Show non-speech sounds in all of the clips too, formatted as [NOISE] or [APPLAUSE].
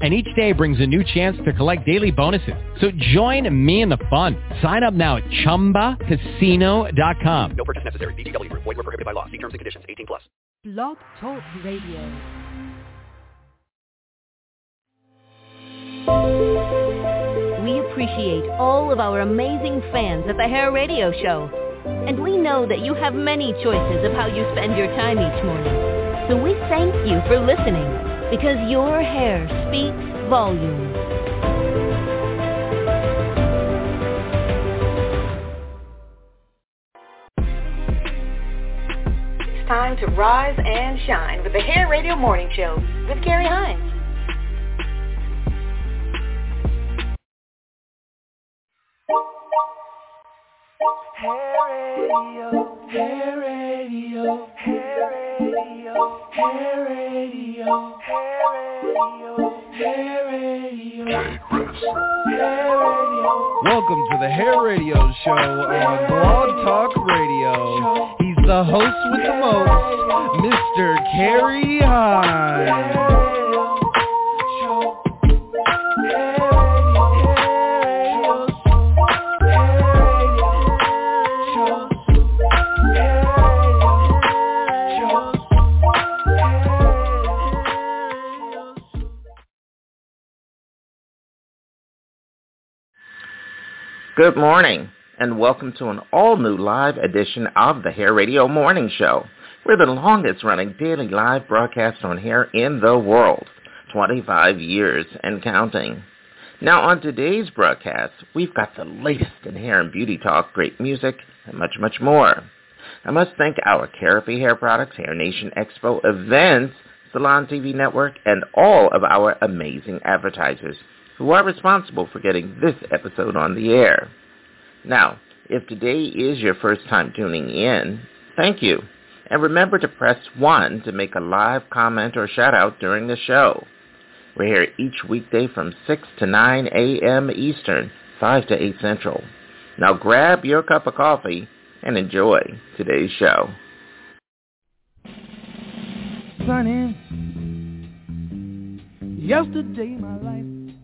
and each day brings a new chance to collect daily bonuses. So join me in the fun. Sign up now at ChumbaCasino.com. No purchase necessary. VGW. Void were prohibited by law. See terms and conditions. 18 plus. Blog Talk Radio. We appreciate all of our amazing fans at the Hair Radio Show. And we know that you have many choices of how you spend your time each morning. So we thank you for listening because your hair speaks volumes. It's time to rise and shine with the Hair Radio Morning Show with Kerry Hines. Welcome to the Hair Radio Show on Blog Talk Radio. He's the host with the most, Mr. Kerry Hines. Good morning, and welcome to an all-new live edition of the Hair Radio Morning Show. We're the longest-running daily live broadcast on hair in the world, 25 years and counting. Now on today's broadcast, we've got the latest in hair and beauty talk, great music, and much, much more. I must thank our Kerapi Hair Products, Hair Nation Expo events, Salon TV Network, and all of our amazing advertisers who are responsible for getting this episode on the air. Now, if today is your first time tuning in, thank you. And remember to press 1 to make a live comment or shout out during the show. We're here each weekday from 6 to 9 a.m. Eastern, 5 to 8 Central. Now grab your cup of coffee and enjoy today's show. Sunny, yesterday my life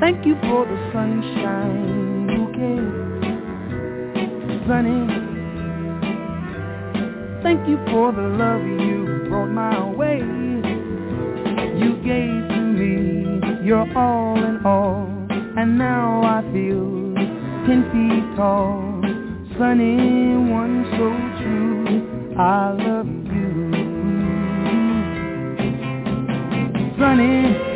Thank you for the sunshine bouquet. Sunny, thank you for the love you brought my way. You gave to me your all in all, and now I feel ten feet tall. Sunny, one so true, I love you. Sunny,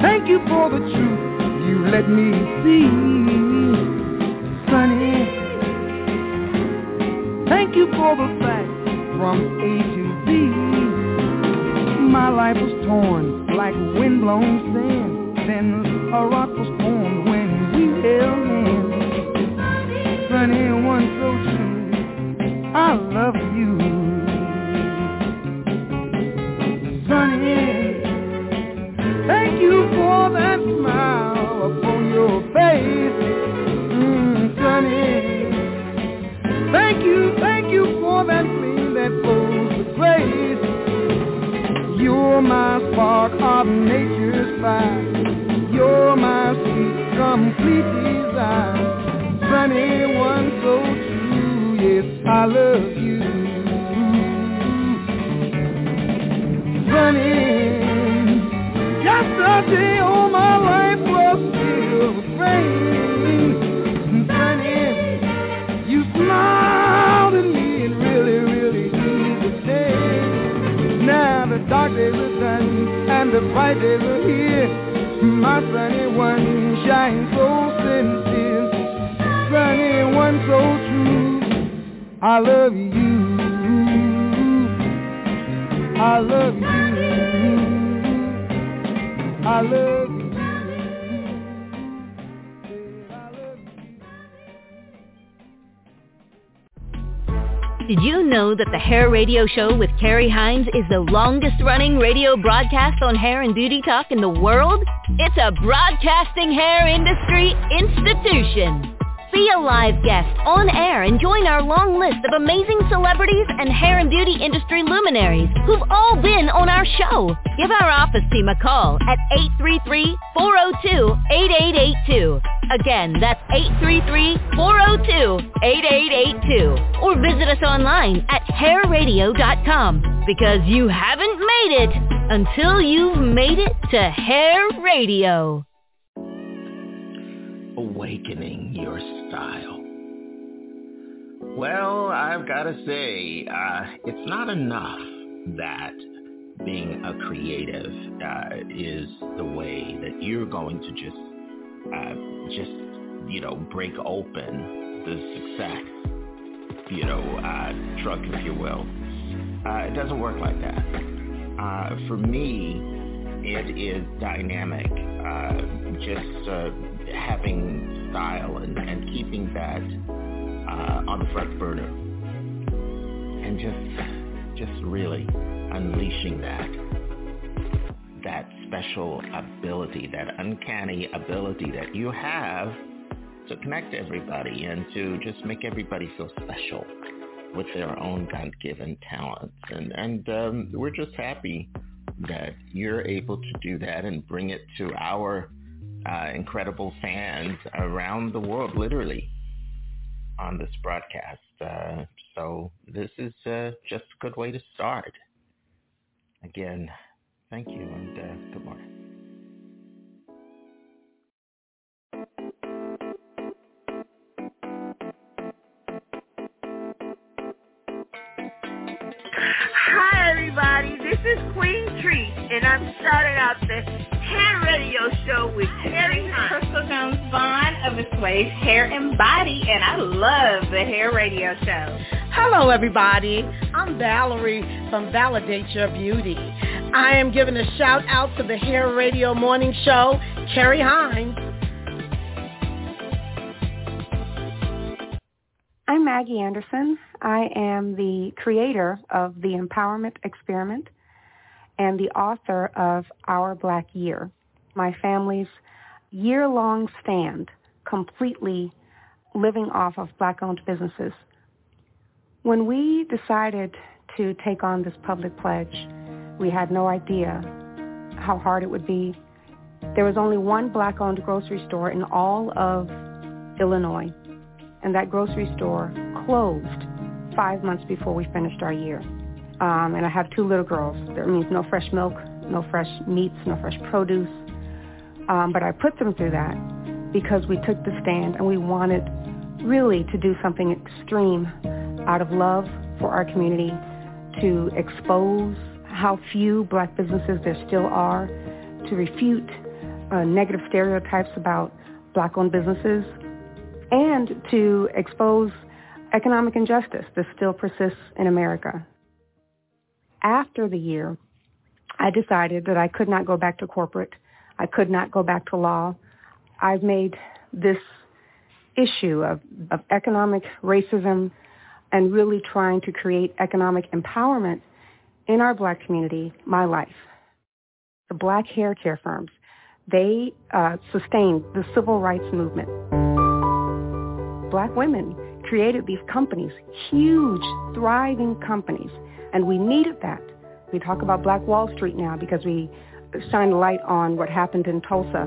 Thank you for the truth you let me see, Sunny. Thank you for the facts from A to Z. My life was torn like windblown sand. Then a rock was formed when we held hands. Sunny, one so true. I love you. Your face, mm, Sunny. Thank you, thank you for that gleam that flows with grace. You're my spark of nature's fire. You're my sweet, complete desire. Sunny one so true, yes, I love you. Sunny, yesterday all my life was filled with rain. Sunny, you smiled at me and really, really eased the day. Now the dark days are done and the bright days are here. My sunny one shines so sincere, sunny one so true. I love you. I love you. I love Did you know that the Hair Radio Show with Kerry Hines is the longest running radio broadcast on hair and beauty talk in the world? It's a broadcasting hair industry institution. Be a live guest on air and join our long list of amazing celebrities and hair and beauty industry luminaries who've all been on our show. Give our office team a call at 833-402-8882. Again, that's 833-402-8882. Or visit us online at hairradio.com because you haven't made it until you've made it to Hair Radio. Awakening. Well, I've got to say, uh, it's not enough that being a creative uh, is the way that you're going to just, uh, just you know, break open the success, you know, uh, truck, if you will. Uh, it doesn't work like that. Uh, for me, it is dynamic. Uh, just having style and, and keeping that uh, on the front burner, and just just really unleashing that that special ability, that uncanny ability that you have to connect everybody and to just make everybody feel special with their own God-given talents. And and um, we're just happy that you're able to do that and bring it to our uh, incredible fans around the world, literally, on this broadcast. Uh, so this is uh, just a good way to start. Again, thank you and uh, good morning. Everybody. This is Queen Treat, and I'm starting out the hair radio show with Kerry Hines. Crystal Jones Vaughn of the Sways Hair and Body, and I love the hair radio show. Hello, everybody. I'm Valerie from Validate Your Beauty. I am giving a shout out to the Hair Radio Morning Show, Kerry Hines. I'm Maggie Anderson. I am the creator of the Empowerment Experiment and the author of Our Black Year, my family's year-long stand completely living off of black-owned businesses. When we decided to take on this public pledge, we had no idea how hard it would be. There was only one black-owned grocery store in all of Illinois and that grocery store closed five months before we finished our year. Um, and I have two little girls. That means no fresh milk, no fresh meats, no fresh produce. Um, but I put them through that because we took the stand and we wanted really to do something extreme out of love for our community to expose how few black businesses there still are, to refute uh, negative stereotypes about black-owned businesses, and to expose economic injustice that still persists in America. After the year, I decided that I could not go back to corporate. I could not go back to law. I've made this issue of, of economic racism and really trying to create economic empowerment in our black community my life. The black hair care firms, they uh, sustained the civil rights movement black women created these companies, huge, thriving companies, and we needed that We talk about Black Wall Street now because we shine light on what happened in Tulsa.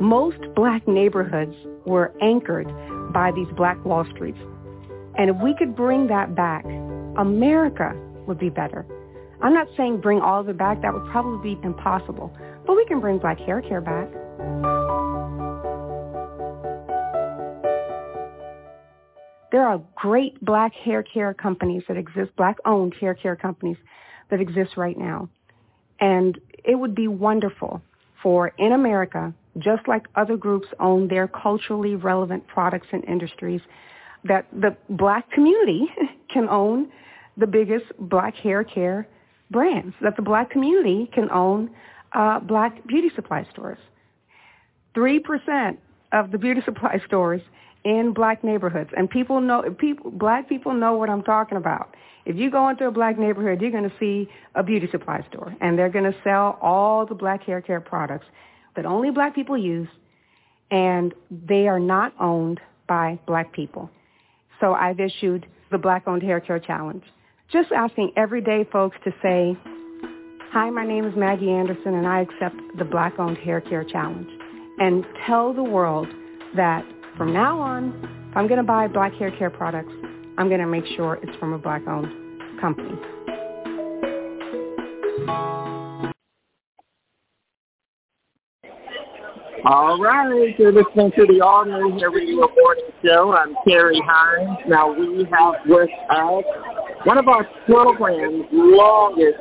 Most black neighborhoods were anchored by these black Wall Streets. And if we could bring that back, America would be better. I'm not saying bring all of it back. That would probably be impossible. But we can bring black hair care back. There are great black hair care companies that exist, black-owned hair care companies that exist right now. And it would be wonderful for in America, just like other groups own their culturally relevant products and industries, that the black community [LAUGHS] can own the biggest black hair care brands, that the black community can own uh, black beauty supply stores. 3% of the beauty [LAUGHS] supply stores in black neighborhoods. And people know, people, black people know what I'm talking about. If you go into a black neighborhood, you're going to see a beauty supply store, and they're going to sell all the black hair care products that only black people use, and they are not owned by black people. So I've issued the Black Owned Hair Care Challenge, just asking everyday folks to say, hi, my name is Maggie Anderson, and I accept the Black Owned Hair Care Challenge, and tell the world that from now on, if I'm going to buy black hair care products, I'm going to make sure it's from a black-owned company. All right, you're listening to the All New Hair Radio Morning Show. I'm Kerry Hines. Now we have with us one of our program's longest,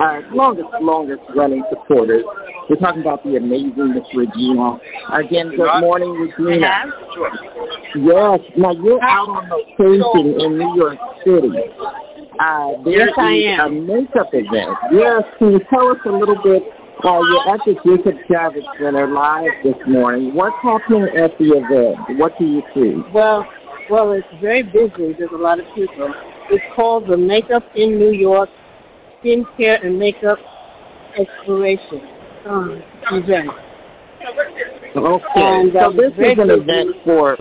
uh, longest, longest running supporters. We're talking about the amazing Miss Regina. Again, good morning, Regina. Yes. Now you're out on location in New York City. Uh, yes, I am. a makeup event. Yes. Can you tell us a little bit? Uh, you're at the Jacob Javits Center live this morning. What's happening at the event? What do you see? Well, well, it's very busy. There's a lot of people. It's called the Makeup in New York Skincare and Makeup Exploration um, event. Okay, And, so um, this is an event for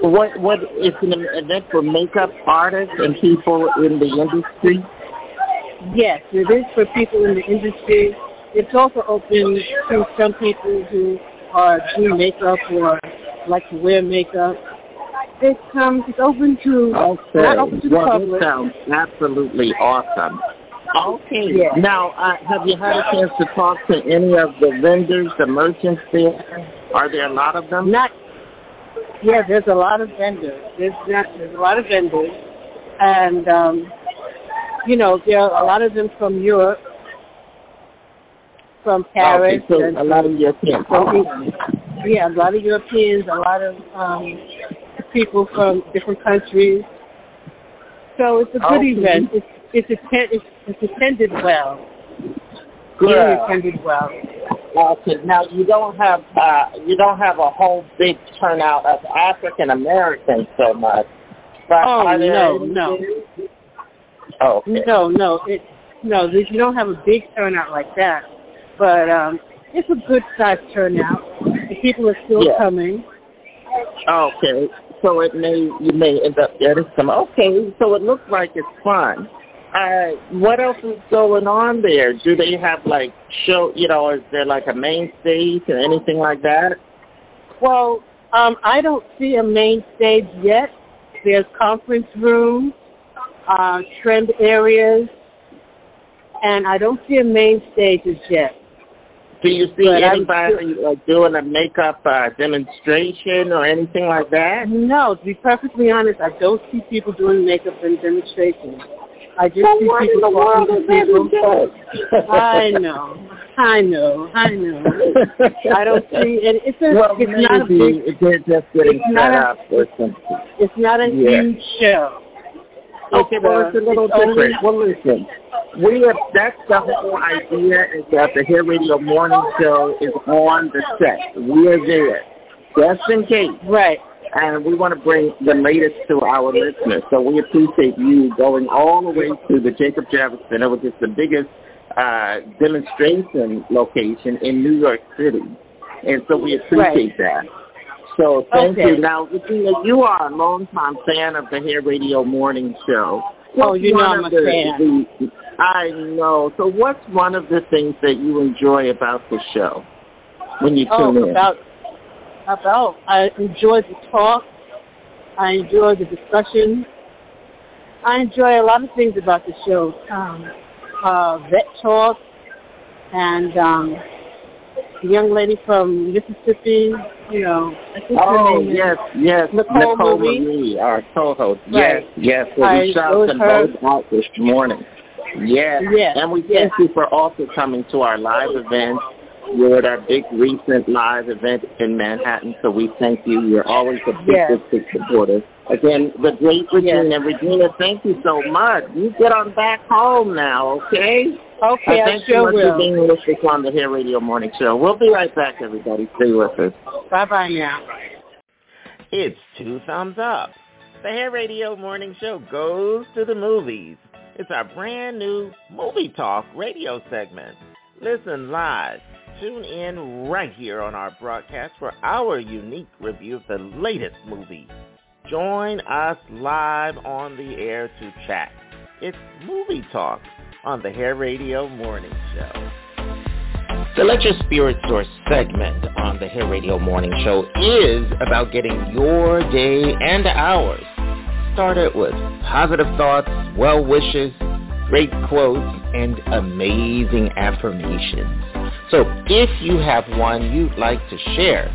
what? What? It's an event for makeup artists and people in the industry. Yes, it is for people in the industry. It's also open to some people who are doing makeup or like to wear makeup. It's um, it's open to Okay. not open to the well, public. this sounds absolutely awesome. Okay. Yeah. Now, uh, have you had a chance to talk to any of the vendors, the merchants there? Are there a lot of them? Not. Yeah, there's a lot of vendors. There's not, there's a lot of vendors, and um, you know there are a lot of them from Europe, from Paris, Okay, so and a lot of Europeans. from- yeah, a lot of Europeans, a lot of um, people from different countries. So it's a good Okay. event. It's it's, atten- it's it's attended well. Good. Really attended well. Okay. Now you don't have uh, you don't have a whole big turnout of African Americans so much. But Oh no, any- no. Oh, okay. No, no, it no. You don't have a big turnout like that, but um, it's a good sized turnout. The people are still Yeah. coming. Okay. So it may you may end up getting some. Okay. So it looks like it's fun. Uh, what else is going on there? Do they have like show? You know, is there like a main stage or anything like that? Well, um, I don't see a main stage yet. There's conference rooms, uh, trend areas, and I don't see a main stage as yet. Do you see But anybody like doing a makeup uh, demonstration or anything like that? No, to be perfectly honest, I don't see people doing makeup and demonstrations. I just see people talking to people. [LAUGHS] I know, I know, I know. I don't see, and it's a, well, it's not a big, they're just getting it's set a- or something. it's not a Yeah. huge show. Okay, well, it's a little it's different. Well, listen, we have, that's the whole idea is that the Hair Radio Morning Show is on the set. We're there, just in case. Right. And we want to bring the latest to our listeners. So we appreciate you going all the way to the Jacob Javits Center, which is the biggest uh, demonstration location in New York City. And so we appreciate that. So thank Okay. you. Now, Regina, you are a longtime fan of the Hair Radio Morning Show. Oh, you know I'm a the, fan. The, I know. So what's one of the things that you enjoy about the show when you oh, tune in? About, about, I enjoy the talk. I enjoy the discussion. I enjoy a lot of things about the show. Um, uh, vet talk and um, the young lady from Mississippi, you know, I think oh, her name yes, is yes, Nicole, Nicole Marie. Marie, our co-host. Right. Yes, yes. I we shout enjoyed them her. both out this morning. Yes. Yes, And we thank yes. you for also coming to our live event. You're at our big recent live event in Manhattan, so we thank you. You're always a big, Yes. big, big supporter. Again, the great Regina. Regina, thank you so much. You get on back home now, okay? Okay, Uh, I thank you sure much will. for being with us on the Hair Radio Morning Show. We'll be right back, everybody. Stay with us. Bye-bye now. It's two thumbs up. The Hair Radio Morning Show goes to the movies. It's our brand new movie talk radio segment. Listen live. Tune in right here on our broadcast for our unique review of the latest movie. Join us live on the air to chat. It's Movie Talk on the Hair Radio Morning Show. The Let Your Spirit Source segment on the Hair Radio Morning Show is about getting your day and ours started with positive thoughts, well wishes, great quotes, and amazing affirmations. So if you have one you'd like to share,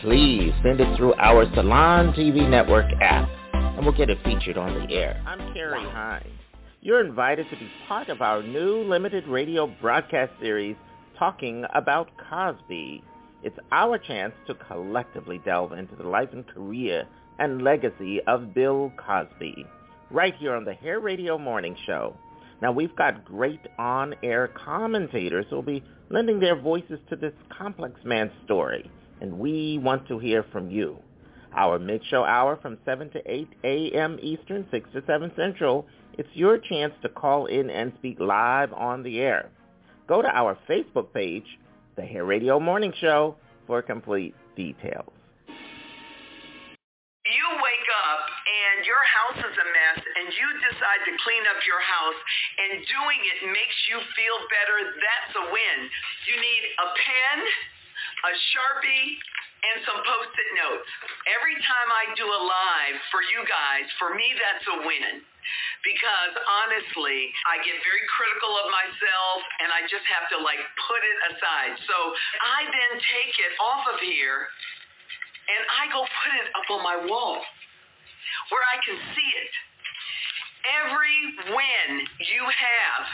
please send it through our Salon TV Network app, and we'll get it featured on the air. I'm Kerry Hines. You're invited to be part of our new limited radio broadcast series talking about Cosby. It's our chance to collectively delve into the life and career and legacy of Bill Cosby right here on the Hair Radio Morning Show. Now we've got great on-air commentators who will be lending their voices to this complex man's story, and we want to hear from you. Our mid-show hour from 7 to 8 a.m. Eastern, 6 to 7 Central, it's your chance to call in and speak live on the air. Go to our Facebook page, The Hair Radio Morning Show, for complete details. And you decide to clean up your house and doing it makes you feel better, that's a win. You need a pen, a Sharpie, and some post-it notes. Every time I do a live for you guys, for me that's a win. Because honestly, I get very critical of myself and I just have to like put it aside. So I then take it off of here and I go put it up on my wall where I can see it. Every win you have,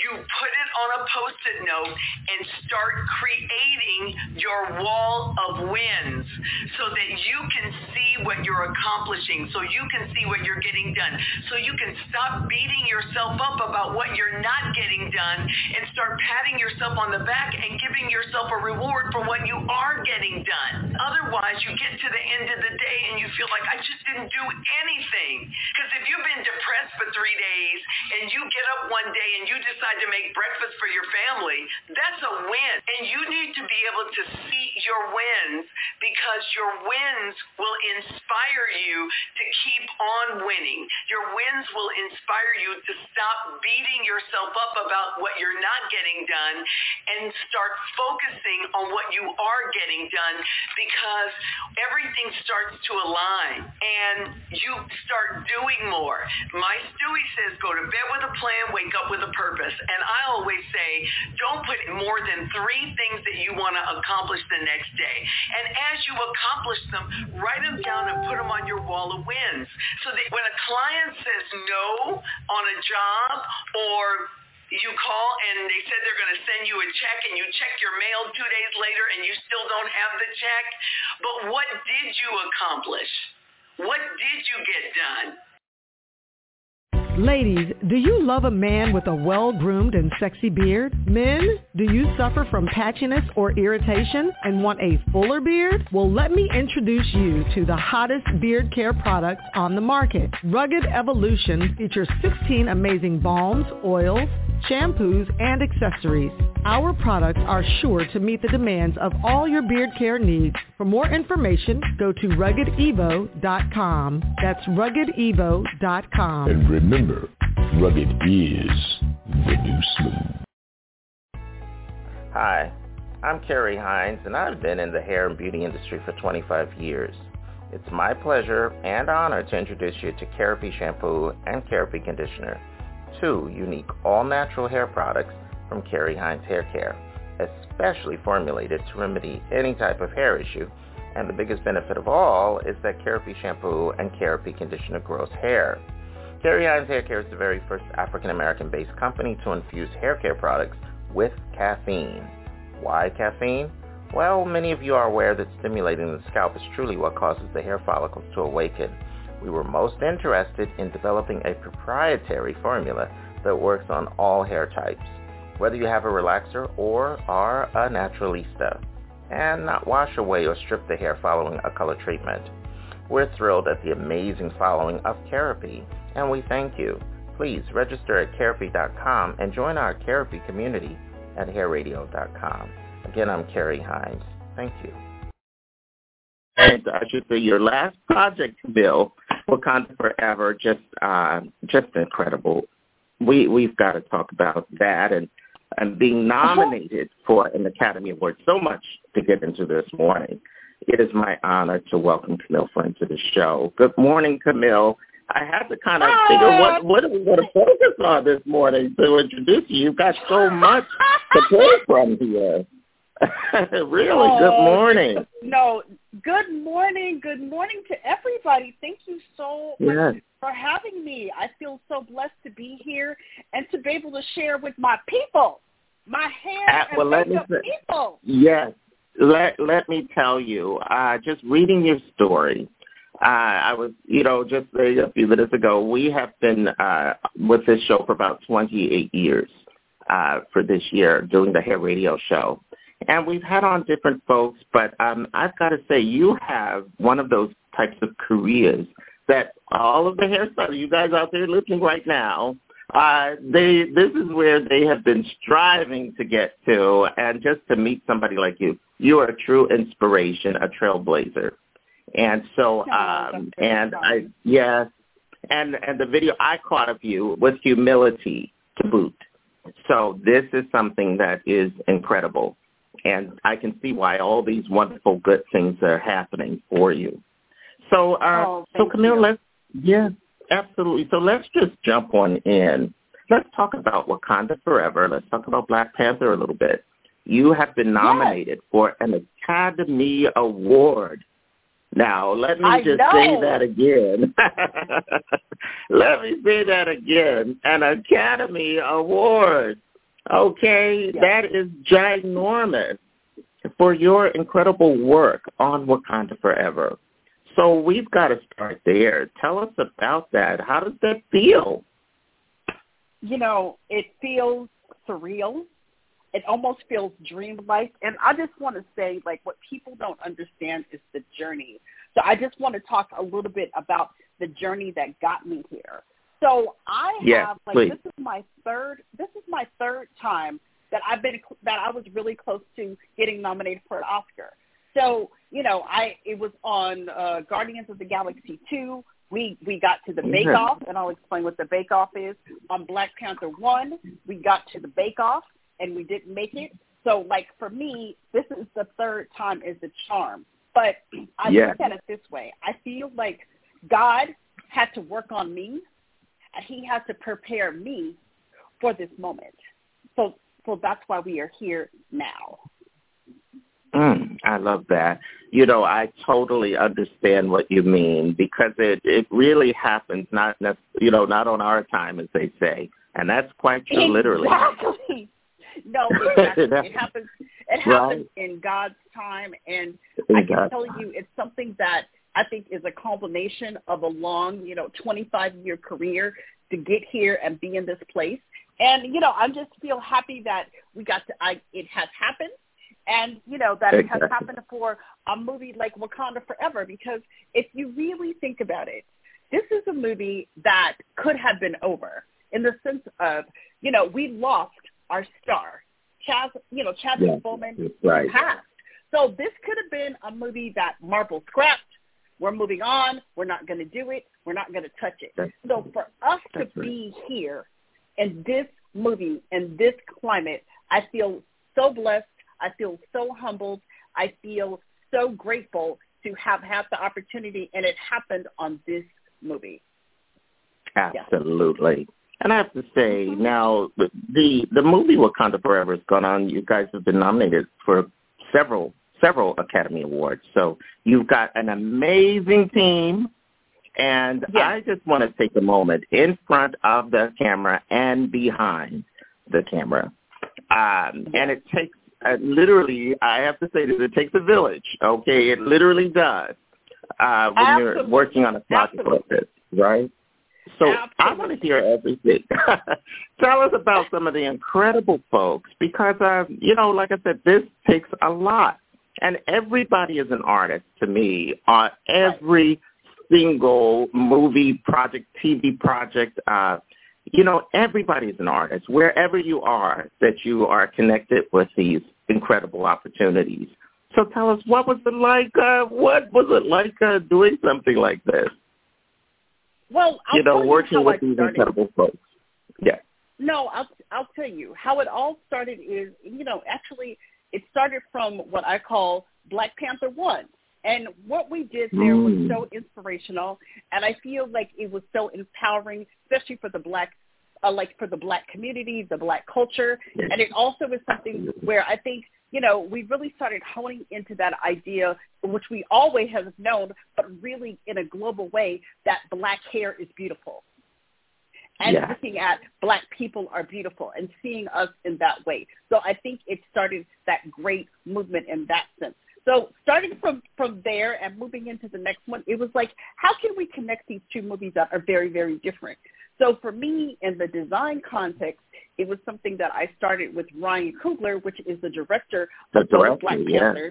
you put it on a post-it note and start creating your wall of wins so that you can see what you're accomplishing, so you can see what you're getting done, so you can stop beating yourself up about what you're not getting done and start patting yourself on the back and giving yourself a reward for what you are getting done. Otherwise, you get to the end of the day and you feel like I just didn't do anything. Because if you've been depressed for three days and you get up one day and you decide to make breakfast for your family, that's a win. And you need to be able to see your wins because your wins will inspire you to keep on winning. Your wins will inspire you to stop beating yourself up about what you're not getting done and start focusing on what you are getting done because everything starts to align and you start doing more. My Stewie says go to bed with a plan, wake up with a purpose. And I always say don't put more than three things that you want to accomplish the next day. And as you accomplish them, write them down and put them on your wall of wins so that when a client says no on a job or you call and they said they're going to send you a check and you check your mail two days later and you still don't have the check. But what did you accomplish? What did you get done? Ladies, do you love a man with a well-groomed and sexy beard? Men, do you suffer from patchiness or irritation and want a fuller beard? Well, let me introduce you to the hottest beard care products on the market. Rugged Evolution features 16 amazing balms, oils, shampoos, and accessories. Our products are sure to meet the demands of all your beard care needs. For more information, go to ruggedevo.com. That's ruggedevo.com. And remember, rugged is the new smooth. Hi, I'm Kerry Hines, and I've been in the hair and beauty industry for 25 years. It's my pleasure and honor to introduce you to Kerapi Shampoo and Kerapi Conditioner, two unique all-natural hair products from Kerry Hines Hair Care, especially formulated to remedy any type of hair issue. And the biggest benefit of all is that Kerapi Shampoo and Kerapi Conditioner grows hair. Kerry Hines Hair Care is the very first African-American based company to infuse hair care products with caffeine. Why caffeine? Well, many of you are aware that stimulating the scalp is truly what causes the hair follicles to awaken. We were most interested in developing a proprietary formula that works on all hair types, whether you have a relaxer or are a naturalista, and not wash away or strip the hair following a color treatment. We're thrilled at the amazing following of Kerapi, and we thank you. Please register at Kerapi.com and join our Kerapi community at hairradio.com. Again, I'm Kerry Hines. Thank you. And I should say your last project, Bill, Wakanda Forever, just uh, just incredible. We we've got to talk about that and and being nominated for an Academy Award. So much to get into this morning. It is my honor to welcome Camille Friend to the show. Good morning, Camille. I had to kind of figure what what are we going to focus on this morning to introduce you. You've got so much to [LAUGHS] pull from here. [LAUGHS] really, oh, good morning. No, good morning. Good morning to everybody. Thank you so yes. much for having me. I feel so blessed to be here and to be able to share with my people, my hair uh, and well, let me say, people. Yes. Let let me tell you, uh, just reading your story, uh, I was, you know, just a few minutes ago, we have been uh, with this show for about 28 years uh, for this year doing the hair radio show. And we've had on different folks, but um, I've got to say, you have one of those types of careers that all of the hairstylists, you guys out there listening right now, uh, they this is where they have been striving to get to, and just to meet somebody like you, you are a true inspiration, a trailblazer. And so, um, and I, yes, and and the video I caught of you was humility to boot. So this is something that is incredible and I can see why all these wonderful good things are happening for you. So, uh, oh, so Camille, you. let's yes, absolutely. So let's just jump on in. Let's talk about Wakanda Forever. Let's talk about Black Panther a little bit. You have been nominated yes. for an Academy Award. Now, let me I just know. say that again. [LAUGHS] let me say that again. An Academy Award. Okay, yes. that is ginormous for your incredible work on Wakanda Forever. So we've got to start there. Tell us about that. How does that feel? You know, it feels surreal. It almost feels dreamlike. And I just want to say, like, what people don't understand is the journey. So I just want to talk a little bit about the journey that got me here. So I yeah, have like please. this is my third this is my third time that I've been that I was really close to getting nominated for an Oscar. So you know I it was on uh, Guardians of the Galaxy two. We we got to the Bake Off, and I'll explain what the Bake Off is. On Black Panther one, we got to the Bake Off, and we didn't make it. So like for me, this is the third time is the charm. But I yeah. look at it this way: I feel like God had to work on me he has to prepare me for this moment. So so that's why we are here now. Mm, I love that. You know, I totally understand what you mean because it it really happens not you know not on our time as they say, and that's quite true, exactly. literally. No, [LAUGHS] exactly. it happens. It happens right. in God's time, and in I can God's tell time. you, it's something that I think is a culmination of a long, you know, 25 year career to get here and be in this place. And you know, I just feel happy that we got to. I it has happened, and you know that exactly. it has happened for a movie like Wakanda Forever. Because if you really think about it, this is a movie that could have been over in the sense of, you know, we lost our star, Chaz. You know, Chadwick yeah, Boseman right. passed. So this could have been a movie that Marvel scrapped. We're moving on. We're not going to do it. We're not going to touch it. That's, so for us to right. be here in this movie in this climate, I feel so blessed. I feel so humbled. I feel so grateful to have had the opportunity, and it happened on this movie. Absolutely. And I have to say, mm-hmm. now the the movie Wakanda Forever has gone on. You guys have been nominated for several several Academy Awards. So you've got an amazing team. And yes. I just want to take a moment in front of the camera and behind the camera. Um, and it takes uh, literally, I have to say this, it takes a village. Okay, it literally does uh, when Absolutely. you're working on a project Absolutely. like this, right? So I want to hear everything. [LAUGHS] Tell us about some of the incredible folks because, uh, you know, like I said, this takes a lot. And everybody is an artist to me on every single movie project, TV project. Uh, you know, everybody is an artist. Wherever you are, that you are connected with these incredible opportunities. So tell us, what was it like? Uh, what was it like uh, doing something like this? Well, I'll you know, working you with these incredible folks. Yeah. No, I'll I'll tell you how it all started. Is you know actually it started from what I call Black Panther One, and what we did there was Mm. so inspirational, and I feel like it was so empowering, especially for the black. Uh, like for the black community, the black culture, and it also is something where I think you know we really started honing into that idea, which we always have known, but really in a global way, that black hair is beautiful and Yeah. looking at black people are beautiful and seeing us in that way. So I think it started that great movement in that sense. So starting from from there and moving into the next one, it was like, how can we connect these two movies that are very very different? So for me, in the design context, it was something that I started with Ryan Coogler, which is the director The of director, Black. Panther. Yeah,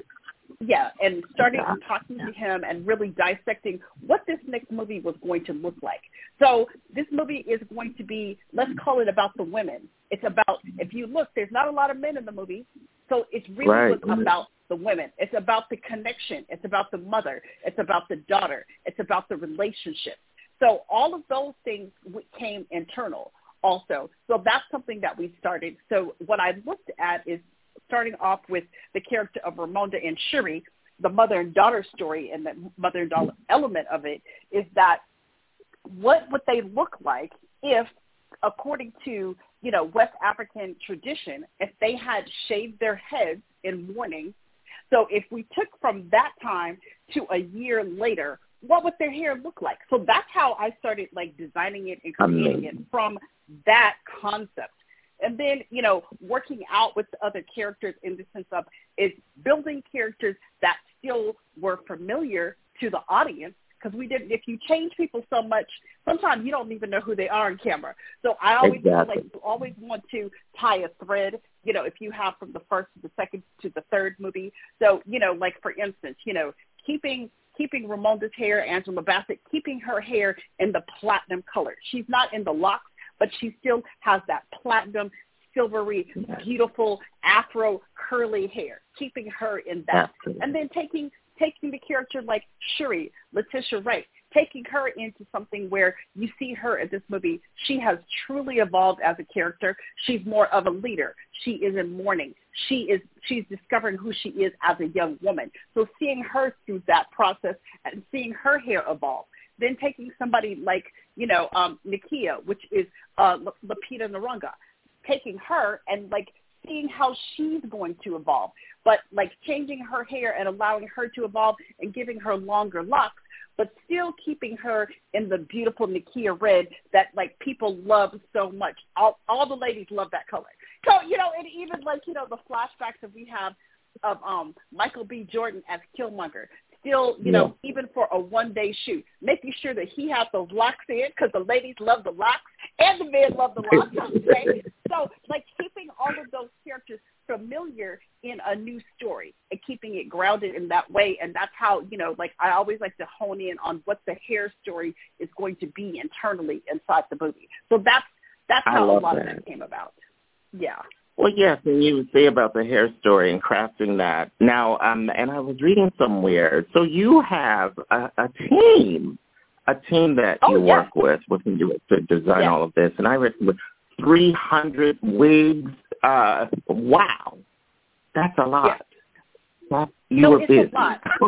and starting Yeah. talking to him and really dissecting what this next movie was going to look like. So this movie is going to be, let's call it about the women. It's about, if you look, there's not a lot of men in the movie. So it's really Right. was about the women. It's about the connection. It's about the mother. It's about the daughter. It's about the relationship. So all of those things came internal also. So that's something that we started. So what I looked at is starting off with the character of Ramonda and Shuri, the mother and daughter story and the mother and daughter element of it is that what would they look like if, according to, you know, West African tradition, if they had shaved their heads in mourning. So if we took from that time to a year later, what would their hair look like? So that's how I started like designing it and creating it from that concept. And then, you know, working out with the other characters in the sense of is building characters that still were familiar to the audience because we didn't. If you change people so much, sometimes you don't even know who they are on camera. So I always Exactly. like always want to tie a thread. You know, if you have from the first to the second to the third movie. So you know, like for instance, you know, keeping keeping Ramonda's hair, Angela Bassett, keeping her hair in the platinum color. She's not in the locks, but she still has that platinum, silvery, beautiful Afro curly hair. Keeping her in that, Absolutely. and then taking taking the character like Shuri, Letitia Wright, taking her into something where you see her in this movie. She has truly evolved as a character. She's more of a leader. She is in mourning. She is she's discovering who she is as a young woman. So seeing her through that process and seeing her hair evolve. Then taking somebody like, you know, um, Nakia, which is uh, Lupita Nyong'o, taking her and like seeing how she's going to evolve, but like changing her hair and allowing her to evolve and giving her longer locks, but still keeping her in the beautiful Nakia red that like people love so much. All all the ladies love that color. So you know, and even like you know the flashbacks that we have of um Michael B. Jordan as Killmonger. Still, you know, even for a one-day shoot, making sure that he has those locks in because the ladies love the locks and the men love the locks. [LAUGHS] Okay, so like keeping all of those characters familiar in a new story and keeping it grounded in that way. And that's how, you know, like I always like to hone in on what the hair story is going to be internally inside the movie. So that's that's how a lot of that. that came about. Yeah. Well, yes, and you say about the hair story and crafting that. Now, um, and I was reading somewhere, so you have a, a team, a team that Oh, you yeah. work with, with you to design Yeah. all of this. And I read with 300 wigs. Uh, wow. That's a lot. Yeah. You no, were it's busy. a lot. [LAUGHS]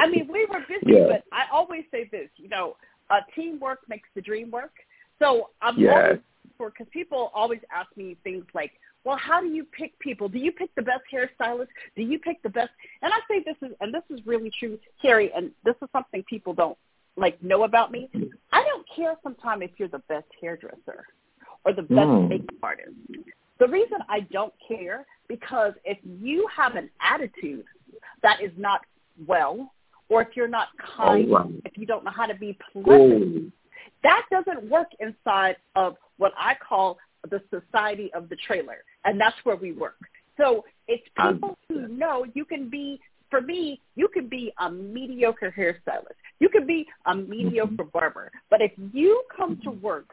I mean, we were busy, Yeah. but I always say this, you know, uh, teamwork makes the dream work. So I'm Yes. always for because people always ask me things like, well, how do you pick people? Do you pick the best hairstylist? Do you pick the best? And I say this is, and this is really true, Kerry, and this is something people don't like know about me. I don't care sometimes if you're the best hairdresser or the best Mm. makeup artist. The reason I don't care because if you have an attitude that is not well, or if you're not kind, Oh, wow. if you don't know how to be pleasant, Oh, that doesn't work inside of what I call the society of the trailer, and that's where we work. So it's people who know you can be. For me, you can be a mediocre hairstylist. You can be a mediocre barber. But if you come to work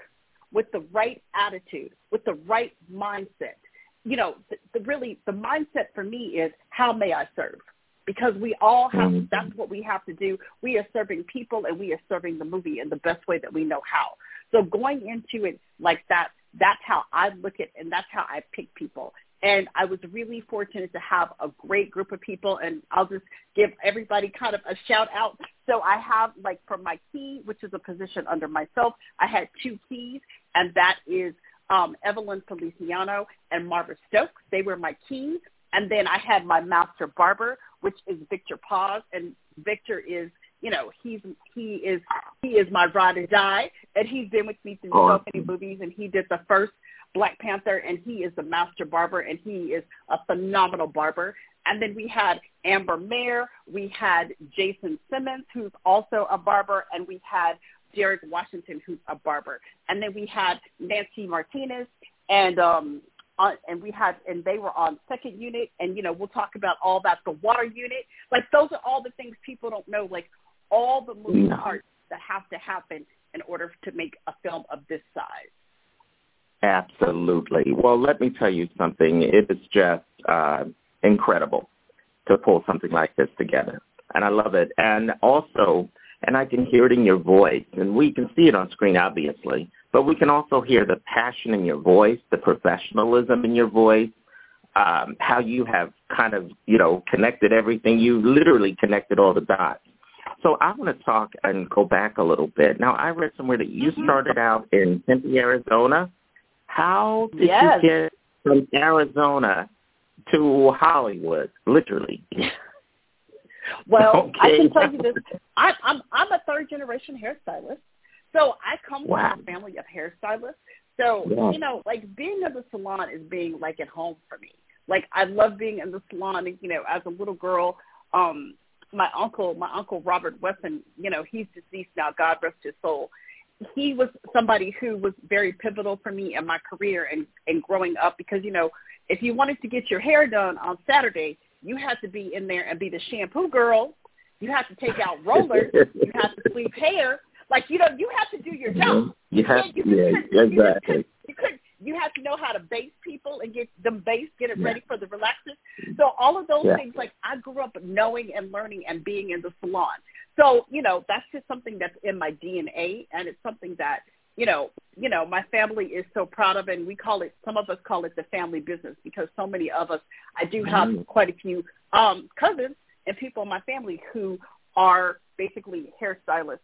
with the right attitude, with the right mindset, you know, the, the really the mindset for me is how may I serve? Because we all have Mhm. that's what we have to do. We are serving people and we are serving the movie in the best way that we know how. So going into it like that, that's how I look at and that's how I pick people. And I was really fortunate to have a great group of people and I'll just give everybody kind of a shout out. So I have like from my key, which is a position under myself, I had two keys and that is um, Evelyn Feliciano and Marva Stokes. They were my keys. And then I had my master barber, which is Victor Paz. And Victor is, you know, he's he is he is my ride or die, and he's been with me through so many movies. And he did the first Black Panther, and he is the master barber, and he is a phenomenal barber. And then we had Amber Mayer, we had Jason Simmons, who's also a barber, and we had Derek Washington, who's a barber. And then we had Nancy Martinez and um on, and we had and they were on second unit and you know we'll talk about all that the water unit like those are all the things people don't know like all the moving No. parts that have to happen in order to make a film of this size Absolutely. Well, let me tell you something. It is just uh, incredible to pull something like this together. And I love it. And also, and I can hear it in your voice, and we can see it on screen, obviously, but we can also hear the passion in your voice, the professionalism in your voice, um, how you have kind of, you know, connected everything. You literally connected all the dots. So I want to talk and go back a little bit. Now, I read somewhere that you started out in Tempe, Arizona. How did Yes. you get from Arizona to Hollywood, literally? [LAUGHS] Well, I can tell you this. I, I'm I'm a third generation hairstylist, so I come Wow. from a family of hairstylists. So Yeah. you know, like being in the salon is being like at home for me. Like I love being in the salon. You know, as a little girl, um, my uncle, my uncle Robert Wesson, you know, he's deceased now. God rest his soul. He was somebody who was very pivotal for me in my career and and growing up because you know, if you wanted to get your hair done on Saturday, you had to be in there and be the shampoo girl. You had to take out rollers. you had to [LAUGHS] sweep hair. Like you know, you had to do your job. You have, can't- you yeah, couldn't- you exactly. couldn't- You could. You had to know how to base people and get them base, get it ready for the relaxers. So all of those Yeah. things, like I grew up knowing and learning and being in the salon. So you know, that's just something that's in my DNA, and it's something that you know, you know, my family is so proud of, and we call it. Some of us call it the family business because so many of us. I do have Mm. quite a few um, cousins and people in my family who are basically hairstylists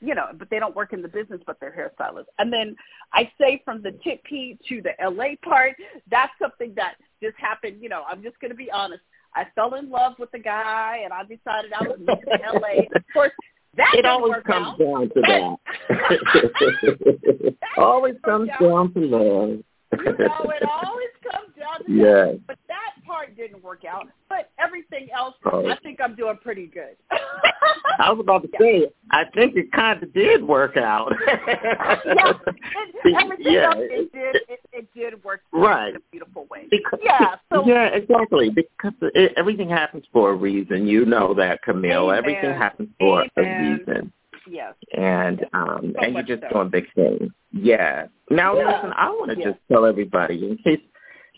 you know, but they don't work in the business, but they're hairstylists. And then I say from the tip to the LA part, that's something that just happened. You know, I'm just going to be honest. I fell in love with the guy, and I decided I was move to LA. Of course, that it always work comes out. down to that. [LAUGHS] always comes down to love. you know, it always comes down to Yes. that. But that part didn't work out. But everything else, Oh. I think I'm doing pretty good. [LAUGHS] I was about to say, I think it kind of did work out. yeah, it, [LAUGHS] everything Yeah, else it did it, it did work Right. in a beautiful way. Because, yeah, so [LAUGHS] yeah, exactly. Because it, everything happens for a reason. You know that, Camille. Amen. Everything happens for a reason. yes. And um So and you're just so. doing big things. Yeah. Now Yeah. listen, I want to Yeah. just tell everybody in case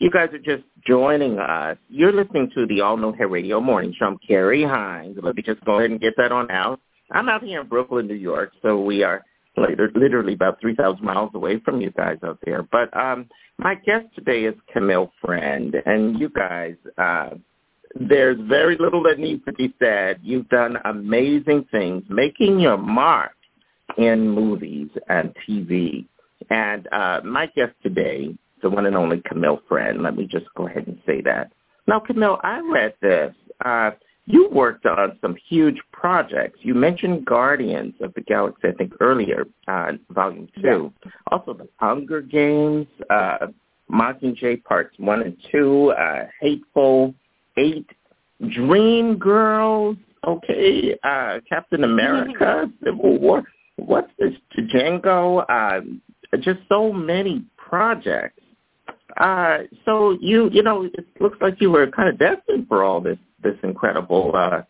you guys are just joining us, you're listening to the All Know Hair Radio Morning Show. I'm Kerry Hines. Let me just go ahead and get that on out. I'm out here in Brooklyn, New York, so we are literally about 3,000 miles away from you guys out there. But um, my guest today is Camille Friend, and you guys, uh, there's very little that needs to be said. You've done amazing things, making your mark in movies and TV. And uh, my guest today, the one and only Camille Friend, let me just go ahead and say that. Now, Camille, I read this. Uh, you worked on some huge projects. You mentioned Guardians of the Galaxy, I think, earlier, uh, Volume 2. Yeah. Also the Hunger Games, uh, Mockingjay Parts 1 and 2, uh, Hateful Eight, Dream Girls, okay, uh, Captain America, Civil War. What's this, Django? Uh, just so many projects. Uh, so you, you know, it looks like you were kind of destined for all this this incredible, uh,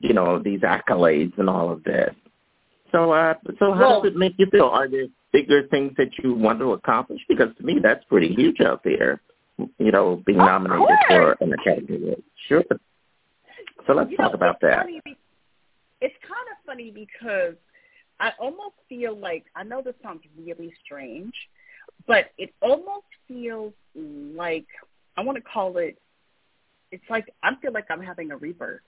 you know, these accolades and all of this. So, uh, so how well, does it make you feel? Are there bigger things that you want to accomplish? Because to me, that's pretty huge out there. You know, being nominated course. for an Academy Award. Sure. So let's you talk know, about that. Be- it's kind of funny because I almost feel like I know this sounds really strange, but it almost feels like I want to call it it's like I feel like I'm having a rebirth.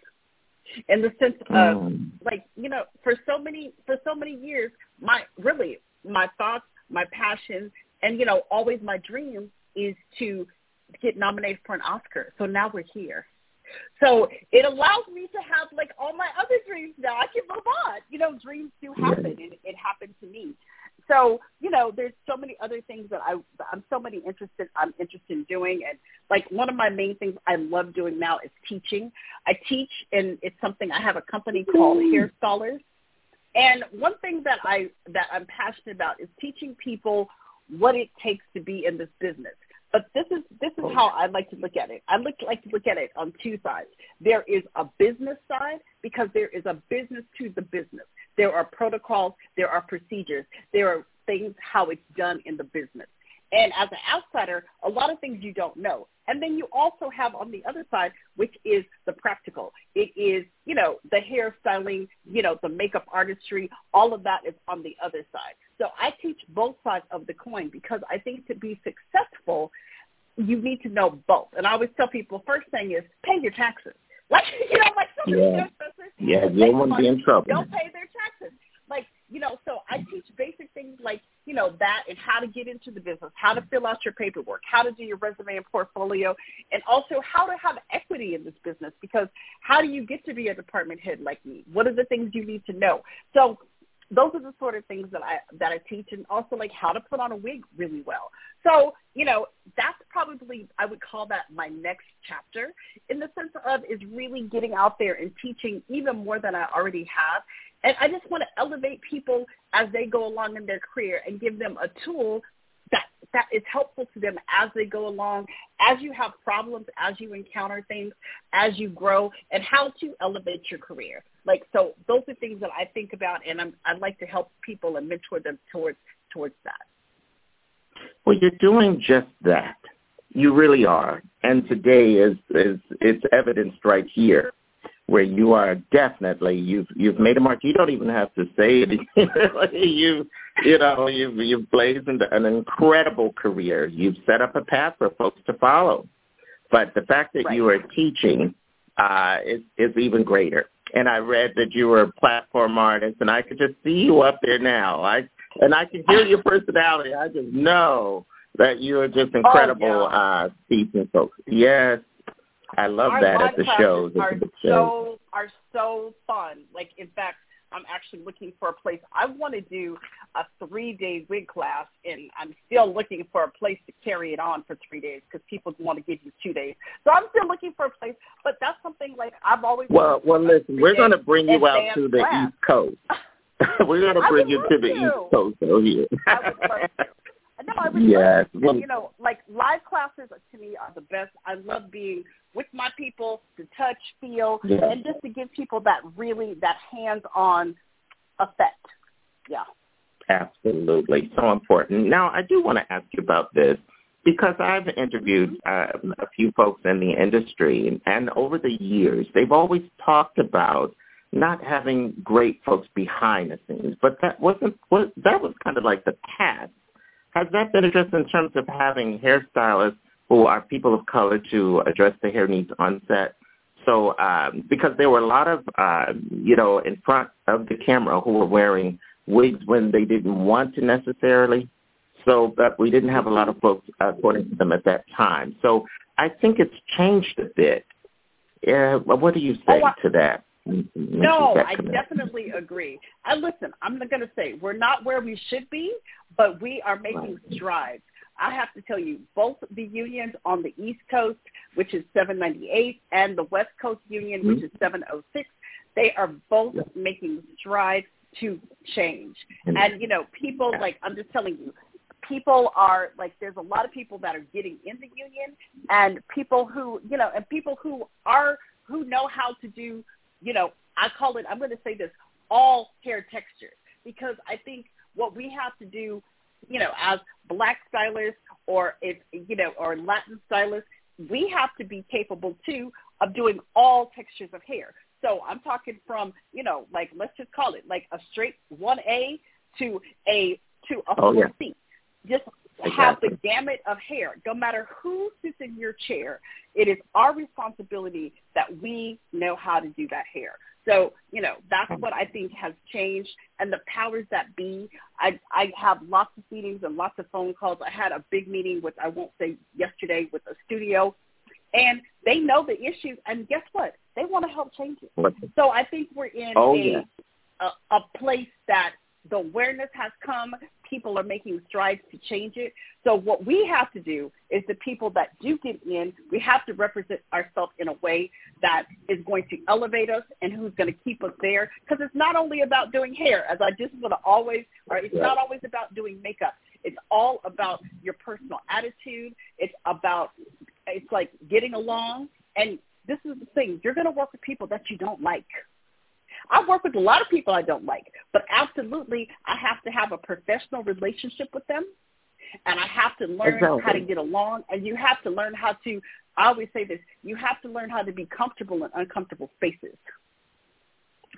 In the sense of mm. like you know for so many for so many years my really my thoughts my passions, and you know always my dream is to get nominated for an Oscar. So now we're here. So it allows me to have like all my other dreams. Now I can move on. You know dreams do happen and it happened to me so you know there's so many other things that i i'm so many interested i'm interested in doing and like one of my main things i love doing now is teaching i teach and it's something i have a company called mm. hair scholars and one thing that i that i'm passionate about is teaching people what it takes to be in this business but this is this is oh. how I like to look at it. I look like to look at it on two sides. There is a business side because there is a business to the business. There are protocols, there are procedures, there are things how it's done in the business. And as an outsider, a lot of things you don't know. And then you also have on the other side, which is the practical. It is, you know, the hairstyling, you know, the makeup artistry, all of that is on the other side. So I teach both sides of the coin because I think to be successful, you need to know both. And I always tell people, first thing is pay your taxes. [LAUGHS] Like, you know, like some yeah. Yeah, you don't want to be in trouble. Don't pay their taxes. Like, you know, so I teach basic things like, you know, that and how to get into the business, how to fill out your paperwork, how to do your resume and portfolio, and also how to have equity in this business because how do you get to be a department head like me? What are the things you need to know? So those are the sort of things that I that I teach, and also like how to put on a wig really well. So you know that's probably I would call that my next chapter in the sense of is really getting out there and teaching even more than I already have. And I just want to elevate people as they go along in their career and give them a tool that that is helpful to them as they go along, as you have problems, as you encounter things, as you grow, and how to elevate your career. Like so, those are things that I think about, and I'm, I'd like to help people and mentor them towards towards that. Well, you're doing just that. You really are, and today is is it's evidenced right here where you are definitely you've you've made a mark. You don't even have to say it. [LAUGHS] you you know you've you've blazed an incredible career. You've set up a path for folks to follow. But the fact that right. you are teaching uh, is is even greater. And I read that you were a platform artist, and I could just see you up there now. I and I can hear your personality. I just know that you are just incredible oh, yeah. uh, teaching folks. Yes, I love Our that at the shows. Are the so are so fun. Like in fact, I'm actually looking for a place. I want to do a three day wig class, and I'm still looking for a place to carry it on for three days because people want to give you two days. So I'm still looking for a place, but that's something like I've always. Well, well, listen, we're going to bring you out to the class. East Coast. [LAUGHS] [LAUGHS] we're going to bring you to the to. East Coast over here. I would love to. No, [LAUGHS] I would yes. love to. You know, like live classes to me are the best. I love being with my people to touch, feel, yes. and just to give people that really that hands-on effect. Yeah. Absolutely, so important. Now, I do want to ask you about this because I've interviewed uh, a few folks in the industry, and over the years, they've always talked about not having great folks behind the scenes. But that wasn't what that was kind of like the past. Has that been addressed in terms of having hairstylists who are people of color to address the hair needs on set? So um, because there were a lot of uh, you know in front of the camera who were wearing wigs when they didn't want to necessarily. So, but we didn't have a lot of folks according to them at that time. So I think it's changed a bit. Uh, what do you say oh, I, to that? No, I definitely agree. I listen, I'm going to say we're not where we should be, but we are making strides. I have to tell you, both the unions on the East Coast, which is 798, and the West Coast Union, mm-hmm. which is 706, they are both making strides to change. Mm-hmm. And, you know, people, like, I'm just telling you, people are like there's a lot of people that are getting in the union and people who you know and people who are who know how to do you know, I call it, I'm going to say this, all hair textures because I think what we have to do, you know, as black stylists or if, you know, or Latin stylists, we have to be capable too of doing all textures of hair. So I'm talking from, you know, like let's just call it like a straight 1A to a to a oh, yeah. C. Just have the gamut of hair. No matter who sits in your chair, it is our responsibility that we know how to do that hair. So, you know, that's hmm. what I think has changed. And the powers that be, I, I have lots of meetings and lots of phone calls. I had a big meeting which I won't say yesterday, with a studio. And they know the issues. And guess what? They want to help change it. So I think we're in oh, a, yeah. a, a place that the awareness has come. People are making strides to change it. So what we have to do is the people that do get in, we have to represent ourselves in a way that is going to elevate us and who's going to keep us there. Because it's not only about doing hair, as I just want to always, or it's not always about doing makeup. It's all about your personal attitude. It's about, it's like getting along. And this is the thing, you're going to work with people that you don't like. I work with a lot of people I don't like, but absolutely I have to have a professional relationship with them and I have to learn exactly. how to get along and you have to learn how to I always say this, you have to learn how to be comfortable in uncomfortable spaces.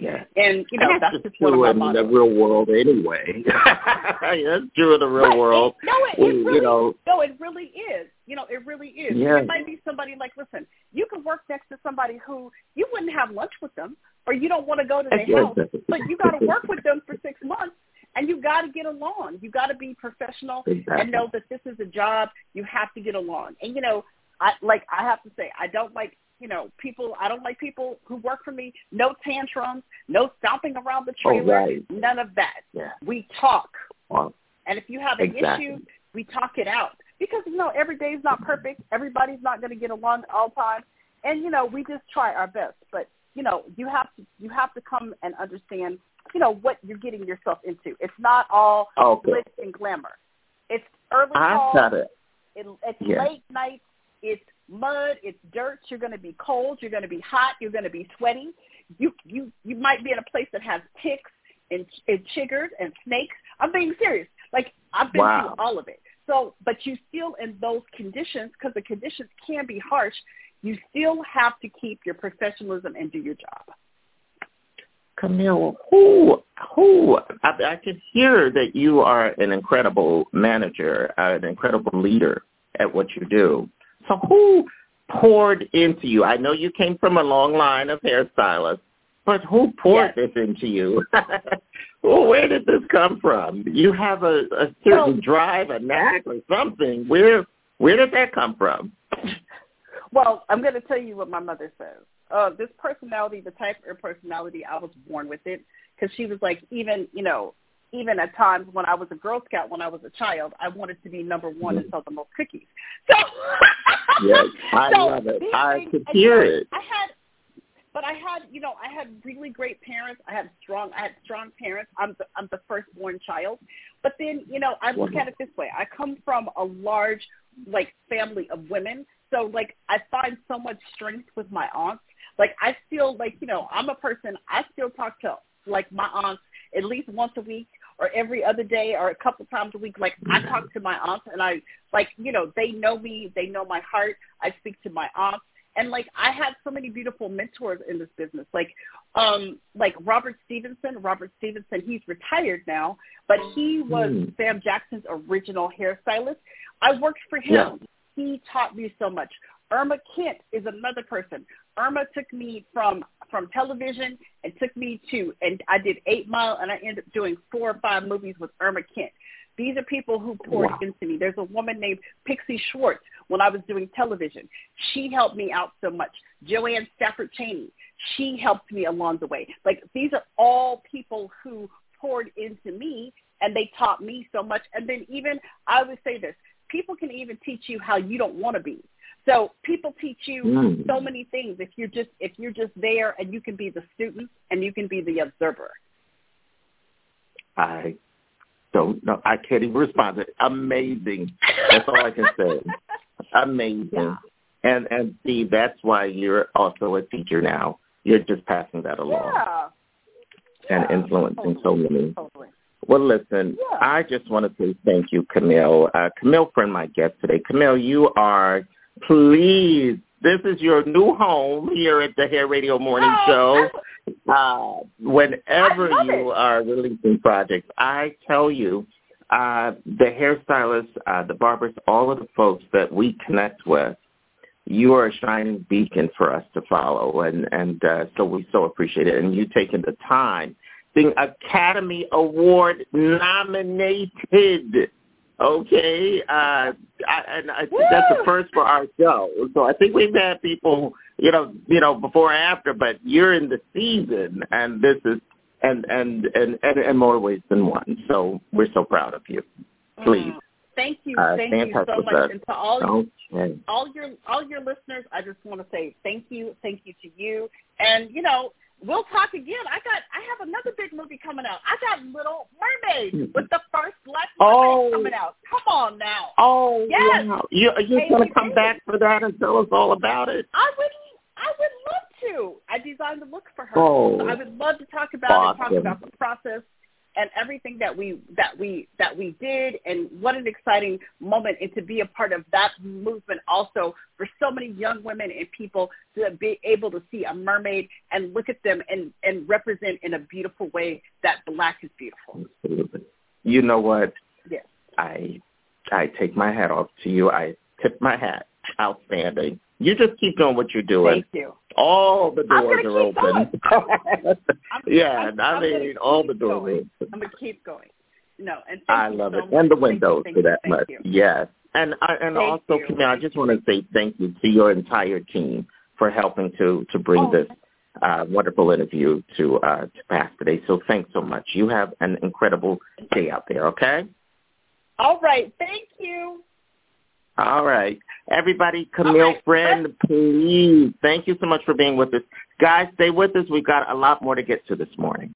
Yeah. And you know, and that's, that's just my in mottos. the real world anyway. [LAUGHS] that's true in the real right. world. It, no, it, it really, you know, no, it really is. You know, it really is. Yeah. It might be somebody like, listen, you can work next to somebody who you wouldn't have lunch with them, or you don't want to go to their house, but you got to work with them for six months, and you got to get along. You got to be professional exactly. and know that this is a job. You have to get along. And you know, I like I have to say, I don't like you know, people, I don't like people who work for me. No tantrums, no stomping around the oh, trailer, oh, right. none of that. Yeah. We talk. Well, and if you have an exactly. issue, we talk it out. Because, you know, every day is not perfect. Everybody's not going to get along all the time. And, you know, we just try our best. But, you know, you have to you have to come and understand, you know, what you're getting yourself into. It's not all okay. glitz and glamour. It's early I got it. it it's Yeah. late nights. It's mud, it's dirt, you're going to be cold, you're going to be hot, you're going to be sweaty. You you you might be in a place that has ticks and, and chiggers and snakes. I'm being serious. Like I've been Wow. through all of it. So, but you still in those conditions because the conditions can be harsh. You still have to keep your professionalism and do your job. Camille, who, who, I, I can hear that you are an incredible manager, uh, an incredible leader at what you do. So who poured into you? I know you came from a long line of hairstylists, but who poured Yes. this into you? [LAUGHS] well, where did this come from? You have a, a certain Well- drive, a knack, or something. Where, where did that come from? Well, I'm going to tell you what my mother says. Uh, this personality, the type of personality, I was born with it because she was like, even, you know, even at times when I was a Girl Scout, when I was a child, I wanted to be number one and sell the most cookies. So, [LAUGHS] Yes, I so love it. I things- could hear it. I had, but I had, you know, I had really great parents. I had strong, I had strong parents. I'm the, I'm the firstborn child. But then, you know, I look at it this way. I come from a large, like, family of women. So, like, I find so much strength with my aunts. Like, I feel like, you know, I'm a person, I still talk to, like, my aunts at least once a week or every other day or a couple times a week. Like, I talk to my aunts and I, like, you know, they know me. They know my heart. I speak to my aunts. And like I have so many beautiful mentors in this business. Like um like Robert Stevenson. Robert Stevenson, he's retired now, but he was mm. Sam Jackson's original hairstylist. I worked for him. Yeah. He taught me so much. Irma Kent is another person. Irma took me from from television and took me to and I did Eight Mile and I ended up doing four or five movies with Irma Kent. These are people who poured wow. into me. There's a woman named Pixie Schwartz when I was doing television. She helped me out so much. Joanne Stafford Cheney, she helped me along the way. Like these are all people who poured into me and they taught me so much. And then even I would say this, people can even teach you how you don't want to be. So people teach you mm. so many things if you're just if you're just there and you can be the student and you can be the observer. I don't know. I can't even respond. Amazing. That's all I can say. [LAUGHS] Amazing. Yeah. And and Steve, that's why you're also a teacher now. You're just passing that along. Yeah. And yeah. influencing totally. so many. Totally. Well, listen, yeah. I just want to say thank you, Camille. Uh, Camille, friend, my guest today. Camille, you are please. This is your new home here at the Hair Radio Morning oh, Show. Uh, whenever you it. are releasing projects, I tell you, uh, the hairstylists, uh, the barbers, all of the folks that we connect with, you are a shining beacon for us to follow, and and uh, so we so appreciate it. And you taking the time, being Academy Award nominated Okay, uh, I, and I think that's the first for our show. So I think we've had people, you know, you know, before and after, but you're in the season, and this is, and and and and, and more ways than one. So we're so proud of you. Please. Mm. Thank you, uh, thank you so much, us. and to all okay. all your all your listeners, I just want to say thank you, thank you to you, and you know we'll talk again. I got I have another big movie coming out. I got Little Mermaid mm-hmm. with the first black oh. coming out. Come on now. Oh yes. wow. You are you gonna come back for that and tell us all about it? I would I would love to. I designed the look for her. Oh, so I would love to talk about awesome. it, talk about the process and everything that we that we that we did and what an exciting moment and to be a part of that movement also for so many young women and people to be able to see a mermaid and look at them and and represent in a beautiful way that black is beautiful. Absolutely. You know what? Yes. I i take my hat off to you. I tip my hat. Outstanding you just keep doing what you're doing. Thank you. All the doors are open. [LAUGHS] yeah, I'm, I mean, all the doors going. are open. I'm gonna keep going. No, and I love so it, much. and the windows you, for that you, much. You. Yes, and I, and thank also, you. Camille, I just want to say thank you to your entire team for helping to to bring oh. this uh, wonderful interview to uh, to pass today. So thanks so much. You have an incredible day out there. Okay. All right. Thank you. All right. Everybody, Camille right. Friend, please. Thank you so much for being with us. Guys, stay with us. We've got a lot more to get to this morning.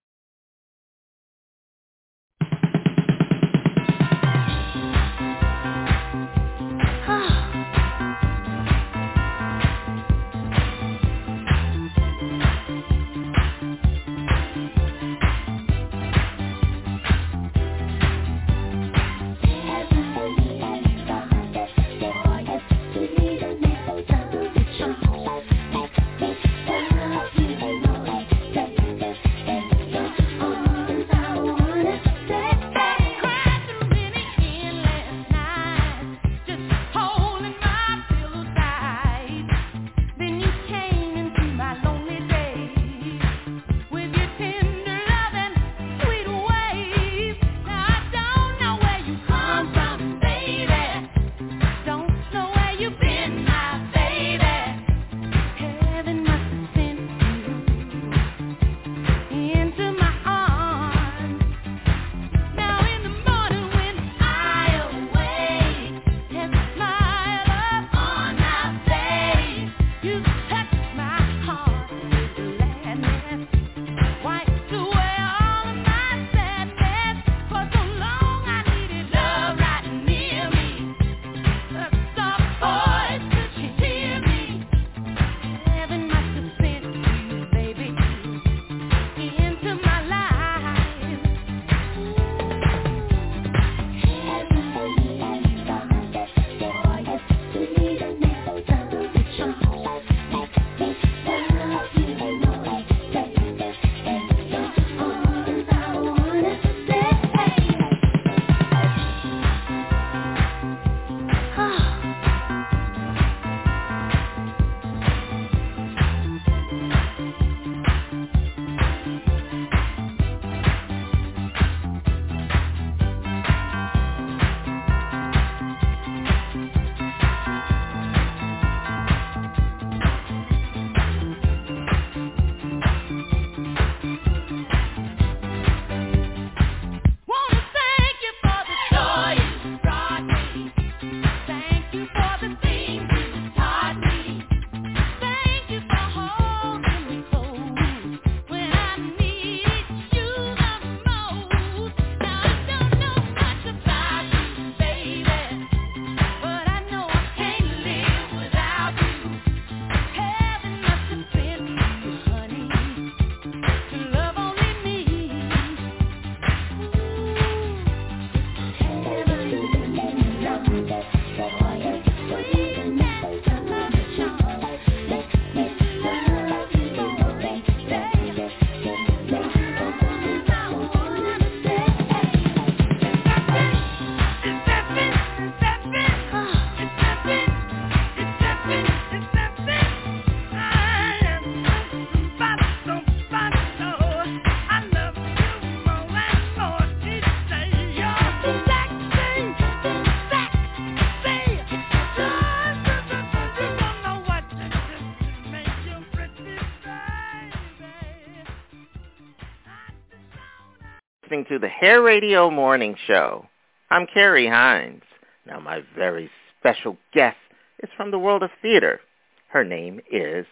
To the Hair Radio Morning Show. I'm Kerry Hines. Now, my very special guest is from the world of theater. Her name is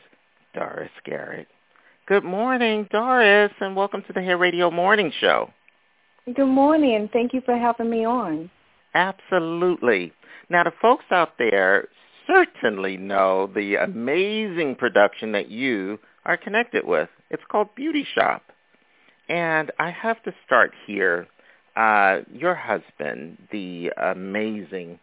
Doris Garrett. Good morning, Doris, and welcome to the Hair Radio Morning Show. Good morning, and thank you for having me on. Absolutely. Now, the folks out there certainly know the amazing production that you are connected with. It's called Beauty Shop. And I have to start here. Uh, your husband, the amazing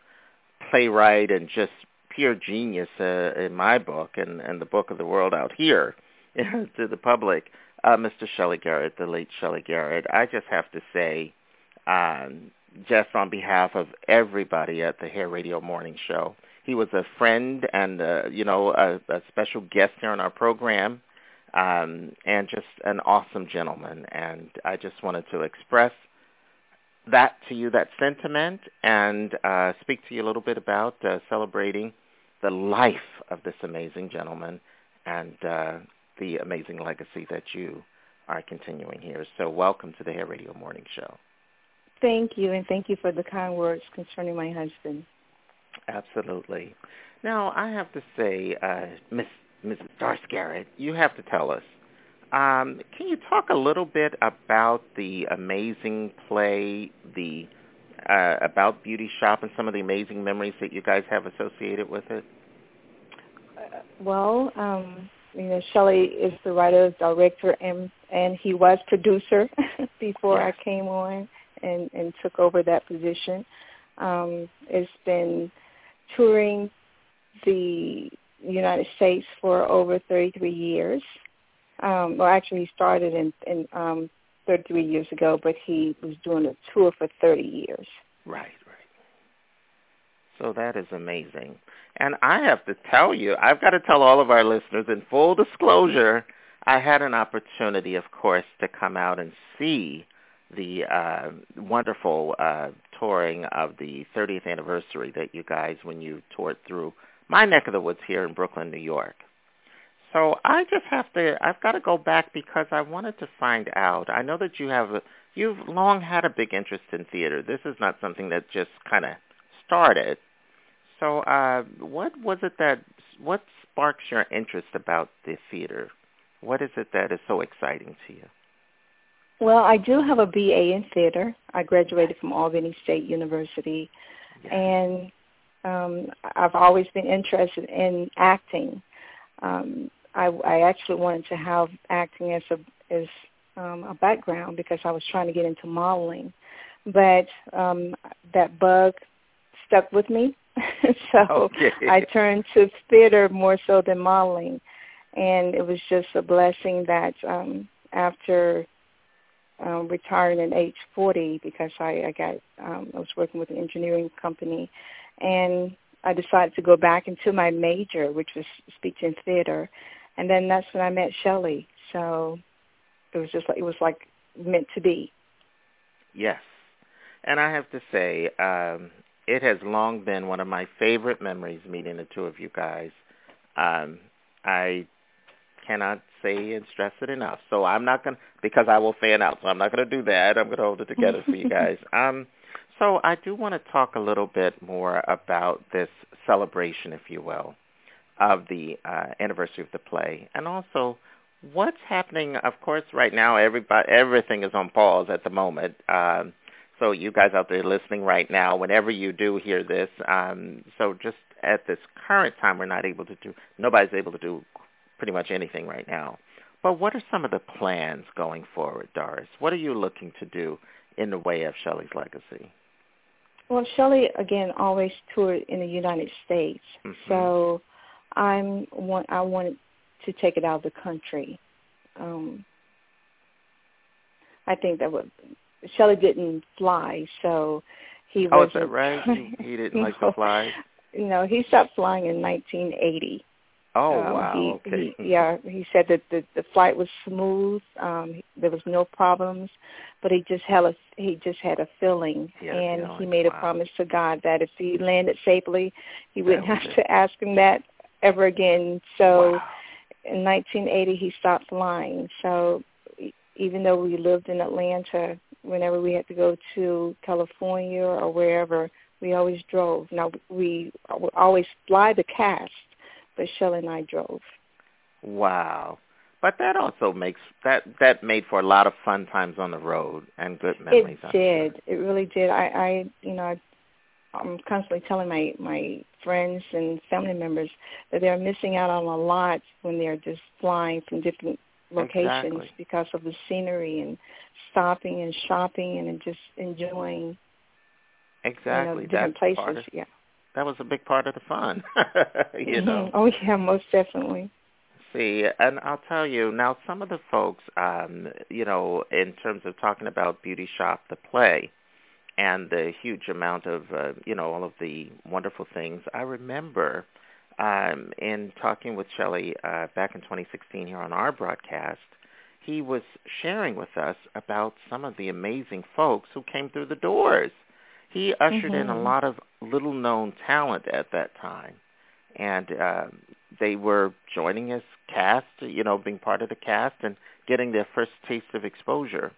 playwright and just pure genius uh, in my book and, and the book of the world out here [LAUGHS] to the public, uh, Mr. Shelley Garrett, the late Shelley Garrett. I just have to say, um, just on behalf of everybody at the Hair Radio Morning Show, he was a friend and uh, you know a, a special guest here on our program um, and just an awesome gentleman. And I just wanted to express that to you, that sentiment, and uh, speak to you a little bit about uh, celebrating the life of this amazing gentleman and uh, the amazing legacy that you are continuing here. So welcome to the Hair Radio Morning Show. Thank you, and thank you for the kind words concerning my husband. Absolutely. Now, I have to say, uh, Miss Mrs. Doris Garrett, you have to tell us. Um, can you talk a little bit about the amazing play, the uh, about Beauty Shop, and some of the amazing memories that you guys have associated with it? Uh, well, um, you know, Shelley is the writer, director, and and he was producer [LAUGHS] before I came on and and took over that position. Um, it's been touring the United States for over 33 years. Um, well, actually, he started in, in um, 33 years ago, but he was doing a tour for 30 years. Right, right. So that is amazing. And I have to tell you, I've got to tell all of our listeners in full disclosure, I had an opportunity, of course, to come out and see the uh, wonderful uh, touring of the 30th anniversary that you guys, when you toured through my neck of the woods here in Brooklyn, New York. So I just have to, I've got to go back because I wanted to find out. I know that you have, a, you've long had a big interest in theater. This is not something that just kind of started. So uh, what was it that, what sparks your interest about the theater? What is it that is so exciting to you? Well, I do have a BA in theater. I graduated from Albany State University, and um, I've always been interested in acting. Um, I, I actually wanted to have acting as a as um, a background because I was trying to get into modeling, but um, that bug stuck with me, [LAUGHS] so okay. I turned to theater more so than modeling, and it was just a blessing that um, after um, retiring at age 40 because I, I got um, I was working with an engineering company, and I decided to go back into my major, which was speech and theater, and then that's when I met Shelley. So it was just like it was like meant to be. Yes, and I have to say, um, it has long been one of my favorite memories meeting the two of you guys. Um, I cannot say and stress it enough. So I'm not going to, because I will fan out, so I'm not going to do that. I'm going to hold it together for you [LAUGHS] guys. Um, so I do want to talk a little bit more about this celebration, if you will, of the uh, anniversary of the play, and also what's happening. Of course, right now, everybody, everything is on pause at the moment. Um, so you guys out there listening right now, whenever you do hear this, um, so just at this current time, we're not able to do, nobody's able to do pretty much anything right now. But what are some of the plans going forward, Doris? What are you looking to do in the way of Shelley's legacy? Well, Shelley again always toured in the United States, mm-hmm. so I'm want I wanted to take it out of the country. Um, I think that would Shelley didn't fly, so he oh, was. is that right? he, he didn't [LAUGHS] like to fly. No, he stopped flying in 1980. Oh um, wow! He, okay. He, yeah, he said that the the flight was smooth. Um, he, there was no problems, but he just had a he just had a feeling, yeah, and feeling. he made wow. a promise to God that if he landed safely, he wouldn't have was to ask him that ever again. So, Wow. in 1980, he stopped flying. So, even though we lived in Atlanta, whenever we had to go to California or wherever, we always drove. Now we would always fly the cast, but Shelley and I drove. Wow. But that also makes that that made for a lot of fun times on the road and good memories. It did. It really did. I, I you know, I, I'm constantly telling my my friends and family members that they're missing out on a lot when they're just flying from different locations exactly. because of the scenery and stopping and shopping and just enjoying exactly you know, different That's places. Yeah, that was a big part of the fun. [LAUGHS] you Mhm. know. Oh yeah, most definitely. See, and I'll tell you now, some of the folks, um, you know, in terms of talking about Beauty Shop, the play, and the huge amount of, uh, you know, all of the wonderful things. I remember um, in talking with Shelley uh, back in 2016 here on our broadcast, he was sharing with us about some of the amazing folks who came through the doors. He ushered in a Mhm. lot of little-known talent at that time, and uh, they were joining his cast, you know, being part of the cast and getting their first taste of exposure.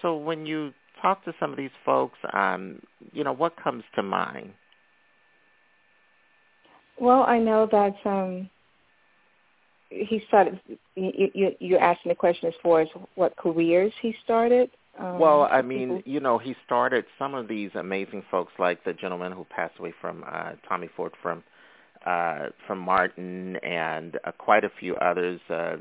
So when you talk to some of these folks, um, you know, what comes to mind? Well, I know that um he started. You, you, you're asking the question as far as what careers he started. Um, well, I mean, people- you know, he started some of these amazing folks, like the gentleman who passed away from uh, Tommy Ford from uh, from Martin, and uh, quite a few others uh,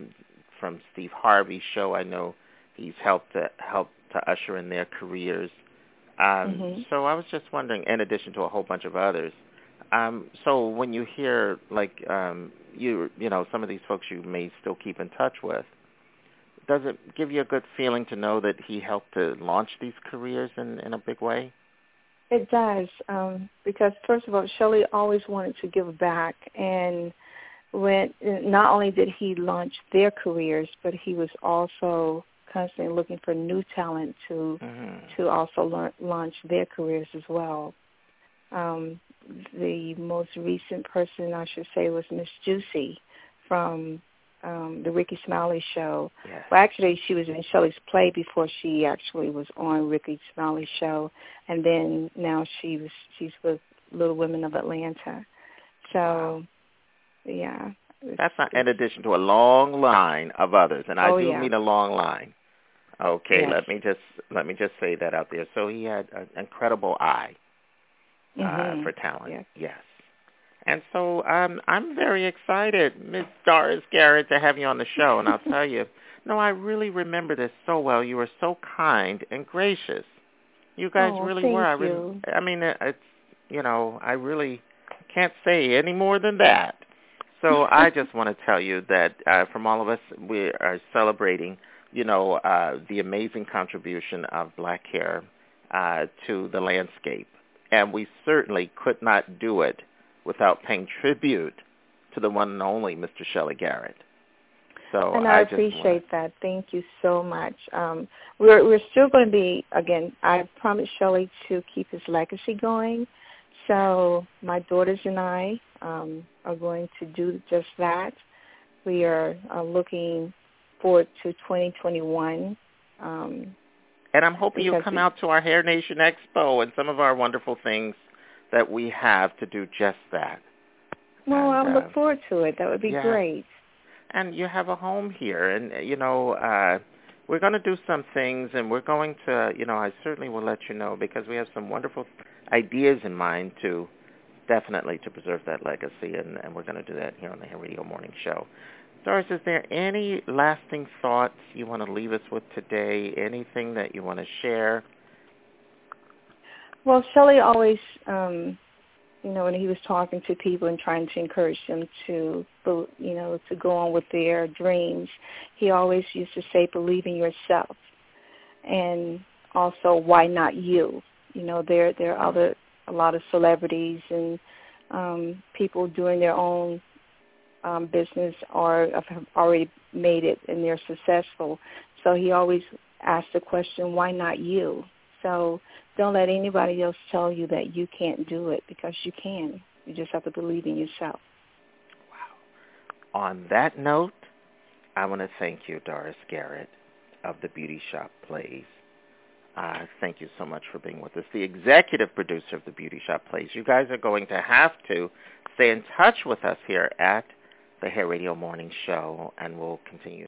from Steve Harvey's show. I know he's helped to help to usher in their careers. Um, Mhm. So I was just wondering, in addition to a whole bunch of others. Um, so when you hear like um, you you know some of these folks you may still keep in touch with, does it give you a good feeling to know that he helped to launch these careers in in a big way? It does, um, because first of all, Shelley always wanted to give back, and when not only did he launch their careers, but he was also constantly looking for new talent to to also learn, launch their careers as well. Um, the most recent person I should say was Miss Juicy from um, the Rickey Smiley show. Yes. Well, actually, she was in Shelley's play before she actually was on Rickey Smiley's show, and then now she was she's with Little Women of Atlanta. So, yeah. That's not in addition to a long line of others, and I Oh, do yeah. mean a long line. Okay, Yes. let me just let me just say that out there. So he had an incredible eye uh, Mhm. for talent. Yes. Yes. And so um, I'm very excited, Miss Doris Garrett, to have you on the show. And I'll tell you, [LAUGHS] no, I really remember this so well. You were so kind and gracious. You guys Oh, really were. I, you. I mean, it's you know, I really can't say any more than that. So I [LAUGHS] just want to tell you that uh, from all of us, we are celebrating, you know, uh, the amazing contribution of black hair uh, to the landscape, and we certainly could not do it without paying tribute to the one and only Mr. Shelley Garrett. So and I, just appreciate that. Thank you so much. Um, we're we're still going to be again. I promised Shelley to keep his legacy going, so my daughters and I um, are going to do just that. We are uh, looking forward to 2021. Um, And I'm hoping you'll come we- out to our Hair Nation Expo and some of our wonderful things that we have to do just that. well, I And, look uh, forward to it. That would be yeah. great. And you have a home here, and uh, you know uh, we're going to do some things, and we're going to, you know, I certainly will let you know because we have some wonderful ideas in mind to definitely to preserve that legacy, and, and we're going to do that here on the Hair Radio Morning Show. Doris, is there any lasting thoughts you want to leave us with today? Anything that you want to share? Well, Shelly always, um, you know, when he was talking to people and trying to encourage them to, you know, to go on with their dreams, he always used to say, "Believe in yourself," and also, "Why not you?" You know, there there are other a lot of celebrities and um, people doing their own um, business or have already made it and they're successful. So he always asked the question, "Why not you?" So don't let anybody else tell you that you can't do it because you can. You just have to believe in yourself. Wow. On that note, I want to thank you, Doris Garrett of the Beauty Shop Plays. Uh, thank you so much for being with us. The executive producer of the Beauty Shop Plays. You guys are going to have to stay in touch with us here at the Hair Radio Morning Show, and we'll continue.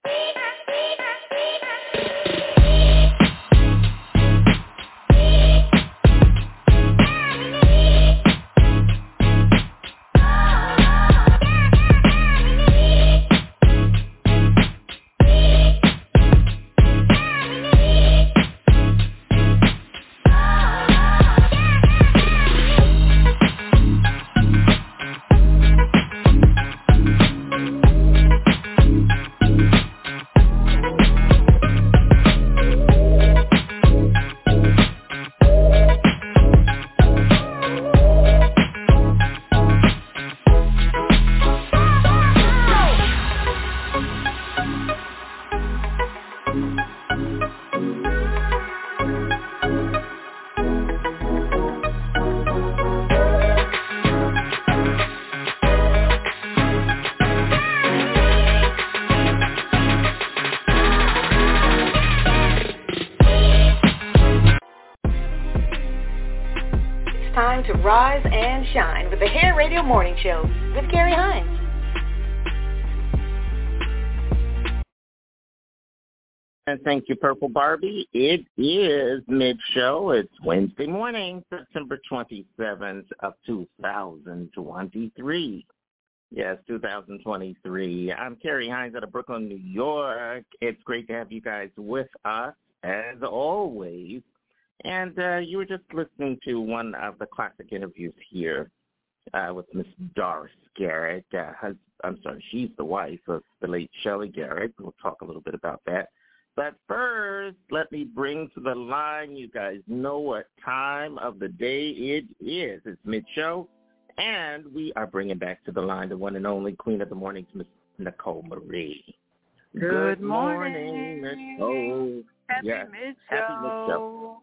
And shine with the Hair Radio Morning Show with Kerry Hines. And thank you, Purple Barbie. It is mid-show. It's Wednesday morning, September 27th of 2023. Yes, 2023. I'm Kerry Hines out of Brooklyn, New York. It's great to have you guys with us, as always. And uh, you were just listening to one of the classic interviews here uh, with Miss Doris Garrett. Uh, hus- I'm sorry, she's the wife of the late Shelly Garrett. We'll talk a little bit about that. But first, let me bring to the line. You guys know what time of the day it is. It's mid-show, and we are bringing back to the line the one and only Queen of the Mornings, Miss Nicole Marie. Good morning, morning. Nicole. Happy yes. mid Happy mid-show.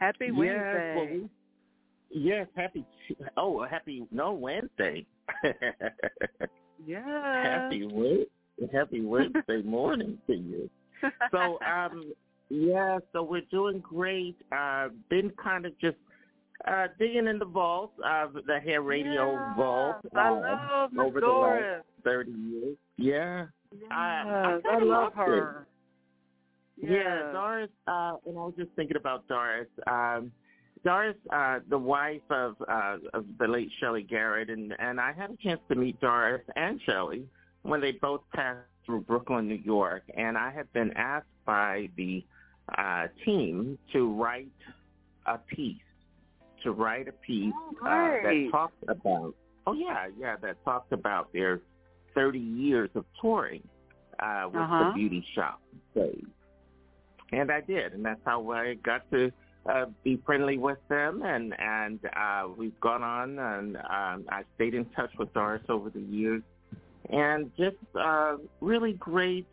Happy Yes, Wednesday. well, we- yes, happy. Oh, happy. No, Wednesday. yeah. happy Wed- Happy Wednesday [LAUGHS] morning to you. So, um, yeah. So we're doing great. Uh, been kind of just uh, digging in the vault of the Hair Radio Yeah, vault. I uh, love over Doris. the last thirty years. Yeah. I, I, I love her. it. Yeah, Doris, uh, and I was just thinking about Doris. Um, Doris, uh, the wife of, uh, of the late Shelly Garrett, and, and I had a chance to meet Doris and Shelly when they both passed through Brooklyn, New York, and I had been asked by the uh, team to write a piece, to write a piece uh, that talked about, oh yeah, yeah, that talked about their 30 years of touring uh, with Uh-huh. the beauty shop. And I did, and that's how I got to uh, be friendly with them, and and uh, we've gone on, and um, I stayed in touch with Doris over the years, and just uh, really great.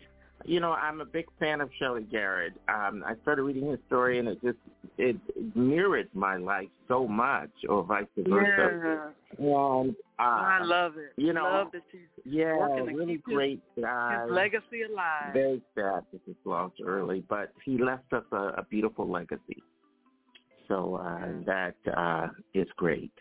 You know, I'm a big fan of Shelly Garrett. Um, I started reading his story, and it just it mirrored my life so much, or vice versa. Yeah. And uh, I love it. you know, love that she's yeah, working to really keep his- great guy. his legacy alive. Very sad that he lost early, but he left us a, a beautiful legacy. So uh, that uh, is great.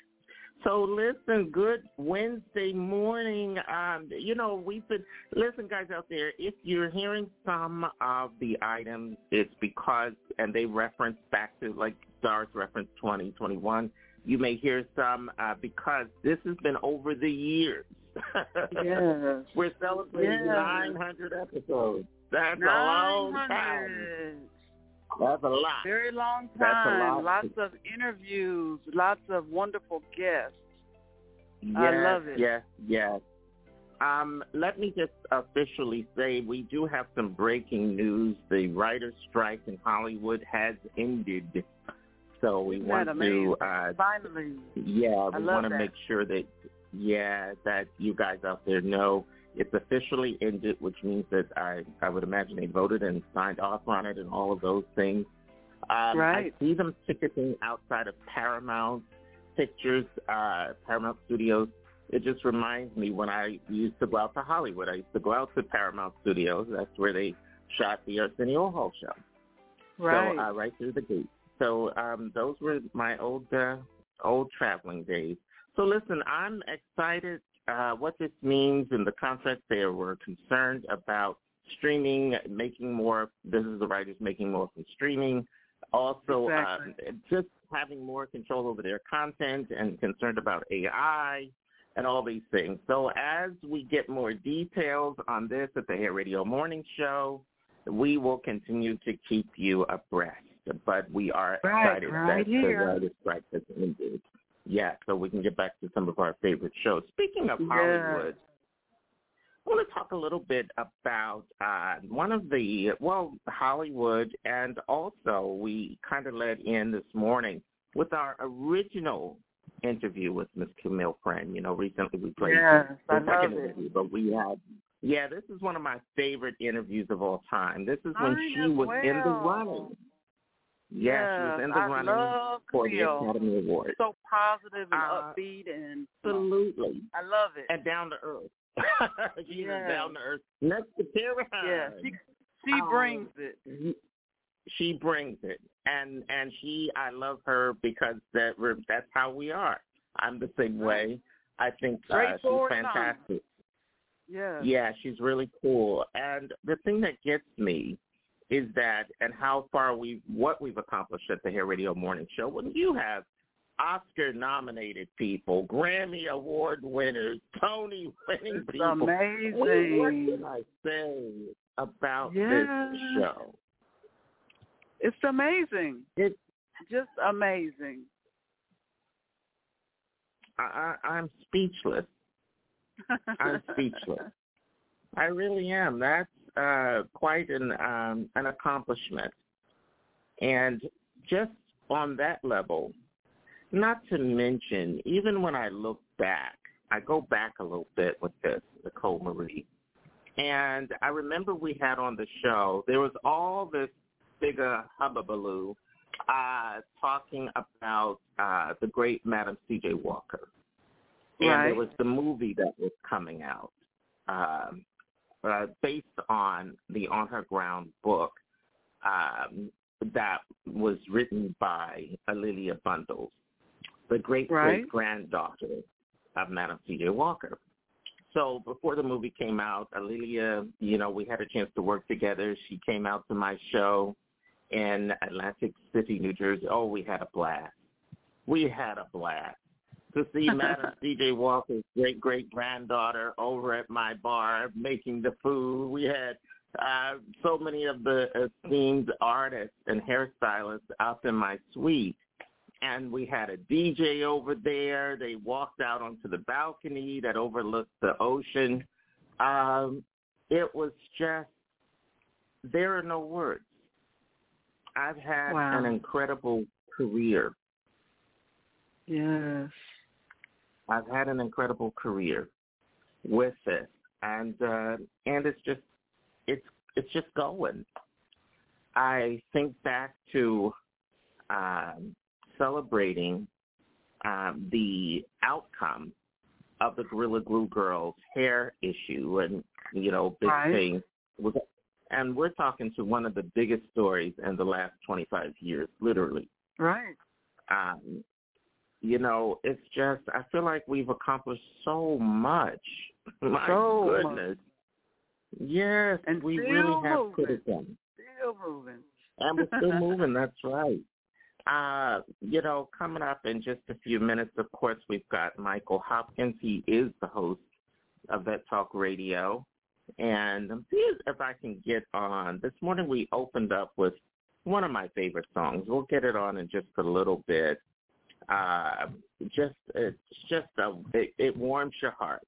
So listen, good Wednesday morning. Um, you know, we've been listen, guys out there. If you're hearing some of the items, it's because and they reference back to like Doris reference 2021. you may hear some uh, because this has been over the years. Yes. [LAUGHS] We're celebrating Yes. 900 episodes. That's a long time. 900. That's a lot. Very long time. lot. Lots of interviews, lots of wonderful guests. Yes, I love it. Yes, yes. Um, let me just officially say we do have some breaking news. The writer's strike in Hollywood has ended. So we Isn't want to, uh, Finally. yeah, I we want to make sure that, yeah, that you guys out there know it's officially ended, which means that I, I would imagine they voted and signed off on it and all of those things. Um, Right. I see them ticketing outside of Paramount Pictures, uh, Paramount Studios. It just reminds me when I used to go out to Hollywood. I used to go out to Paramount Studios. That's where they shot the Arsenio Hall show. Right. So uh, right through the gate. So um, those were my old uh, old traveling days. So listen, I'm excited uh, what this means in the context they were concerned about streaming, making more. This is the writers making more from streaming. Also, Exactly. uh, just having more control over their content and concerned about AI and all these things. So as we get more details on this at the Hair Radio Morning Show, we will continue to keep you abreast. But we are Right, excited right that here. the writers' strike has ended. Yeah, so we can get back to some of our favorite shows. Speaking of. Hollywood, I want to talk a little bit about uh, one of the, well, Hollywood, and also we kind of led in this morning with our original interview with Miss Camille Friend. You know, recently we played Yes, the I second love it. interview, but we had, yeah, this is one of my favorite interviews of all time. This is when Mine she as was in the well. Running. Yeah, she was in the I running love for the Academy Award. So positive and Uh, upbeat and Absolutely. I love it. And down to earth. [LAUGHS] [LAUGHS] She's Yes. down to earth. Next to Yeah, she she Um, brings it. She brings it, and and she, I love her because that we're, that's how we are. I'm the same way. I think uh, she's Straightforward and honest. fantastic. Yeah. Yeah, she's really cool. And the thing that gets me is that and how far we what we've accomplished at the Hair Radio Morning Show when you have Oscar nominated people, Grammy award winners, Tony winning It's people. amazing. What can I say about this show? It's amazing. It's just amazing. I, I I'm speechless. [LAUGHS] I'm speechless. I really am. That's uh, quite an um, an accomplishment. And just on that level, not to mention, even when I look back, I go back a little bit with this, Nicole Marie. And I remember we had on the show, there was all this bigger hubbubaloo uh, talking about uh, the great Madam C.J. Walker. And Right. there was the movie that was coming out um, uh, based on the On Her Ground book um, that was written by A'Lelia Bundles, the great Right. great granddaughter of Madam C.J. Walker. So before the movie came out, Alilia, you know, we had a chance to work together. She came out to my show in Atlantic City, New Jersey. Oh, we had a blast. We had a blast to see Madam C.J. Walker's great great granddaughter over at my bar making the food. We had uh, so many of the esteemed artists and hairstylists up in my suite. And we had a DJ over there. They walked out onto the balcony that overlooked the ocean. Um, it was just, there are no words. I've had Wow. an incredible career. Yes. I've had an incredible career with it, and uh, and it's just it's it's just going. I think back to um, celebrating um, the outcome of the Gorilla Glue Girls hair issue, and you know, big Right. thing. Was, and we're talking to one of the biggest stories in the last 25 years, literally. Right. Um, you know, it's just I feel like we've accomplished so much. [LAUGHS] My So much. goodness. Yes, And we really have put it done. Still moving. And we're still [LAUGHS] moving, that's right. Uh, you know, coming up in just a few minutes, of course, we've got Michael Hopkins. He is the host of Vet Talk Radio. And I'm seeing if I can get on. This morning we opened up with one of my favorite songs. We'll get it on in just a little bit. Uh, just it's just a it, it warms your heart.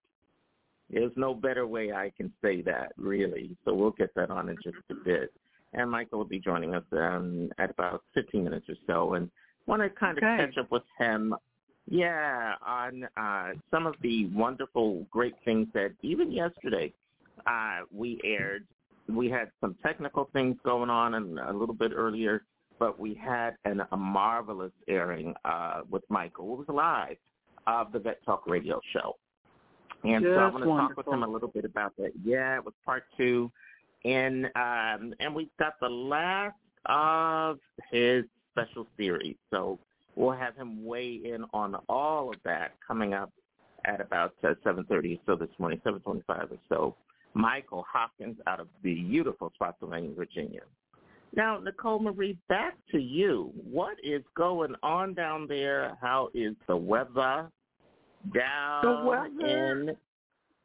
There's no better way I can say that, really. So we'll get that on in just a bit. And Michael will be joining us um, at about 15 minutes or so, and want to kind of Okay. catch up with him. Yeah, on uh, some of the wonderful, great things that even yesterday uh, we aired. We had some technical things going on, and a little bit earlier, but we had an, a marvelous airing uh, with Michael. It was live of the Vet Talk Radio Show. And so I want to talk with him a little bit about that. Yeah, it was part two. And um and we've got the last of his special series. So we'll have him weigh in on all of that coming up at about uh, 7.30 or so this morning, 7.25 or so. Michael Hopkins out of beautiful Spotsylvania, Virginia. Now, Nicole Marie, back to you. What is going on down there? How is the weather down the weather. in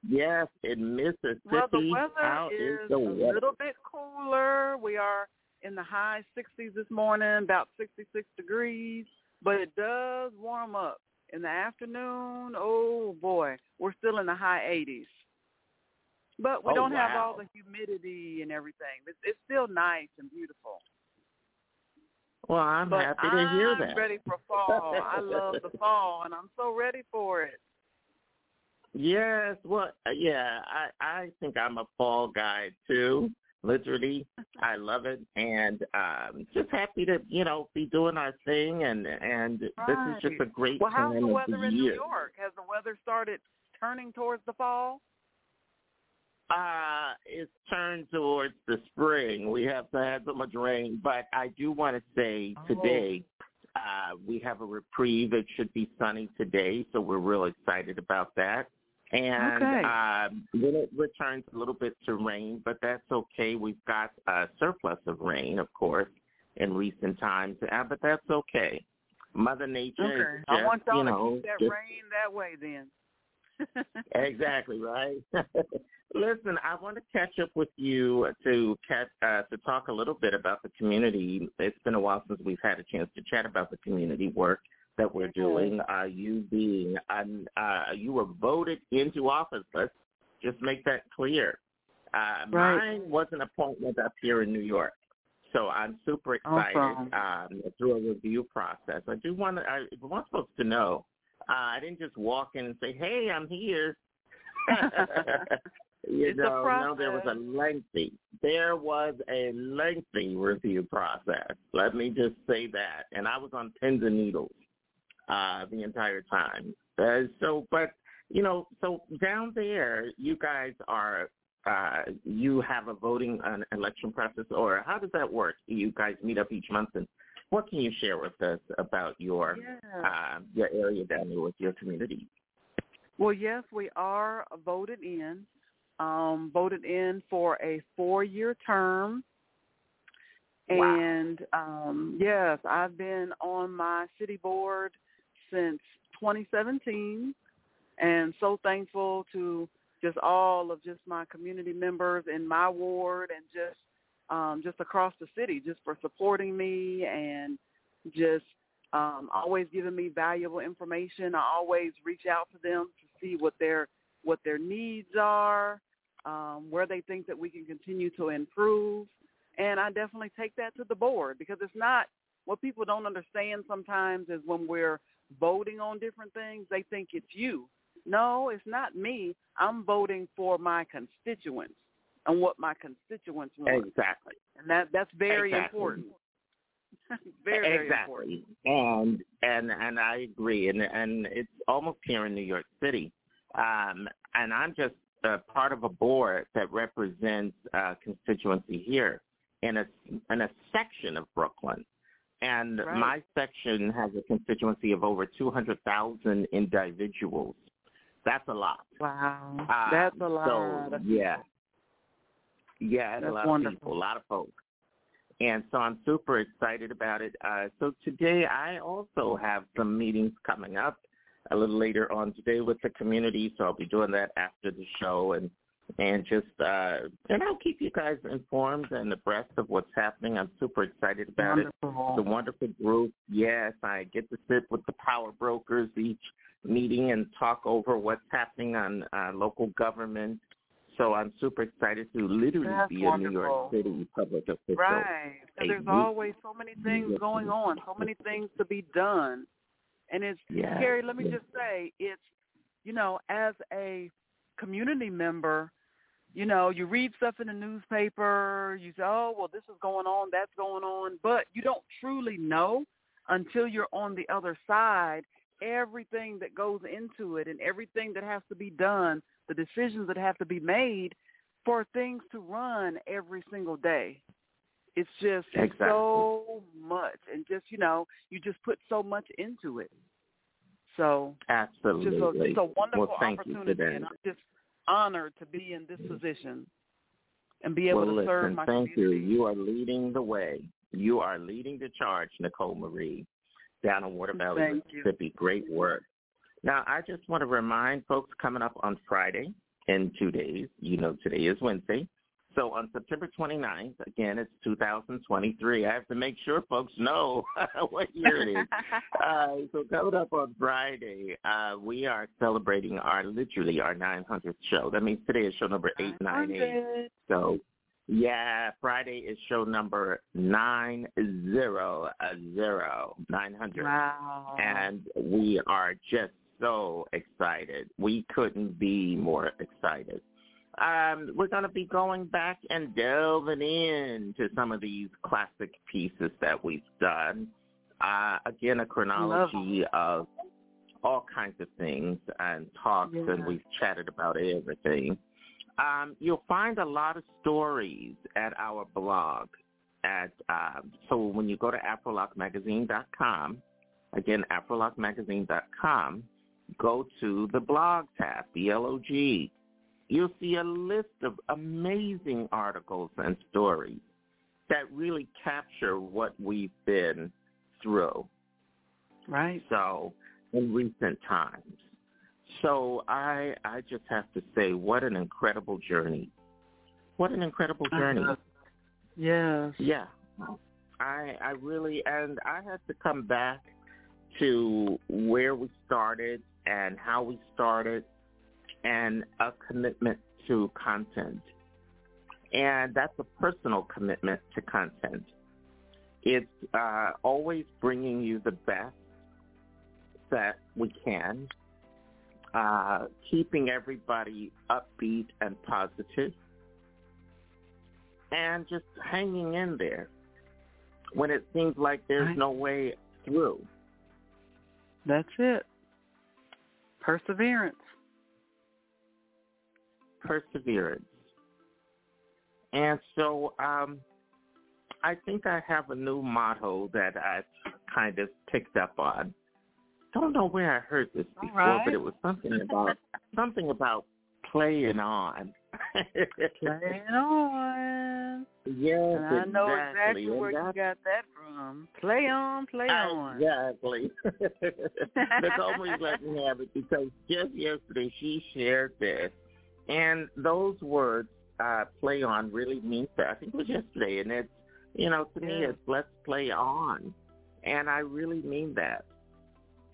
yes in Mississippi? Well, the weather How is, the a weather? little bit cooler. We are in the high 60s this morning, about 66 degrees, but it does warm up in the afternoon. Oh boy, we're still in the high 80s. But we Oh, don't have all the humidity and everything. It's, it's still nice and beautiful. Well, I'm but happy to hear that. I'm ready for fall. I love the [LAUGHS] fall, and I'm so ready for it. Yes, well, uh, yeah, I I think I'm a fall guy too. Literally, I love it, and um just happy to you know be doing our thing, and and this is just a great Well, how's the weather the in year. New York? Has the weather started turning towards the fall? Uh, it's turned towards the spring. We have to have so much rain, but I do want to say Oh. today uh, we have a reprieve. It should be sunny today, so we're real excited about that. And Okay. um, then it returns a little bit to rain, but that's okay. We've got a surplus of rain, of course, in recent times, uh, but that's okay. Mother Nature Okay. is I want y'all you to keep that just- rain that way then. Exactly right. [LAUGHS] Listen, I want to catch up with you to catch, uh, to talk a little bit about the community. It's been a while since we've had a chance to chat about the community work that we're doing. Uh, you being, um, uh, you were voted into office. Let's just make that clear. Uh, Right. Mine was an appointment up here in New York. So I'm super excited Awesome. um, through a review process. I do want to, I want folks to know uh, I didn't just walk in and say, "Hey, I'm here." [LAUGHS] you It's know, no, there was a lengthy, there was a lengthy review process. Let me just say that, and I was on pins and needles uh, the entire time. Uh, so, but you know, so down there, you guys are. Uh, you have a voting an election process, or how does that work? You guys meet up each month, and what can you share with us about your uh, your area down there with your community? Well, yes, we are voted in. Um, voted in for a four-year term. Wow. And um, yes, I've been on my city board since 2017, and so thankful to just all of just my community members in my ward and just um, just across the city, just for supporting me and just um, always giving me valuable information. I always reach out to them to see what their what their needs are, um, where they think that we can continue to improve, and I definitely take that to the board because it's not what people don't understand sometimes is when we're voting on different things, they think it's you. No, it's not me. I'm voting for my constituents and what my constituents want. Exactly. And that that's very Exactly. important. [LAUGHS] very, very exactly. important. And and and I agree. And and it's almost here in New York City. Um, and I'm just uh, part of a board that represents uh, constituency here in a in a section of Brooklyn. And Right. my section has a constituency of over 200,000 individuals. That's a lot. Wow. Um, That's a lot. So, yeah. Yeah, and a lot wonderful. of people, a lot of folks. And so I'm super excited about it. Uh, so today I also have some meetings coming up a little later on today with the community. So I'll be doing that after the show and and just uh and I'll keep you guys informed and abreast of what's happening. I'm super excited about it. Wonderful. It's a wonderful group. Yes, I get to sit with the power brokers each meeting and talk over what's happening on uh, local government. So I'm super excited to literally That's be a New York. City public official. Right. And there's always so many things going on, so many things to be done. And it's Yes. Kerry, let me just say, it's you know, as a community member, you know, you read stuff in the newspaper, you say, Oh, well this is going on, that's going on but you don't truly know until you're on the other side everything that goes into it and everything that has to be done, the decisions that have to be made for things to run every single day. It's just exactly. so much, and just you know, you just put so much into it. So absolutely, just a, just a wonderful well, thank opportunity, and I'm just honored to be in this position and be able well, to listen, serve my thank community. you. You are leading the way. You are leading the charge, Nicole Marie, down in Water Valley, Thank Mississippi. You. Great work. Now, I just want to remind folks coming up on Friday in two days. You know, today is Wednesday. So on September 29th, again, it's 2023. I have to make sure folks know [LAUGHS] what year it is. [LAUGHS] uh, so coming up on Friday, uh, we are celebrating our, literally our 900th show. That means today is show number 898. So yeah, Friday is show number nine zero zero nine hundred. Wow. And we are just so excited. We couldn't be more excited. Um, we're going to be going back and delving into some of these classic pieces that we've done. Uh, again, a chronology of all kinds of things and talks, yeah. and we've chatted about everything. Um, you'll find a lot of stories at our blog. At uh, so when you go to AfroLockMagazine.com, again AfroLockMagazine.com, go to the blog tab, B-L-O-G. You'll see a list of amazing articles and stories that really capture what we've been through. Right. So in recent times. So I I just have to say, what an incredible journey! What an incredible journey! Uh-huh. Yes. Yeah. I I really and I had to come back to where we started and how we started and a commitment to content. And that's a personal commitment to content. It's uh, always bringing you the best that we can uh, keeping everybody upbeat and positive, and just hanging in there when it seems like there's right. no way through. That's it. Perseverance. Perseverance. And so um, I think I have a new motto that I've kind of picked up on don't know where I heard this before, right. but it was something about [LAUGHS] something about playing on. playing on. [LAUGHS] Yes, and I know exactly. exactly where you got that from. Play on, play on. Exactly. [LAUGHS] Nicole let me have it because just yesterday she shared this, and those words uh, "play on" really means that. I think it was yesterday, and it's you know to me it's let's play on, and I really mean that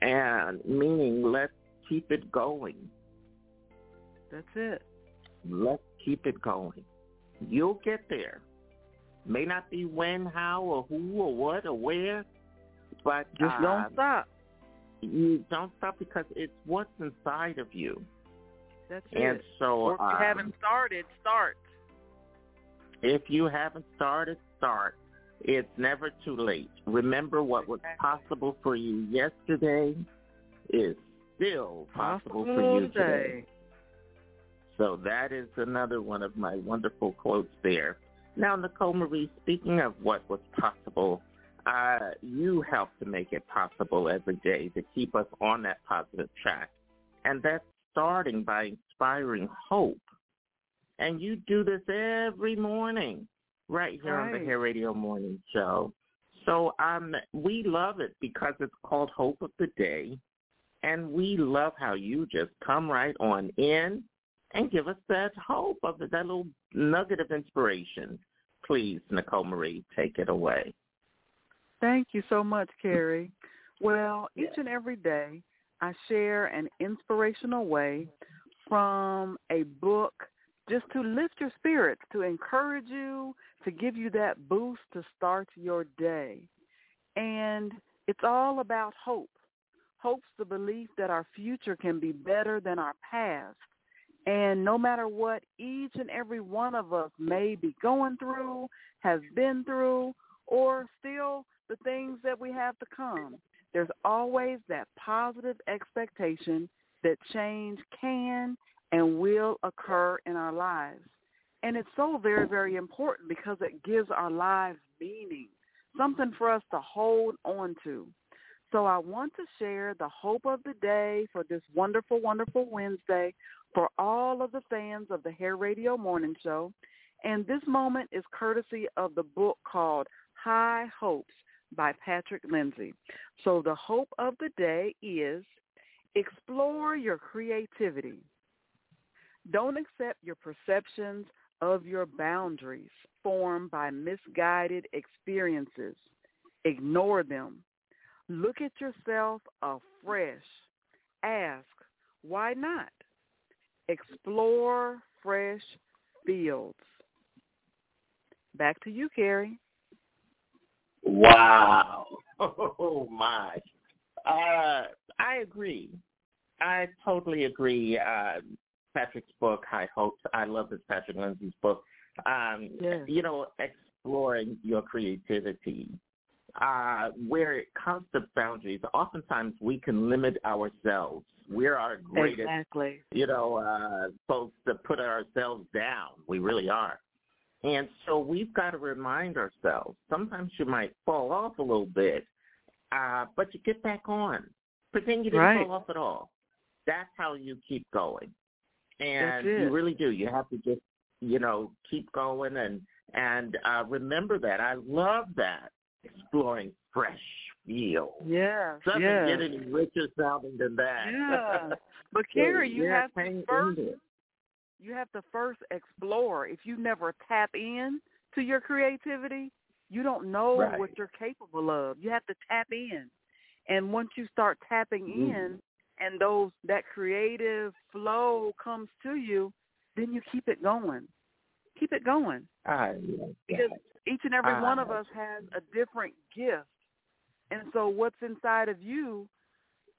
and meaning let's keep it going. That's it. Let's keep it going. You'll get there. May not be when, how, or who, or what, or where, but just uh, don't stop. You don't stop because it's what's inside of you. That's and it. so, if you um, haven't started, start. If you haven't started, start. It's never too late. Remember what was possible for you yesterday is still possible, possible for you today. today. So that is another one of my wonderful quotes there. Now, Nicole Marie, speaking of what was possible, uh, you help to make it possible every day to keep us on that positive track. And that's starting by inspiring hope. And you do this every morning right here right. on the Hair Radio Morning Show. So um, we love it because it's called Hope of the Day. And we love how you just come right on in and give us that hope of it, that little nugget of inspiration. Please, Nicole Marie, take it away. Thank you so much, Kerry. Well, each and every day I share an inspirational way from a book just to lift your spirits, to encourage you, to give you that boost to start your day. And it's all about hope. Hope's the belief that our future can be better than our past. And no matter what each and every one of us may be going through, has been through, or still the things that we have to come, there's always that positive expectation that change can and will occur in our lives. And it's so very, very important because it gives our lives meaning, something for us to hold on to. So I want to share the hope of the day for this wonderful, wonderful Wednesday for all of the fans of the Hair Radio Morning Show. And this moment is courtesy of the book called High Hopes by Patrick Lindsay. So the hope of the day is explore your creativity. Don't accept your perceptions of your boundaries formed by misguided experiences. Ignore them. Look at yourself afresh. Ask, why not? Explore fresh fields. Back to you, Kerry. Wow. [LAUGHS] Oh my. Uh, I agree. I totally agree. Uh, Patrick's book, High Hopes. I love this Patrick Lindsay's book. Um, yes. You know, exploring your creativity. Uh, where it comes to boundaries, oftentimes we can limit ourselves. We're our greatest, exactly. you know, uh, folks to put ourselves down. We really are. And so we've got to remind ourselves. Sometimes you might fall off a little bit, uh, but you get back on. Pretend you didn't Right. fall off at all. That's how you keep going. And you really do. You have to just, you know, keep going and and uh, remember that. I love that exploring fresh fields. Yeah. Doesn't yeah. get any richer sounding than that. Yeah. [LAUGHS] But Kerry, you yeah, have to first you have to first explore. If you never tap in to your creativity, you don't know Right. what you're capable of. You have to tap in. And once you start tapping Mm. in and those that creative flow comes to you, then you keep it going. Keep it going. I Because each and every Ah. one of us has a different gift. And so what's inside of you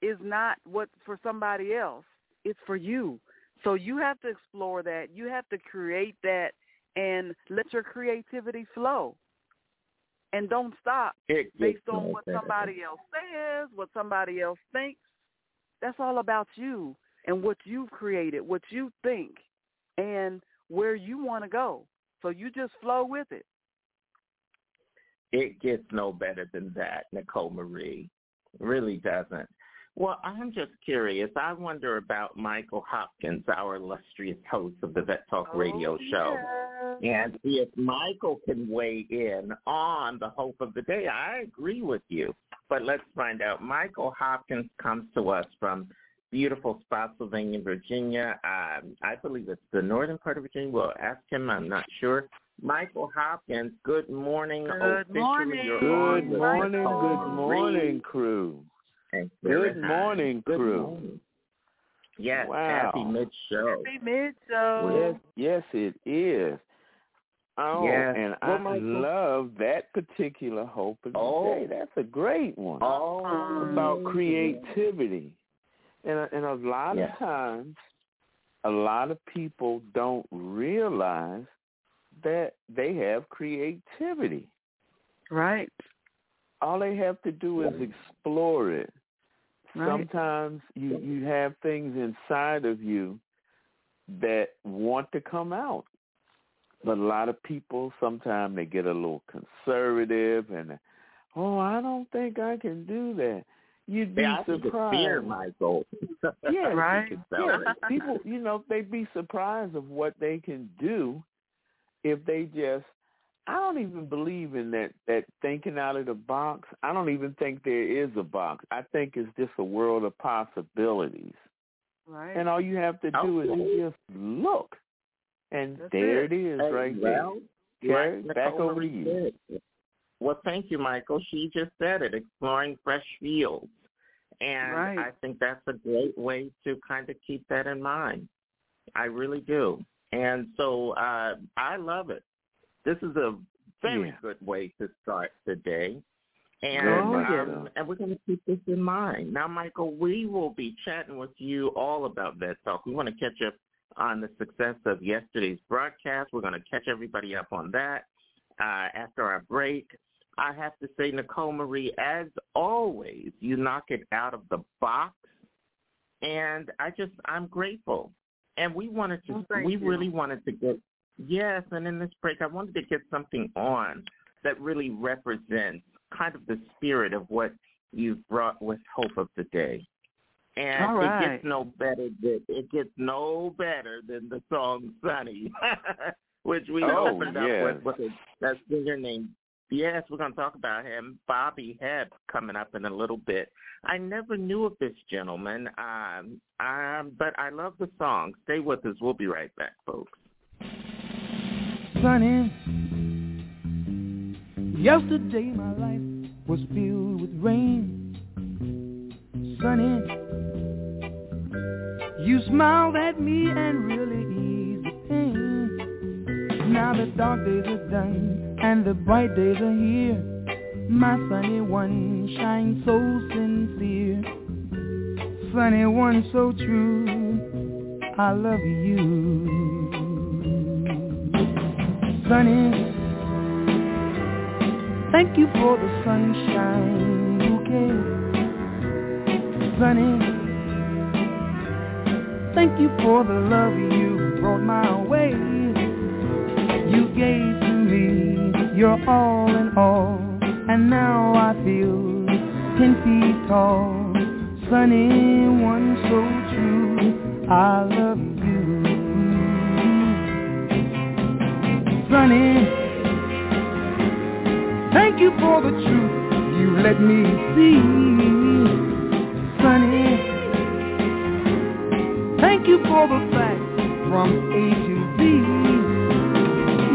is not what's for somebody else. It's for you. So you have to explore that. You have to create that and let your creativity flow. And don't stop based on what somebody else says, what somebody else thinks. That's all about you and what you've created, what you think, and where you want to go. So you just flow with it. It gets no better than that, Nicole Marie. It really doesn't. Well, I'm just curious. I wonder about Michael Hopkins, our illustrious host of the Vet Talk radio show. And see if Michael can weigh in on the hope of the day. I agree with you. But let's find out. Michael Hopkins comes to us from beautiful Spotsylvania, Virginia. Um, I believe it's the northern part of Virginia. We'll ask him. I'm not sure. Michael Hopkins, good morning. Good morning. Good morning, good morning, crew. Good morning, crew. Yes, Wow. happy mid-show. Happy mid show. Yes, yes, it is. Oh, Yes. and Well, I Michael- love that particular hope of the Oh. day. That's a great one Oh, about creativity. And a- and a lot Yeah. of times, a lot of people don't realize that they have creativity. Right. All they have to do is explore it. Right. Sometimes you you have things inside of you that want to come out. But a lot of people sometimes they get a little conservative and oh, I don't think I can do that. You'd be yeah, I surprised. fear, Michael. [LAUGHS] Yeah, Right. You can tell yeah. People, you know, they'd be surprised of what they can do if they just. I don't even believe in that that thinking out of the box. I don't even think there is a box. I think it's just a world of possibilities. Right. And all you have to do is Okay. you just look, and That's there it. it is, Hey, right well, there. Kerry, like back over to you. said. Well, thank you, Michael. She just said it, exploring fresh fields. And Right. I think that's a great way to kind of keep that in mind. I really do. And so uh, I love it. This is a very Yeah. good way to start the day. And Oh, um, and we're going to keep this in mind. Now, Michael, we will be chatting with you all about Vet Talk. We want to catch up on the success of yesterday's broadcast. We're going to catch everybody up on that uh, after our break. I have to say, Nicole Marie, as always, you knock it out of the box, and I just I'm grateful. And we wanted to, Well, we you. really wanted to get Yes, and in this break, I wanted to get something on that really represents kind of the spirit of what you've brought with Hope of the Day. And All right. it gets no better than it gets no better than the song "Sunny," [LAUGHS] which we Oh, opened up with with a, that singer named. Yes, we're going to talk about him, Bobby Hebb, coming up in a little bit. I never knew of this gentleman, um, um, but I love the song. Stay with us. We'll be right back, folks. sunny. Yesterday my life was filled with rain. Sunny, you smiled at me and really eased the pain. Now the dark days are done and the bright days are here. My sunny one shines so sincere. Sunny one so true. I love you. Sunny, thank you for the sunshine bouquet. Sunny, thank you for the love you brought my way. You gave to me your all in all, and now I feel ten feet tall. Sunny, one so true, I love you. Sunny, thank you for the truth you let me see. Sunny, thank you for the facts from A to Z.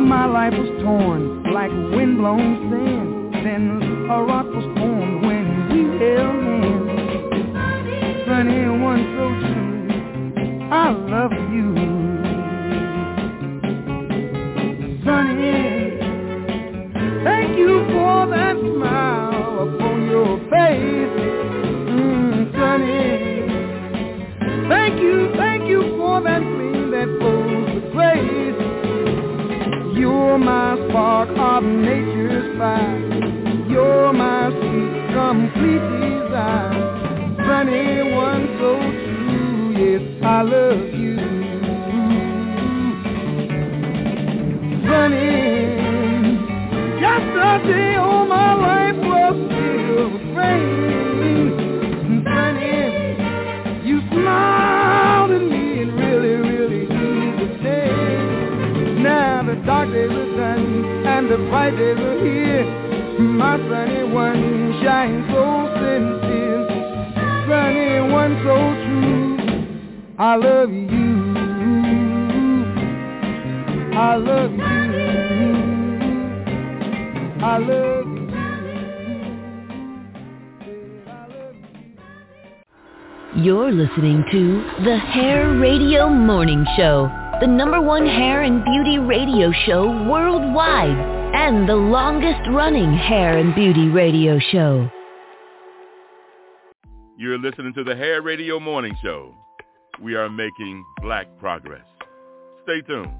My life was torn like windblown sand. Then a rock was formed when we held hands. Sunny, one so true, I love you. Sunny, thank you for that smile upon your face. Mm, sunny, thank you, thank you for that gleam that flows with grace. You're my spark of nature's fire. You're my sweet, complete desire. Sunny, one so true, yes, I love you. Sunny, yesterday all my the bright days here. My sunny one shines so sincere. Sunny one so true. I love you. I love you. I love you. You're listening to the Hair Radio Morning Show, the number one hair and beauty radio show worldwide and the longest running hair and beauty radio show. You're listening to the Hair Radio Morning Show. We are making black progress. Stay tuned.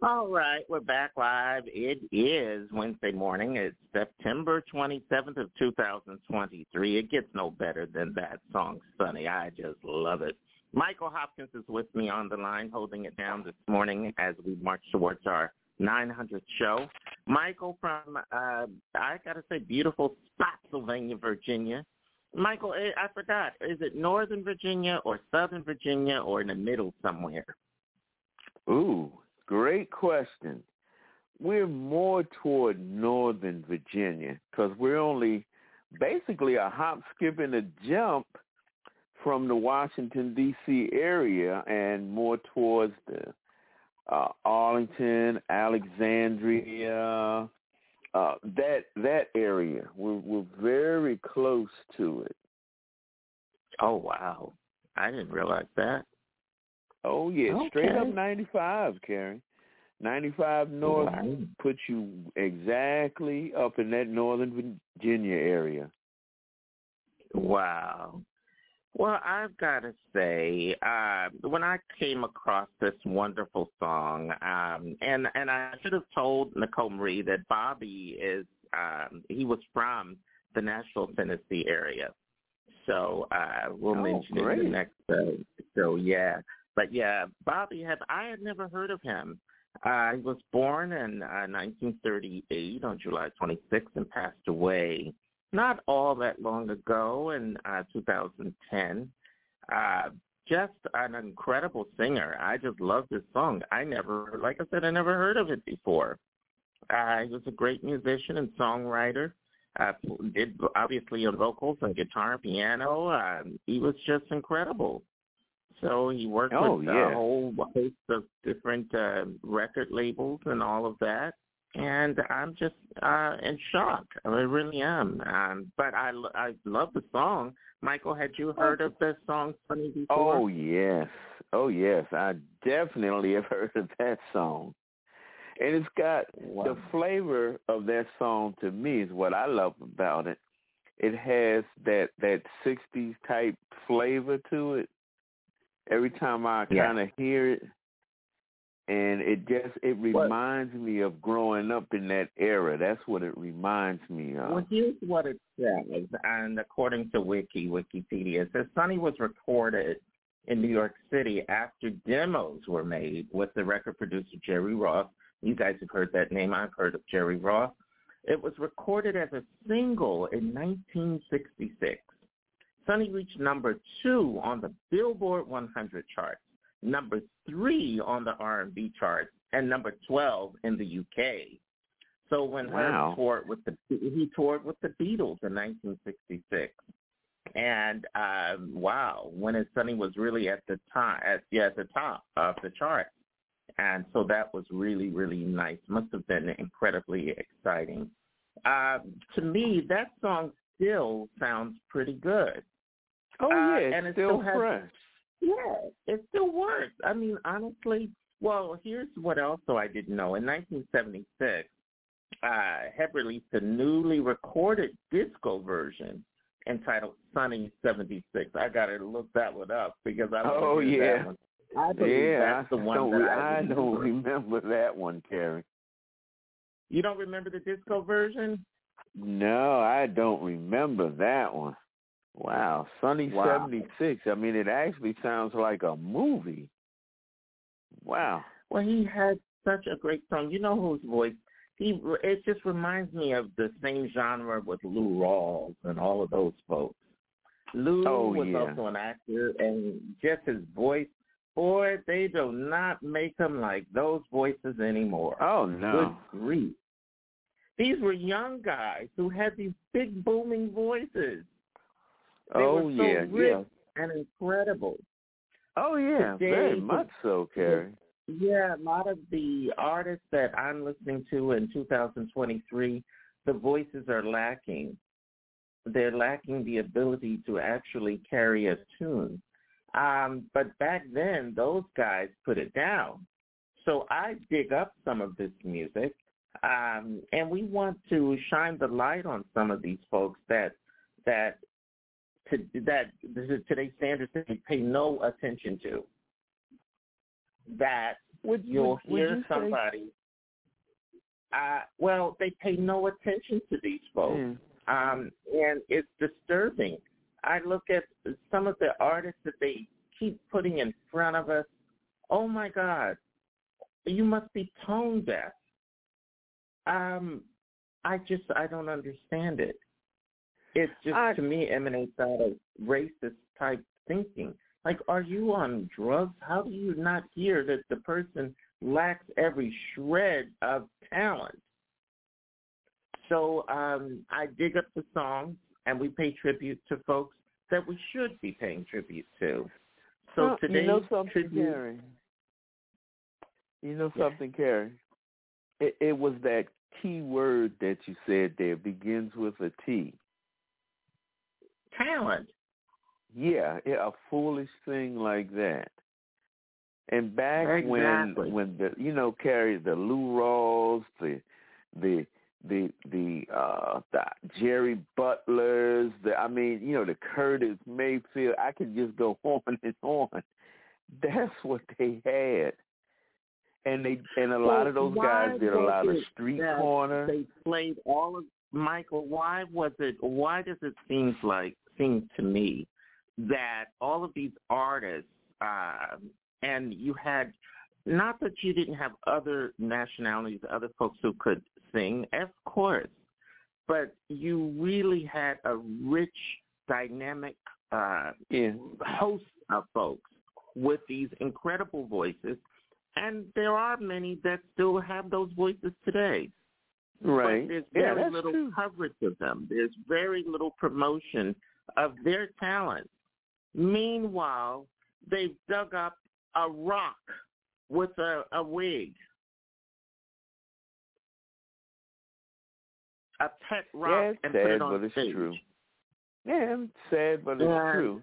All right, we're back live. It is Wednesday morning. It's September 27th of 2023. It gets no better than that song, Sunny. I just love it. Michael Hopkins is with me on the line, holding it down this morning as we march towards our 900th show. Michael from, uh, I got to say, beautiful Spotsylvania, Virginia. Michael, eh, I forgot. Is it Northern Virginia or Southern Virginia or in the middle somewhere? Ooh, great question. We're more toward Northern Virginia because we're only basically a hop, skip, and a jump from the Washington D.C. area, and more towards the uh, Arlington, Alexandria, uh, that that area. We're we're very close to it. Oh wow, I didn't realize that. Oh yeah, straight up 95, Karen. 95 north Wow. puts you exactly up in that northern Virginia area. Wow. Well, I've got to say, uh, when I came across this wonderful song, um, and and I should have told Nicole Marie that Bobby is um, he was from the Nashville, Tennessee area, so uh, we'll Oh, mention it in great. the next. Uh, so yeah, but yeah, Bobby had I had never heard of him. Uh, he was born in uh, 1938 on July 26th and passed away not all that long ago in uh, 2010. Uh, just an incredible singer. I just love this song. I never, like I said, I never heard of it before. Uh, he was a great musician and songwriter. Uh, did obviously on vocals and guitar and piano. Uh, he was just incredible. So he worked oh, with yeah. a whole host of different uh, record labels and all of that. And I'm just uh, in shock. I really am. Um, but I, I love the song. Michael, had you heard of this song Sunny before? Oh yes, oh yes, I definitely have heard of that song, and it's got wow. the flavor of that song. To me, is what I love about it. It has that that '60s type flavor to it. Every time I Yeah. kind of hear it, and it just it reminds me of growing up in that era. That's what it reminds me of. Well, here's what it says, and according to Wiki, Wikipedia, it says Sunny was recorded in New York City after demos were made with the record producer Jerry Ross. You guys have heard that name. I've heard of Jerry Ross. It was recorded as a single in 1966. Sunny reached number two on the Billboard 100 charts, number three on the R&B charts, and number 12 in the UK. So when Wow. Hebb toured with the he toured with the Beatles in 1966, and um, wow, when his Sunny was really at the top, at, yeah, at the top of the chart, and so that was really really nice. Must have been incredibly exciting. Uh, to me, that song still sounds pretty good. Oh Uh, yeah, it's and it still, still has- fresh. Yeah, it still works. I mean, honestly, well, here's what also I didn't know. In 1976, uh, had released a newly recorded disco version entitled Sunny 76. I got to look that one up because I wanna Oh yeah, that one. I believe yeah. that's the I don't, I, I don't remember. remember that one, Kerry. You don't remember the disco version? No, I don't remember that one. Wow, Sunny Wow. 76. I mean, it actually sounds like a movie. Wow. Well, he had such a great song. You know whose voice? He it just reminds me of the same genre with Lou Rawls and all of those folks. Lou Oh, was yeah. also an actor, and just his voice. Boy, they do not make him like those voices anymore. Oh no. Good grief! These were young guys who had these big booming voices. They oh were so yeah, rich yeah. and incredible. Oh yeah, very much so, Kerry. Yeah, a lot of the artists that I'm listening to in 2023, the voices are lacking. They're lacking the ability to actually carry a tune. Um, but back then, those guys put it down. So I dig up some of this music, um, and we want to shine the light on some of these folks that that to, that today's standards that they pay no attention to that Would you'll would, hear would you say- somebody. Uh, well, they pay no attention to these folks, Mm. um, and it's disturbing. I look at some of the artists that they keep putting in front of us. Oh my God, you must be tone deaf. Um, I just I don't understand it. It just I- to me emanates out of racist type thinking. Like, are you on drugs? How do you not hear that the person lacks every shred of talent? So um, I dig up the songs and we pay tribute to folks that we should be paying tribute to. So Well, today, you know something, tribute, Kerry. You know Yeah. something, Kerry. It, it was that key word that you said there begins with a T. talent. Yeah, yeah, a foolish thing like that. And back Exactly. when when the you know Kerry the Lou Rawls, the the the the uh the Jerry Butlers, the I mean, you know, the Curtis Mayfield, I could just go [LAUGHS] on and on. That's what they had. And they and a lot of those guys did a lot of street corner. They played all of Michael. Why was it? Why does it seem like seem to me that all of these artists, uh, and you had not that you didn't have other nationalities, other folks who could sing, of course, but you really had a rich, dynamic uh, yeah. host of folks with these incredible voices, and there are many that still have those voices today. Right. But there's very that's little true. coverage of them. There's very little promotion of their talent. Meanwhile, they've dug up a rock with a, a wig. A pet rock yeah, and sad, put it on but it's stage. true. Yeah, it's sad, but it's Yeah. true.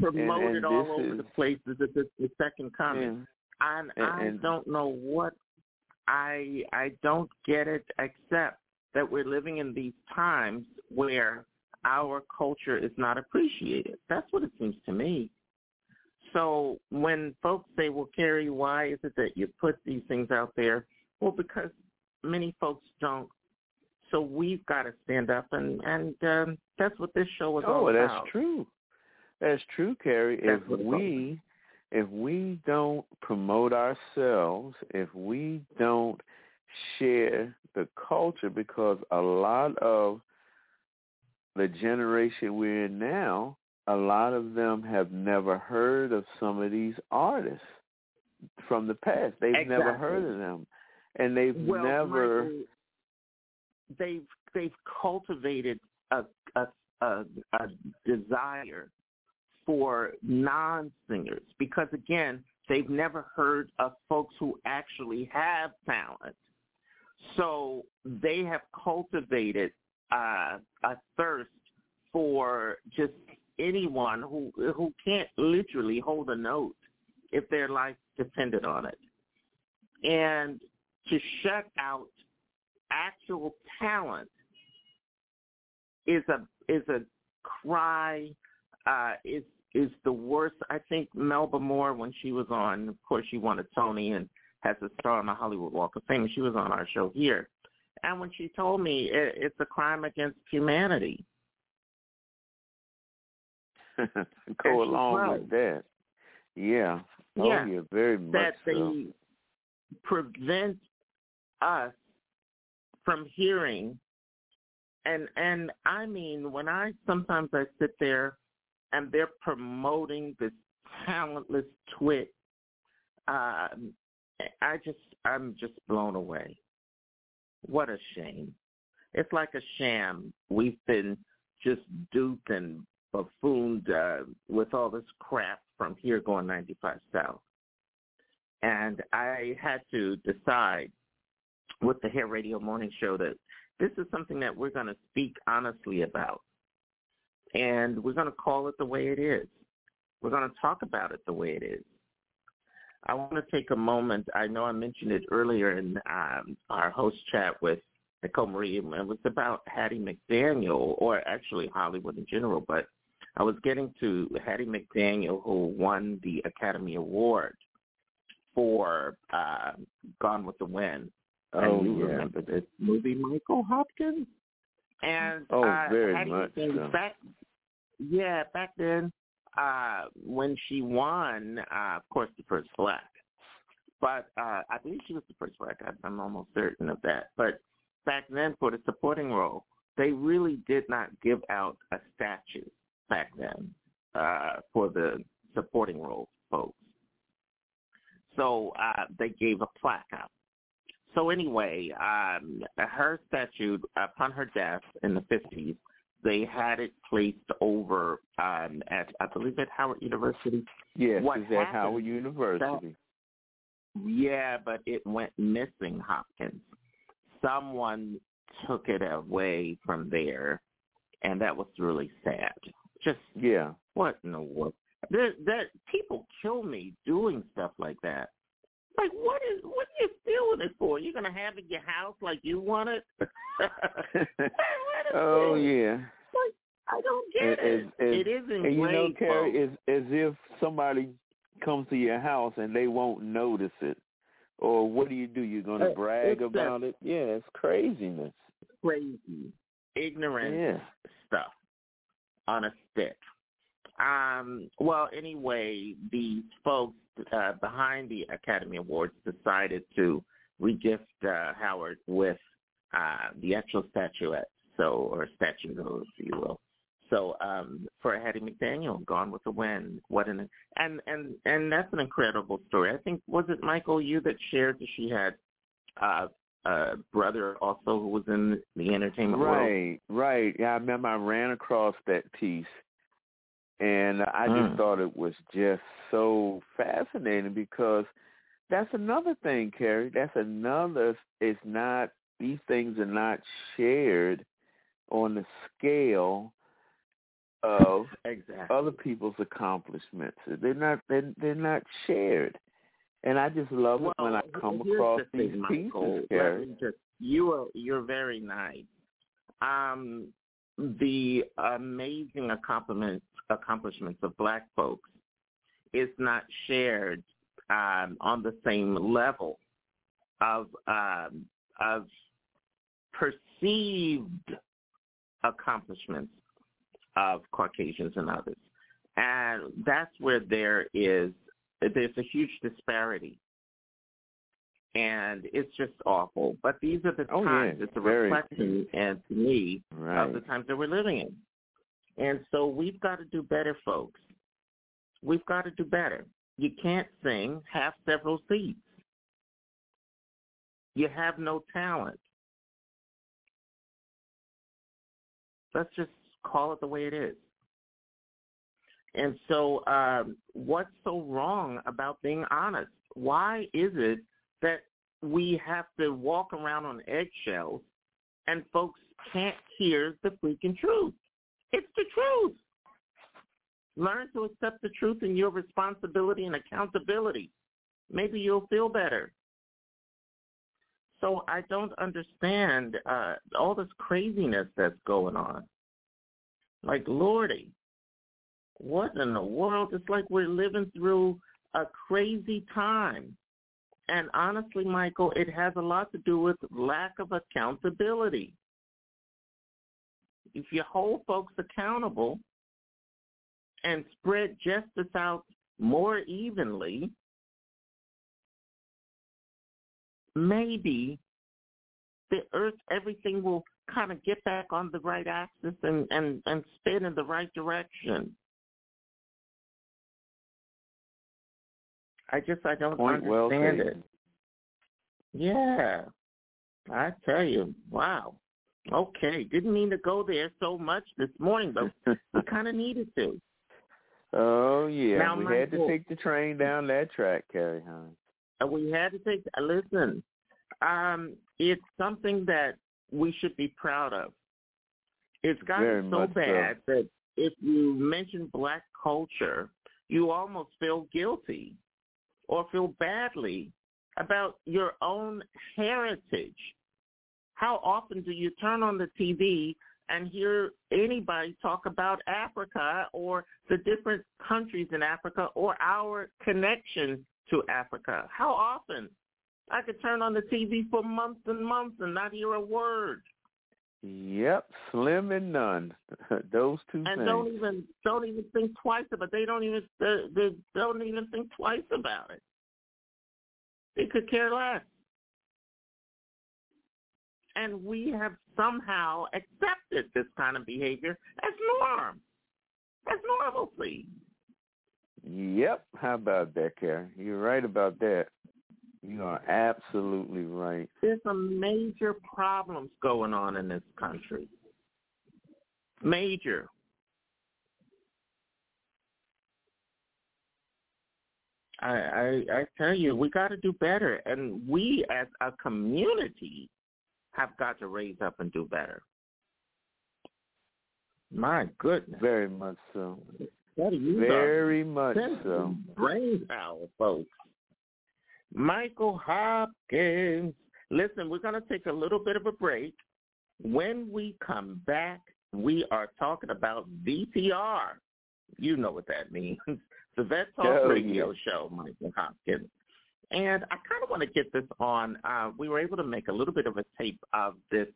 Promoted and all over is- the place as if it's the second coming. And, And- I don't know what I I don't get it except that we're living in these times where our culture is not appreciated. That's what it seems to me. So when folks say, "Well, Kerry, why is it that you put these things out there?" Well, because many folks don't. So we've got to stand up, and and um, that's what this show is all about. Oh, that's true. That's true, Kerry. That's if what it's all we if we don't promote ourselves, if we don't share the culture, because a lot of the generation we're in now, a lot of them have never heard of some of these artists from the past. They've never heard of them, and they've well, never. Michael, they've they've cultivated a a, a a desire for non-singers because again they've never heard of folks who actually have talent. So they have cultivated uh, a thirst for just anyone who who can't literally hold a note if their life depended on it. And to shut out actual talent is a is a cry uh is is the worst I think Melba Moore when she was on of course she won a Tony and has a star on the Hollywood Walk of Fame she was on our show here and when she told me it, it's a crime against humanity [LAUGHS] go along with that. Yeah. Oh, Yeah. yeah, very much that so. they prevent us from hearing and and I mean when I sometimes I sit there and they're promoting this talentless twit um I just I'm just blown away. What a shame. It's like a sham. We've been just duped and buffooned uh, with all this crap from here going 95 South. And I had to decide with the Hair Radio Morning Show that this is something that we're going to speak honestly about. And we're going to call it the way it is. We're going to talk about it the way it is. I want to take a moment. I know I mentioned it earlier in um, our host chat with Nicole Marie. It was about Hattie McDaniel, or actually Hollywood in general, but I was getting to Hattie McDaniel, who won the Academy Award for uh, Gone with the Wind. Oh, and you yeah. remember this movie, Michael Hopkins? And Oh, uh, very Hattie much so. Back, yeah, back then, uh, when she won, uh, of course, the first black. But uh, I believe she was the first black. I'm almost certain of that. But back then, for the supporting role, they really did not give out a statue back then uh, for the supporting role folks. So uh, they gave a plaque out. So anyway, um, her statue, upon her death in the 50s, they had it placed over um, at, I believe, at Howard University. Yes, What it's at Howard University. Yeah, but it went missing, Hopkins. Someone took it away from there, and that was really sad. Just yeah, what in the world? That people kill me doing stuff like that. Like, what is what are you stealing it for? You're gonna have it in your house like you want it? [LAUGHS] [LAUGHS] oh yeah. Like, I don't get it. it is and you know, Kerry, it's as if somebody comes to your house and they won't notice it. Or what do you do? You're going to Uh, brag about it? Yeah, it's craziness. crazy, ignorant Yeah. stuff on a stick. Um, well, anyway, the folks uh, behind the Academy Awards decided to regift uh, Howard with uh, the actual statuette, so or statue, if you will. So um, for Hattie McDaniel, Gone with the Wind, what an and and and that's an incredible story. I think was it Michael you that shared that she had uh, a brother also who was in the entertainment right, world. Right, right. Yeah, I remember I ran across that piece, and I just Mm. thought it was just so fascinating because that's another thing, Kerry. That's another. It's not these things are not shared on the scale of exactly. other people's accomplishments. They're not. They're, they're not shared. And I just love it when I come across the thing, these Michael. pieces, Kerry. just- you are you're very nice. Um, the amazing accomplishments accomplishments of Black folks is not shared um, on the same level of um, of perceived accomplishments of Caucasians and others, and that's where there is there's a huge disparity and it's just awful. But these are the Oh, yeah, times. It's a very. reflection, and to me, Right. of the times that we're living in. And so we've got to do better, folks. We've got to do better. You can't sing, have several seats. You have no talent. Let's just call it the way it is. And so um, what's so wrong about being honest? Why is it that we have to walk around on eggshells and folks can't hear the freaking truth? It's the truth. Learn to accept the truth and your responsibility and accountability. Maybe you'll feel better. So I don't understand uh, all this craziness that's going on. Like, Lordy, what in the world? It's like we're living through a crazy time. And honestly, Michael, it has a lot to do with lack of accountability. If you hold folks accountable and spread justice out more evenly, maybe the earth, everything will kind of get back on the right axis and, and, and spin in the right direction. I just I don't Point well understand taken. it. Yeah. I tell you, wow. Okay, didn't mean to go there so much this morning, but [LAUGHS] we kind of needed to. Oh yeah, Now, we had to take the train down that track, Kerry Hines. Uh, We had to take. uh, Listen, um, it's something that we should be proud of. It's Very gotten so much so. bad that if you mention black culture, you almost feel guilty or feel badly about your own heritage. How often do you turn on the TV and hear anybody talk about Africa or the different countries in Africa or our connection to Africa? How often? I could turn on the TV for months and months and not hear a word. Yep, slim and none. [LAUGHS] Those two and things. don't even don't even think twice about. They don't even they, they don't even think twice about it. They could care less. And we have somehow accepted this kind of behavior as norm, as normalcy. Yep. How about that, Carrie? You're right about that. You are absolutely right. There's some major problems going on in this country. Major. I, I I tell you, we got to do better, and we as a community have got to raise up and do better. My goodness, Very much so. what are you Very much so. brain power, folks. Michael Hopkins. Listen, we're going to take a little bit of a break. When we come back, we are talking about VTR. You know what that means. [LAUGHS] The Vet Talk Oh, Radio yeah. Show, Michael Hopkins. And I kind of want to get this on. Uh, we were able to make a little bit of a tape of this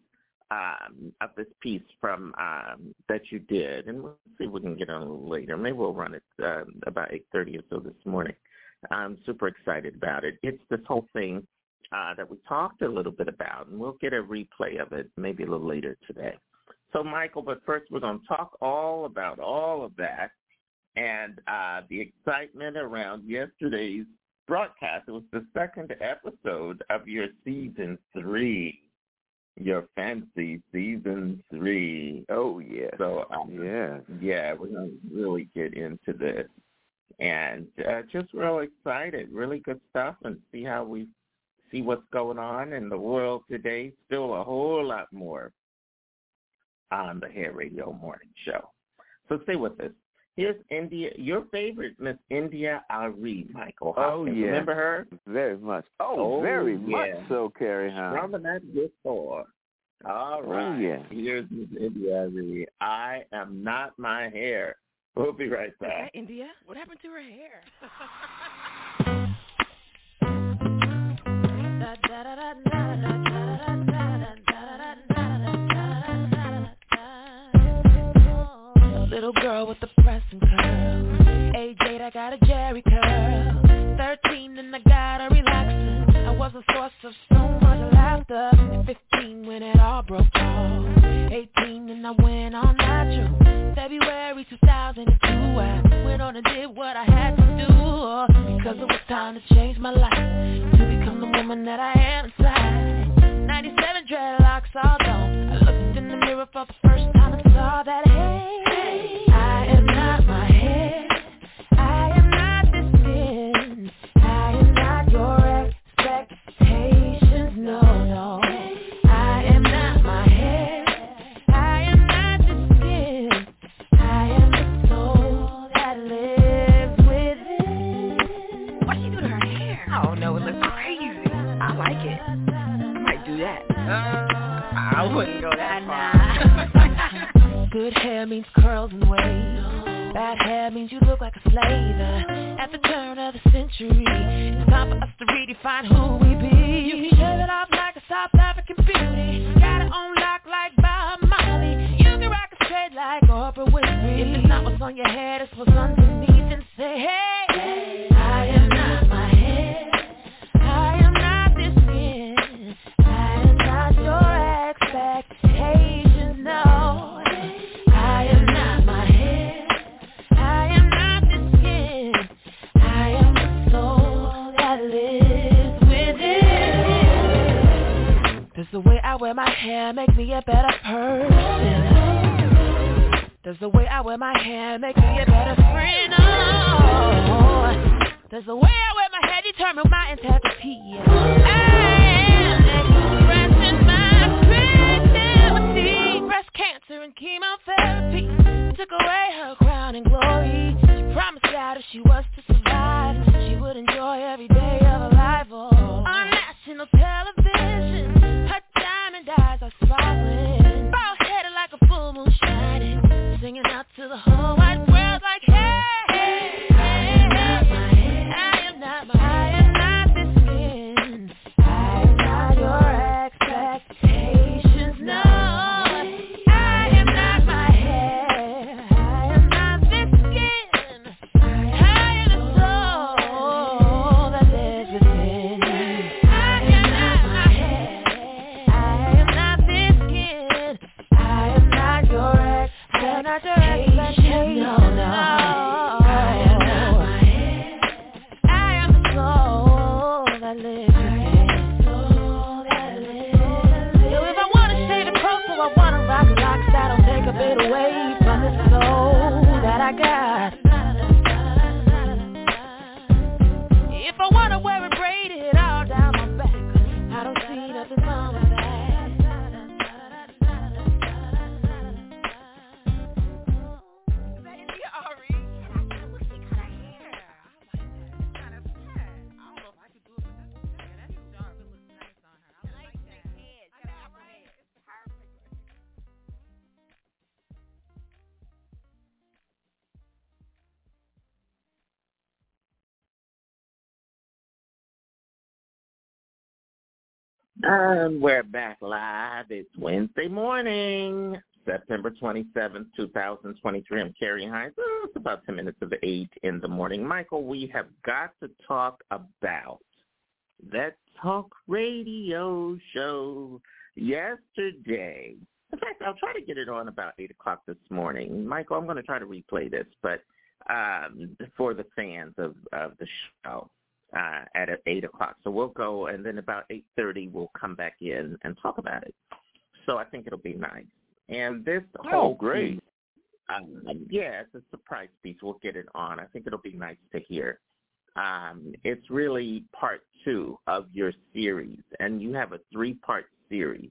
um, of this piece from um, that you did, and we'll see if we can get on a little later. Maybe we'll run it uh, about eight thirty or so this morning. I'm super excited about it. It's this whole thing uh, that we talked a little bit about, and we'll get a replay of it maybe a little later today. So, Michael, but first we're going to talk all about all of that and uh, the excitement around yesterday's broadcast. It was the second episode of your season three, your fancy season three. Oh yeah. So um, yeah, yeah, we're gonna really get into this, and uh, just real excited. Really good stuff, and see how we see what's going on in the world today. Still a whole lot more on the Hair Radio Morning Show. So stay with us. Here's India, your favorite Miss India Arie, Michael. Oh yeah, remember her? Very much. Oh, oh very yeah. much so, Kerry Hines. Strumming that guitar. All right. Oh, yeah. Here's Miss India Arie. I am not my hair. We'll be right back. India, what happened to her hair? [LAUGHS] Little girl with the pressing curl. Age eight, I got a Jheri curl. Thirteen, and I got a was a source of so much laughter. At fifteen, when it all broke off. Eighteen, and I went on natural. February 2002, I went on and did what I had to do. Because it was time to change my life. To become the woman that I am inside. 97 dreadlocks all gone. I looked in the mirror for the first time and saw that, hey, I Good hair means curls and waves. Bad hair means you look like a slave. At the turn of the century, it's time for us to redefine who we be. You can shave it off like a South African beauty. Got it on lock like Bob Marley. You can rock it straight like Oprah Winfrey. If it's not what's on your head, it's what's underneath. And say, hey, wear my hair make me a better person? Does the way I wear my hair make me a better friend? Oh, does the way I wear my hair determine my integrity? I am expressing my creativity. Breast cancer and chemotherapy took away her crown and glory. She promised that if she was to survive, she would enjoy every day of her life. Oh, on national television, And we're back live. It's Wednesday morning, September 27th, 2023. I'm Kerry Hines. Oh, it's about 10 minutes of 8 in the morning. Michael, we have got to talk about that talk radio show yesterday. In fact, I'll try to get it on about 8 o'clock this morning. Michael, I'm going to try to replay this, but um, for the fans of, of the show uh, at 8 o'clock. So we'll go, and then about 8.30 we'll come back in and talk about it. So I think it'll be nice. And this oh, whole great. piece, um, yeah, it's a surprise piece. We'll get it on. I think it'll be nice to hear. Um, it's really part two of your series, and you have a three-part series.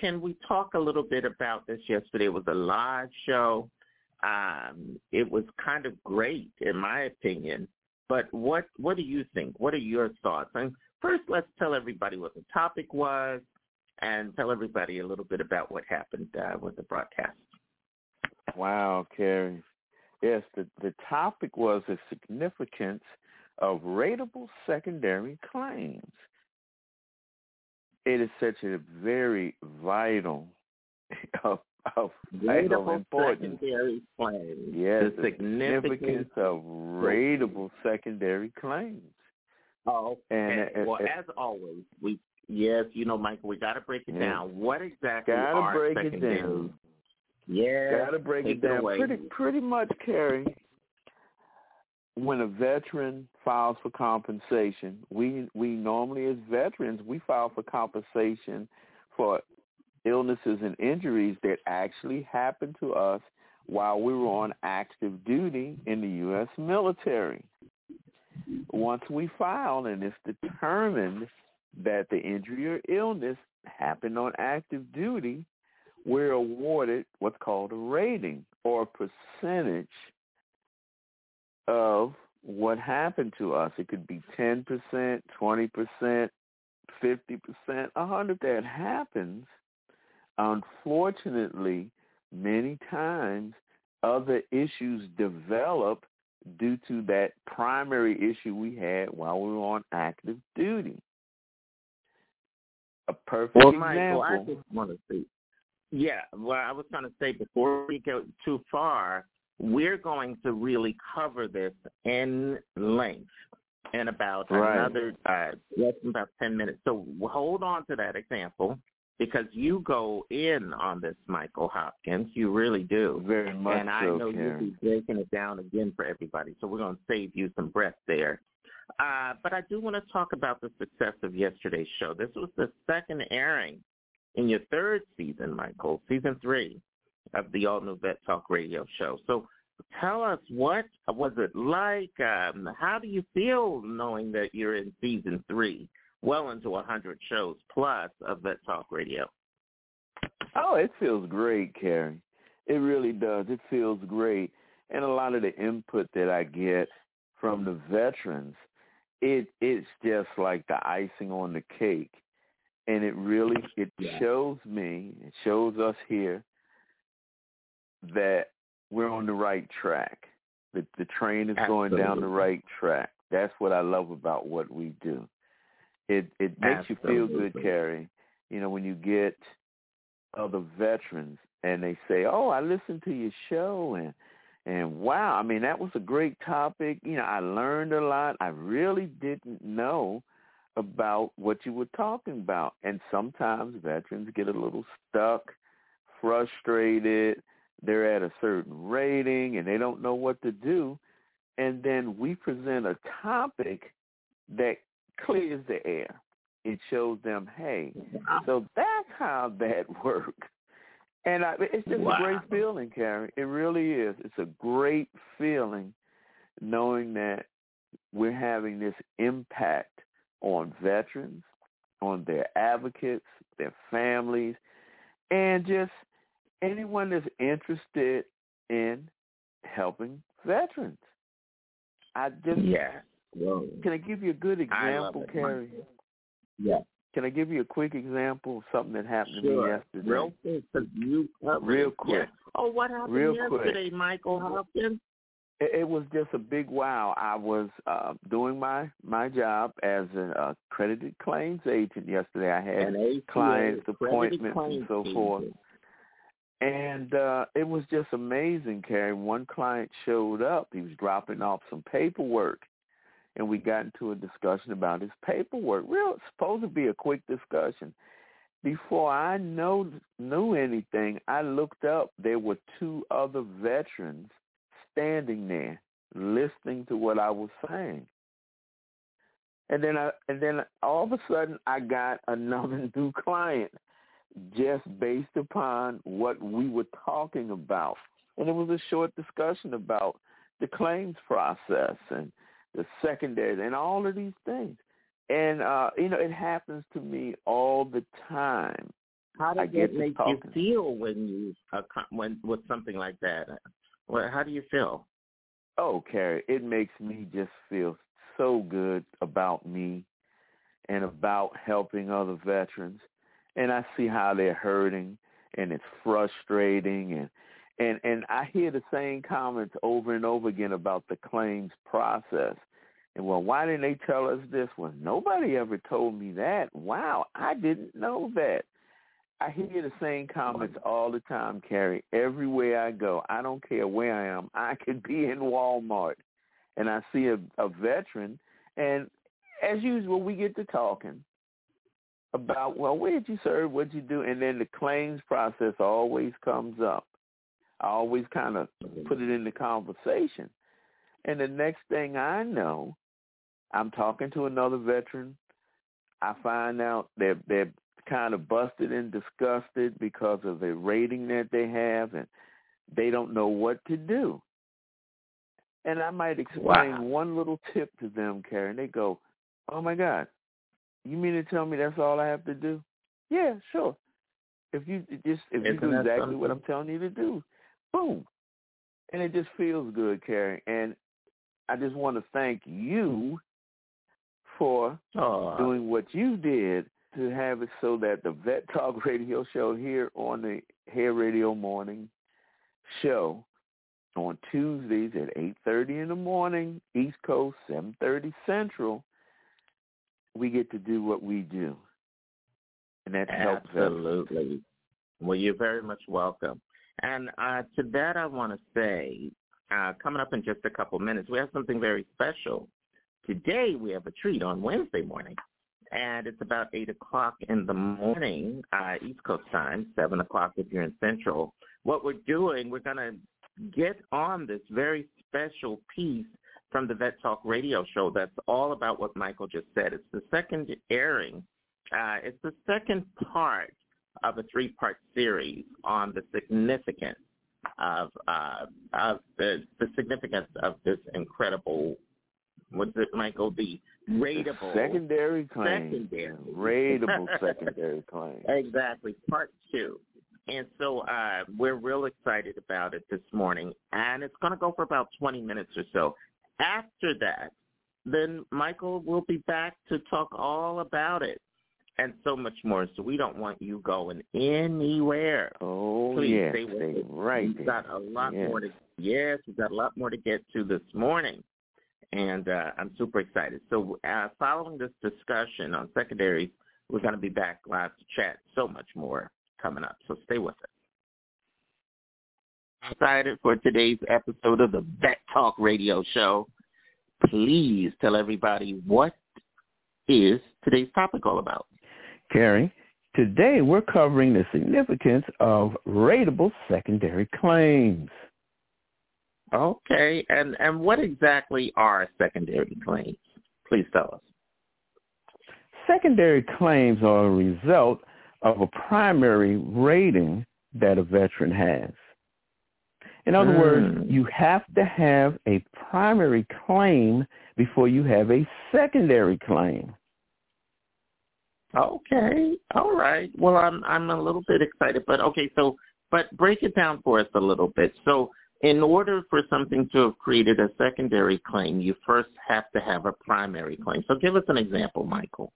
Can we talk a little bit about this? Yesterday was a live show. Um, it was kind of great, in my opinion. But what what do you think? What are your thoughts? And first, let's tell everybody what the topic was, and tell everybody a little bit about what happened uh, with the broadcast. Wow, Kerry. Yes, the the topic was the significance of rateable secondary claims. It is such a very vital [LAUGHS] [LAUGHS] of, of vital Rateable importance. secondary claims. Yes, the the significance significance of rateable secondary claims. Oh, And, okay. uh, well, uh, as always, we yes, you know, Michael, we got to break it Yeah. down. What exactly Gotta are break it secondary? down. Yeah, Gotta break it down. away. pretty pretty much, Kerry. When a veteran files for compensation, we we normally as veterans we file for compensation for illnesses and injuries that actually happened to us while we were on active duty in the U.S. military. Once we file and it's determined that the injury or illness happened on active duty, we're awarded what's called a rating or a percentage of what happened to us. It could be 10%, 20%, 50%, 100 that happens. Unfortunately, many times other issues develop due to that primary issue we had while we were on active duty. A perfect Well, example. Michael, I just want to say, yeah. Well, I was going to say before we go too far, we're going to really cover this in length in about Right. another uh, less than about ten minutes. So hold on to that example because you go in on this, Michael Hopkins. You really do. Very much and I so, know you'll be breaking it down again for everybody. So we're going to save you some breath there. Uh, but I do want to talk about the success of yesterday's show. This was the second airing in your third season, Michael, season three of the All New Vet Talk Radio Show. So tell us what was it like? Um, how do you feel knowing that you're in season three, well into a hundred shows plus of Vet Talk Radio? Oh, it feels great, Kerry. It really does. It feels great. And a lot of the input that I get from the veterans, it it's just like the icing on the cake. And it really it shows me, it shows us here that we're on the right track. The the train is going down the right track. That's what I love about what we do. It it makes you feel good, Kerry. You know, when you get other veterans and they say, "Oh, I listened to your show and and wow, I mean that was a great topic. You know, I learned a lot. I really didn't know about what you were talking about." And sometimes veterans get a little stuck, frustrated. They're at a certain rating and they don't know what to do. And then we present a topic that clears the air. It shows them, hey, so that's how that [LAUGHS] works. And I, it's just Wow. a great feeling, Karen. It really is. It's a great feeling knowing that we're having this impact on veterans, on their advocates, their families, and just anyone that's interested in helping veterans. I just Yeah. Well, can I give you a good example. Kerry? Yeah. Can I give you a quick example of something that happened to me Sure. yesterday? Real quick, 'cause you Real quick. Yeah. Oh, what happened Real quick. yesterday, Michael Hopkins? it, it was just a big wow. I was uh, doing my my job as an accredited claims agent yesterday. I had An clients ACA, appointments and so claims forth. And uh it was just amazing, Kerry. One client showed up. He was dropping off some paperwork. And we got into a discussion about his paperwork. Real supposed to be a quick discussion. Before I know knew anything, I looked up. There were two other veterans standing there listening to what I was saying. And then I and then all of a sudden I got [LAUGHS] another new client just based upon what we were talking about. And it was a short discussion about the claims process and the secondary and all of these things. And uh, you know, it happens to me all the time. How I does get it make you feel when you uh, when with something like that? Well, how do you feel? Oh, Kerry, it makes me just feel so good about me and about helping other veterans. And I see how they're hurting and it's frustrating and and and I hear the same comments over and over again about the claims process. And well, why didn't they tell us this? Well, nobody ever told me that. Wow, I didn't know that. I hear the same comments all the time, Kerry. Everywhere I go, I don't care where I am. I could be in Walmart, and I see a, a veteran, and as usual, we get to talking about, well, where did you serve? What did you do? And then the claims process always comes up. I always kind of put it in the conversation. And the next thing I know, I'm talking to another veteran. I find out they're they're kind of busted and disgusted because of the rating that they have, and they don't know what to do. And I might explain Wow. one little tip to them, Karen. They go, "Oh my God, you mean to tell me that's all I have to do?" Yeah, sure. If you just if you Isn't do that exactly what I'm telling you to do, boom, and it just feels good, Kerry. And I just want to thank you for Aw. doing what you did to have it so that the Vet Talk [LAUGHS] Radio Show here on the Hair Radio Morning Show on Tuesdays at eight thirty in the morning, East Coast, seven thirty Central, we get to do what we do, and that helps us. Absolutely. Well, you're very much welcome. And uh, to that, I want to say, uh, coming up in just a couple minutes, we have something very special. Today, we have a treat on Wednesday morning, and it's about 8 o'clock in the morning, uh, East Coast time, 7 o'clock if you're in Central. What we're doing, we're going to get on this very special piece from the Vet Talk radio show that's all about what Michael just said. It's the second airing. Uh, it's the second part of a three-part series on the significance of uh, of the the significance of this incredible what's it, Michael? The rateable secondary claim, secondary rateable secondary claim. Exactly, part two. And so uh, we're real excited about it this morning, and it's going to go for about 20 minutes or so. After that, then Michael will be back to talk all about it and so much more. So we don't want you going anywhere. Oh, Please yes, stay with us. right We've got a lot Yes. more to yes, we've got a lot more to get to this morning, and uh, I'm super excited. So uh, following this discussion on secondaries, we're going to be back live to chat so much more coming up. So stay with us. Excited for today's episode of the Vet Talk Radio Show. Please tell everybody what is today's topic all about. Kerry, today we're covering the significance of rateable secondary claims. Okay, and and what exactly are secondary claims? Please tell us. Secondary claims are a result of a primary rating that a veteran has. In other words, Mm. you have to have a primary claim before you have a secondary claim. Okay, all right. Well, I'm I'm a little bit excited, but okay. So, but break it down for us a little bit. So, in order for something to have created a secondary claim, you first have to have a primary claim. So, give us an example, Michael.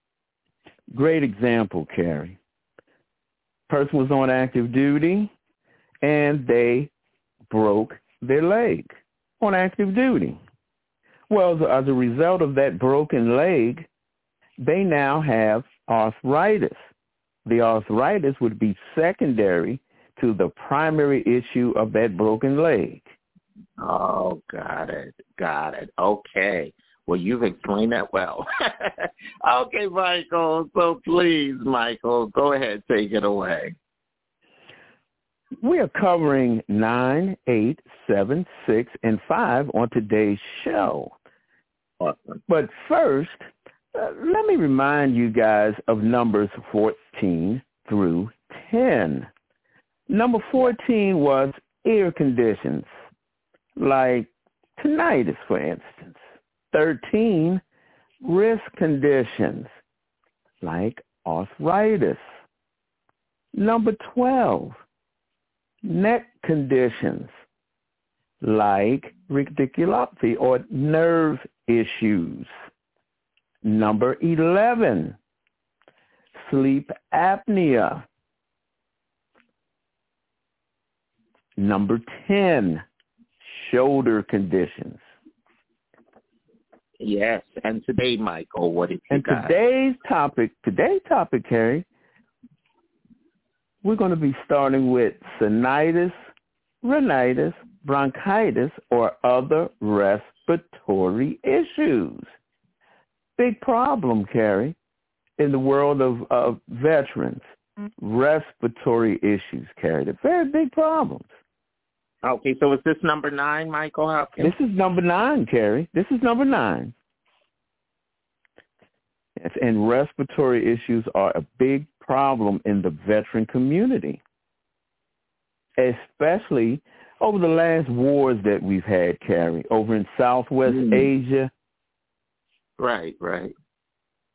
Great example, Kerry. Person was on active duty and they broke their leg. on active duty. Well, as a result of that broken leg, they now have arthritis. The arthritis would be secondary to the primary issue of that broken leg. Oh, got it. Got it. Okay. Well, you've explained that well. [LAUGHS] okay, Michael. So please, Michael, go ahead, take it away. We are covering nine, eight, seven, six, and 5 on today's show. Awesome. But first, uh, let me remind you guys of numbers 14 through 10. Number 14 was ear conditions, like tinnitus, for instance. 13, risk conditions, like arthritis. Number 12, neck conditions, like radiculopathy or nerve issues. Number 11, sleep apnea. Number 10, shoulder conditions. Yes, and today, Michael, what did you And got? today's topic, today's topic, Kerry, we're going to be starting with sinusitis, rhinitis, bronchitis, or other respiratory issues. Big problem, Kerry, in the world of, of veterans. Respiratory issues, Kerry. They're very big problems. Okay, so is this number nine, Michael Hopkins? This is number nine, Kerry. This is number nine. Yes, and respiratory issues are a big problem in the veteran community, especially over the last wars that we've had, Kerry, over in Southwest Mm. Asia. Right, right.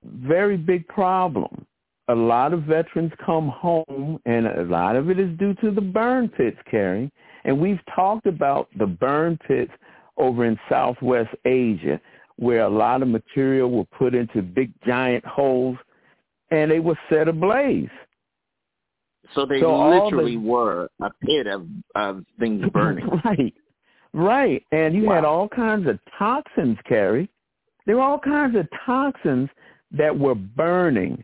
Very big problem. A lot of veterans come home, and a lot of it is due to the burn pits, Kerry. And we've talked about the burn pits over in Southwest Asia, where a lot of material were put into big giant holes, and they were set ablaze. So they So all the- literally were a pit of, of things [LAUGHS] burning. Right, right. And you had all kinds of toxins, Kerry. There were all kinds of toxins that were burning.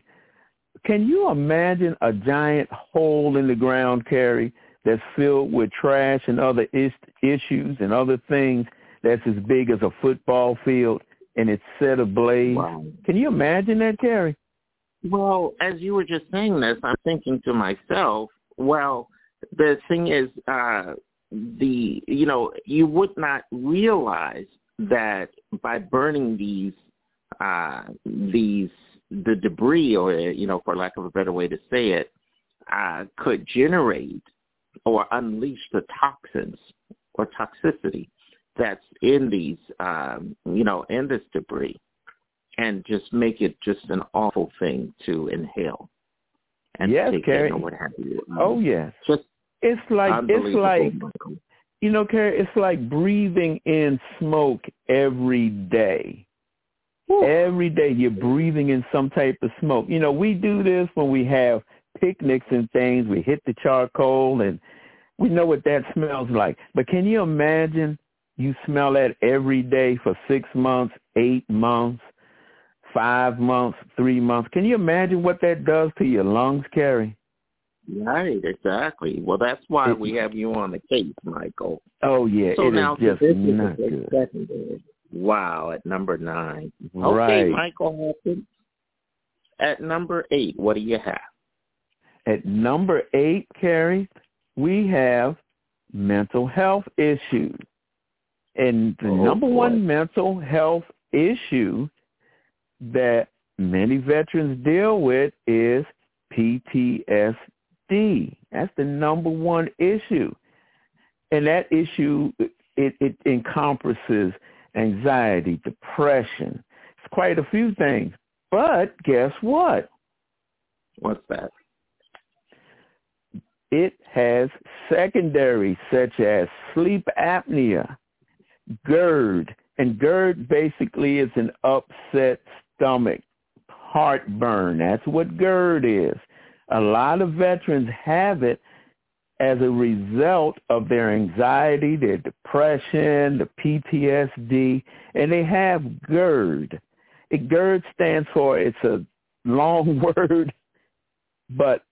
Can you imagine a giant hole in the ground, Kerry, that's filled with trash and other is- issues and other things that's as big as a football field and it's set ablaze? Can you imagine that, Kerry? Well, as you were just saying this, I'm thinking to myself, well, the thing is, uh, the you know, you would not realize that by burning these uh, these the debris, or you know, for lack of a better way to say it, uh, could generate or unleash the toxins or toxicity that's in these, um, you know, in this debris and just make it just an awful thing to inhale. And Yes, take Kerry. in or what have you. Oh yes. Just it's like it's like. You know, Kerry, it's like breathing in smoke every day. Every day you're breathing in some type of smoke. You know, we do this when we have picnics and things. We hit the charcoal and we know what that smells like. But can you imagine you smell that every day for six months, eight months, five months, three months? Can you imagine what that does to your lungs, Kerry? Right, exactly. Well, that's why we have you on the case, Michael. Oh yeah, so it now is just not good. secondary. Wow, at number nine. Okay, Right. Michael Hopkins. At number eight, what do you have? At number eight, Kerry, we have mental health issues. And the Oh, number boy. one mental health issue that many veterans deal with is PTSD. That's the number one issue. And that issue, it, it encompasses anxiety, depression. It's quite a few things. But guess what? What's that? It has secondary such as sleep apnea, GERD, and GERD basically is an upset stomach, heartburn. That's what GERD is. A lot of veterans have it as a result of their anxiety, their depression, the PTSD, and they have GERD. It, GERD stands for, it's a long [LAUGHS] word, but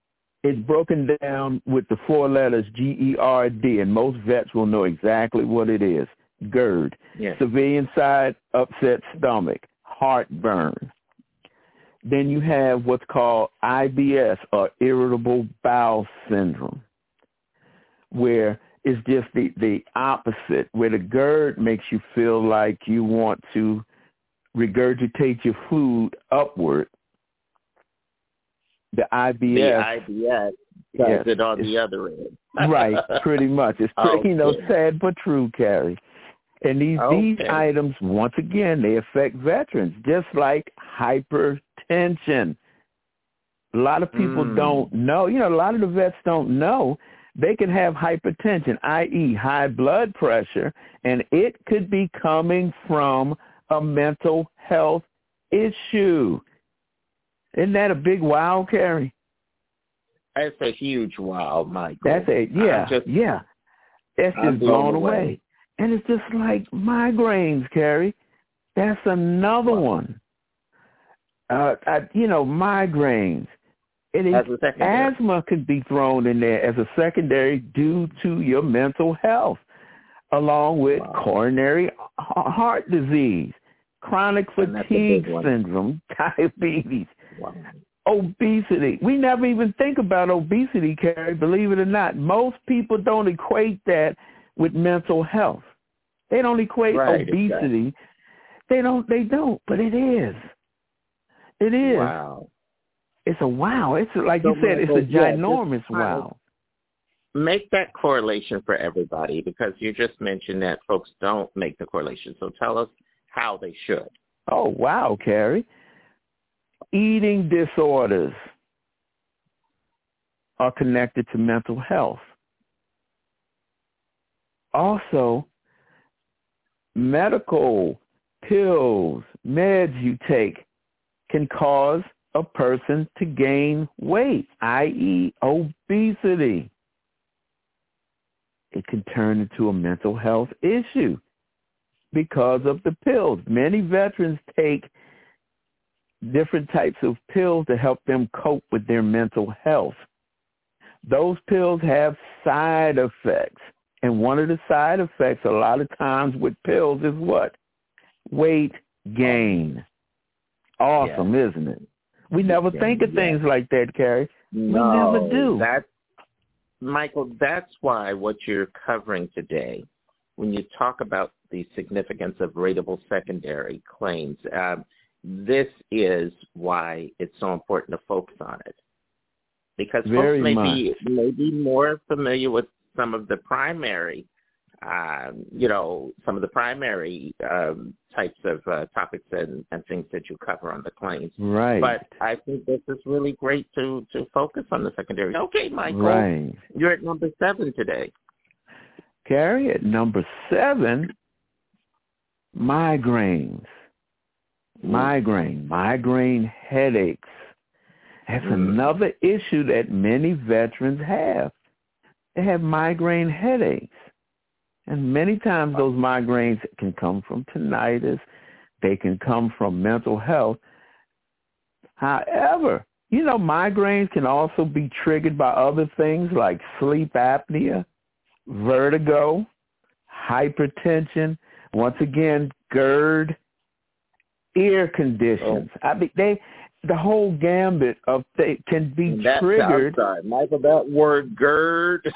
it's broken down with the four letters G-E-R-D, and most vets will know exactly what it is. GERD. Yes. Civilian side, upset stomach, heartburn. Then you have what's called IBS, or irritable bowel syndrome where it's just the, the opposite, where the GERD makes you feel like you want to regurgitate your food upward. The IBS. The IBS does yes, it on the other end. right, pretty much. It's [LAUGHS] pretty, you know, sad but true, Kerry. And these Okay. these items, once again, they affect veterans, just like hypertension. A lot of people Mm. don't know. You know, a lot of the vets don't know they can have hypertension, i.e., high blood pressure, and it could be coming from a mental health issue. Isn't that a big wow, Kerry? That's a huge wow, Michael. That's a yeah, I'm just- yeah. That's I'm just blown blown away. away. And it's just like migraines, Carrie. That's another one. Uh, I, you know, migraines. It is, As asthma could be thrown in there as a secondary due to your mental health, along with coronary heart disease, chronic And that's a big fatigue syndrome, [LAUGHS] diabetes, Wow. obesity. We never even think about obesity, Kerry, believe it or not. Most people don't equate that with mental health. They don't equate Right, obesity. They don't they don't, but it is. It is. Wow. It's a wow. It's like So, you said, it's a Michael, yeah, ginormous wow. Make that correlation for everybody because you just mentioned that folks don't make the correlation. So tell us how they should. Oh wow, Kerry. Eating disorders are connected to mental health. Also, medical pills, meds you take can cause a person to gain weight, i.e. obesity. It can turn into a mental health issue because of the pills. Many veterans take different types of pills to help them cope with their mental health. Those pills have side effects. And one of the side effects a lot of times with pills is what? Weight gain. Awesome, isn't it? We never think of yeah. things like that, Kerry. No, we never do. That's Michael. That's why what you're covering today, when you talk about the significance of rateable secondary claims, um, this is why it's so important to focus on it. Because Very folks may much. be may be more familiar with some of the primary, um, you know, some of the primary um, types of uh, topics and, and things that you cover on the claims. Right. But I think this is really great to to focus on the secondary. Okay, Michael, Right. you're at number seven today. Kerry, at number seven, migraines. Migraine, migraine headaches. That's another issue that many veterans have. They have migraine headaches. And many times those migraines can come from tinnitus. They can come from mental health. However, you know, migraines can also be triggered by other things like sleep apnea, vertigo, hypertension, once again, GERD, ear conditions. Oh. I mean, they the whole gambit of they can be That, triggered. I'm Michael. That word GERD.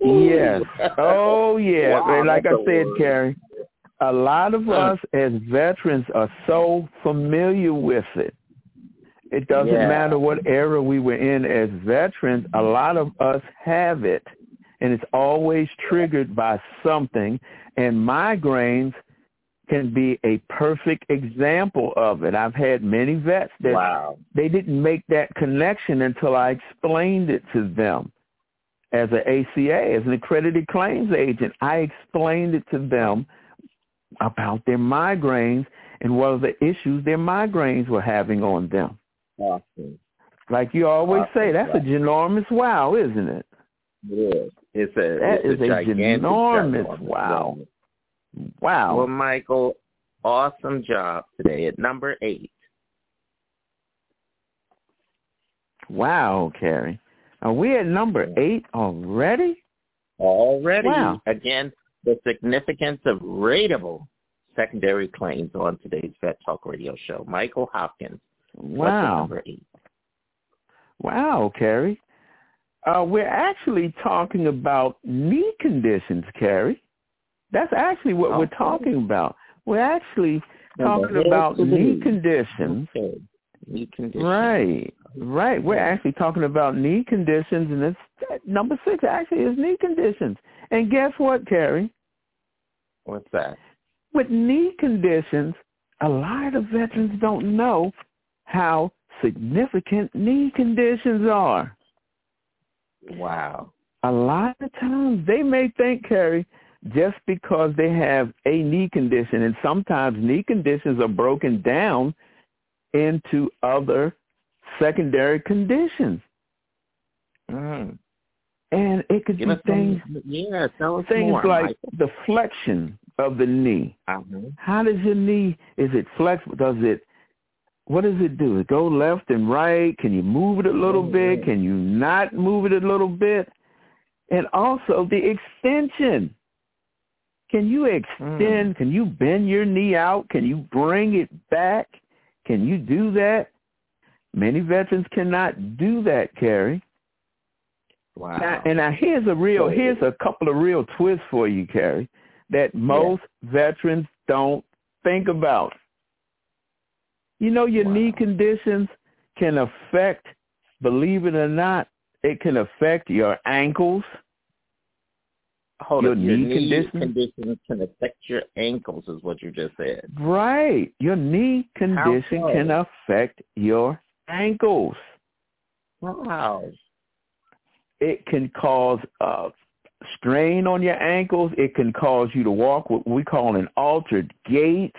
Yes. [LAUGHS] Oh yeah. Wow, like I said, word. Kerry, a lot of us as veterans are so familiar with it. It doesn't Yeah. matter what era we were in as veterans, a lot of us have it. And it's always triggered by something. And migraines can be a perfect example of it. I've had many vets that Wow. they didn't make that connection until I explained it to them as an ACA, as an accredited claims agent. I explained it to them about their migraines and what are the issues their migraines were having on them. Awesome. Like you always Awesome, say, that's a ginormous wow, isn't it? It is. It's a That it's is a gigantic enormous job. wow. Wow. Well, Michael, awesome job today at number eight. Wow, Kerry. Are we at number eight already? Already, Wow. again, the significance of rateable secondary claims on today's Vet Talk Radio show. Michael Hopkins. Wow. number eight? Wow, Kerry. Uh, we're actually talking about knee conditions, Kerry. That's actually what we're oh. talking about. We're actually talking about knee conditions. Okay. Knee conditions. Right, right. We're actually talking about knee conditions, and it's number six actually is knee conditions. And guess what, Kerry? What's that? With knee conditions, a lot of veterans don't know how significant knee conditions are. Wow. A lot of times they may think, Kerry, just because they have a knee condition, and sometimes knee conditions are broken down into other secondary conditions. Mm. And it could Give be us some- things yeah, things more, like Michael. the flexion of the knee. Uh-huh. How does your knee is it flexible? Does it what does it do? It go left and right? Can you move it a little bit? Can you not move it a little bit? And also the extension. Can you hmm. extend? Can you bend your knee out? Can you bring it back? Can you do that? Many veterans cannot do that, Kerry. Wow. Now, and now here's a real, here's a couple of real twists for you, Kerry, that most veterans don't think about. You know, your knee conditions can affect, believe it or not, it can affect your ankles. Hold your on. Your knee knee condition? can affect your ankles, is what you just said. Right. Your knee condition so? can affect your ankles. Wow. It can cause uh, strain on your ankles. It can cause you to walk what we call an altered gait.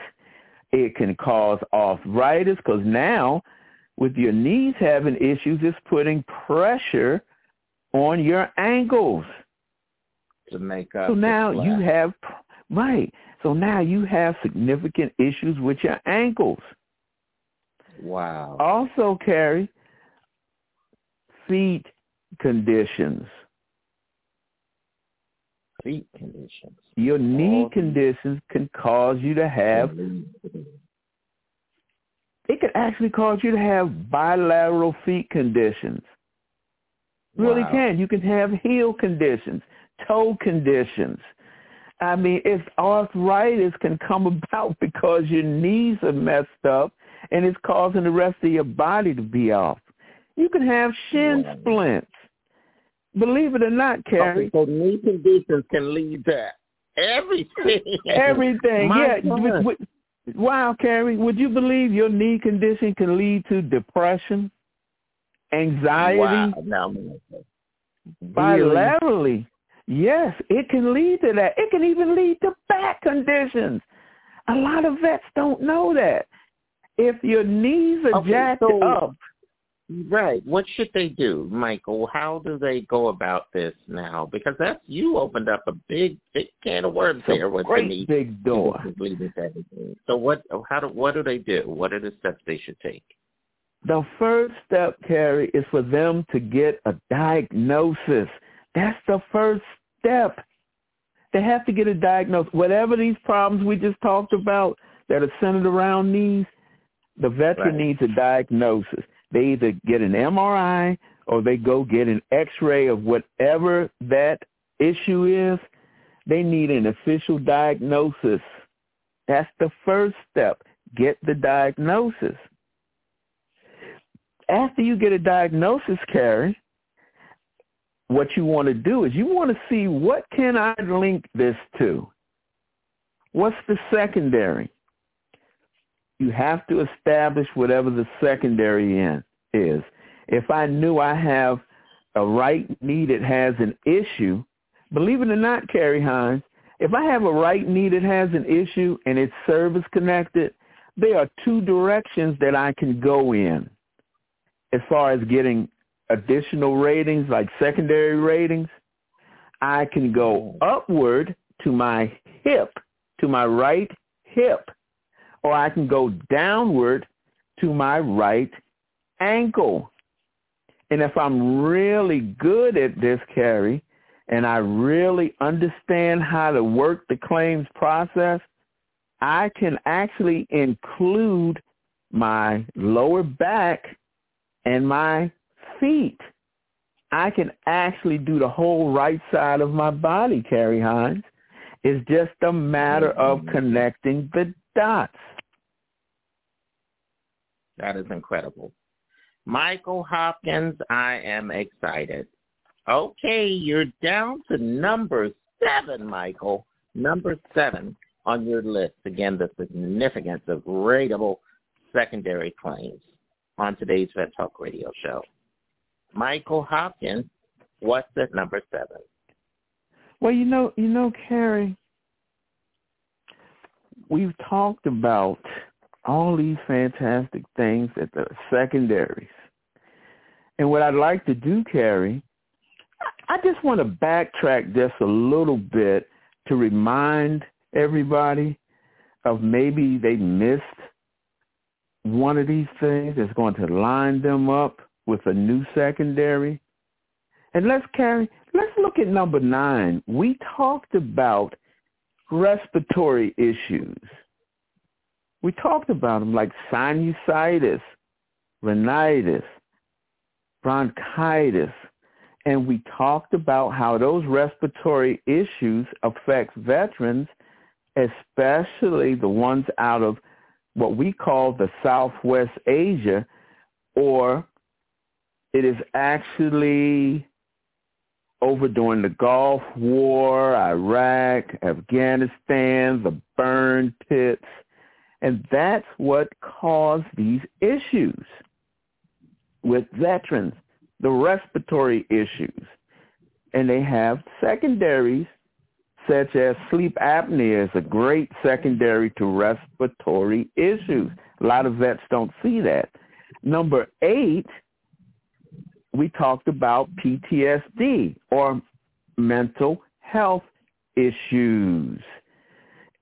It can cause arthritis because now with your knees having issues, it's putting pressure on your ankles. To make up. So now you have, right. So now you have significant issues with your ankles. Wow. Also, Kerry feet conditions. Feet conditions. Your knee All conditions can cause you to have, it could actually cause you to have bilateral feet conditions. Really Wow. can. You can have heel conditions, toe conditions. I mean, if arthritis can come [LAUGHS] about because your knees are messed up and it's causing the rest of your body to be off. You can have shin splints. Believe it or not, Kerry. Okay, so knee conditions can lead to everything. [LAUGHS] Everything, My yeah. God. Would- would- wow, Kerry, would you believe your knee condition can lead to depression, anxiety, Wow. Bilaterally? Yes, it can lead to that. It can even lead to back conditions. A lot of vets don't know that. If your knees are Okay, jacked so- up, Right. What should they do, Michael? How do they go about this now? Because that's you opened up a big, big can of worms It's there with the knee big door. conditions leading to everything. So what? How do? What do they do? What are the steps they should take? The first step, Kerry, is for them to get a diagnosis. That's the first step. They have to get a diagnosis. Whatever these problems we just talked about that are centered around knees, the veteran Right. needs a diagnosis. They either get an MRI or they go get an X-ray of whatever that issue is. They need an official diagnosis. That's the first step. Get the diagnosis after you get a diagnosis, Kerry, what you want to do is you want to see what can I link this to? What's the secondary? You have to establish whatever the secondary in is. If I knew I have a right knee that has an issue, believe it or not, Kerry Hines, if I have a right knee that has an issue and it's service connected, there are two directions that I can go in as far as getting additional ratings like secondary ratings. I can go mm-hmm. upward to my hip, to my right hip, or I can go downward to my right ankle. And if I'm really good at this, Kerry, and I really understand how to work the claims process, I can actually include my lower back and my feet. I can actually do the whole right side of my body, Kerry Hines. It's just a matter of mm-hmm. connecting the dots. That is incredible. Michael Hopkins, I am excited. Okay, you're down to number seven, Michael. Number seven on your list. Again, the significance of rateable secondary claims on today's Vet Talk Radio show. Michael Hopkins, what's at number seven? Well, you know, you know, Kerry, we've talked about all these fantastic things at the secondaries. And what I'd like to do, Kerry, I just want to backtrack just a little bit to remind everybody of maybe they missed one of these things that's going to line them up with a new secondary. And let's Kerry, let's look at number nine. We talked about respiratory issues. We talked about them like sinusitis, rhinitis, bronchitis, and we talked about how those respiratory issues affect veterans, especially the ones out of what we call the Southwest Asia, or it is actually over during the Gulf War, Iraq, Afghanistan, the burn pits, and that's what caused these issues with veterans, the respiratory issues. And they have secondaries such as sleep apnea is a great secondary to respiratory issues. A lot of vets don't see that. Number eight, we talked about PTSD or mental health issues.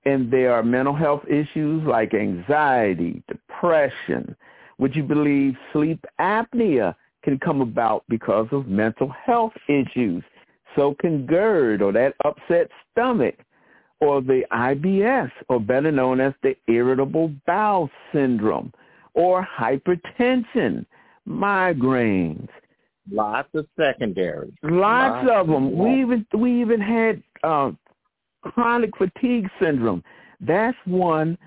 And there are mental health issues like anxiety, depression. Would you believe sleep apnea can come about because of mental health issues? So can GERD or that upset stomach or the IBS or better known as the irritable bowel syndrome or hypertension, migraines. Lots of secondaries. Lots, Lots of them. We even we even had uh, chronic fatigue syndrome. That's one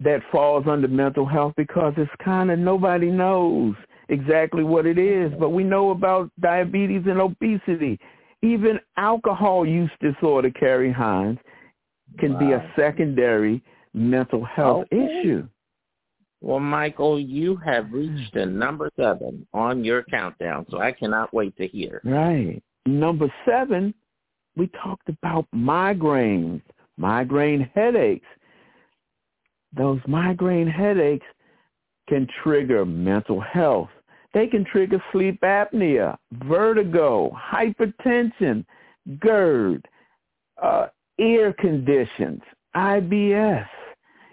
that falls under mental health because it's kind of nobody knows exactly what it is, but we know about diabetes and obesity. Even alcohol use disorder, Kerry Hines, can wow. be a secondary mental health okay. issue. Well, Michael, you have reached number seven on your countdown, so I cannot wait to hear. Right. Number seven, we talked about migraines, migraine headaches. Those migraine headaches can trigger mental health. They can trigger sleep apnea, vertigo, hypertension, GERD, uh, ear conditions, IBS.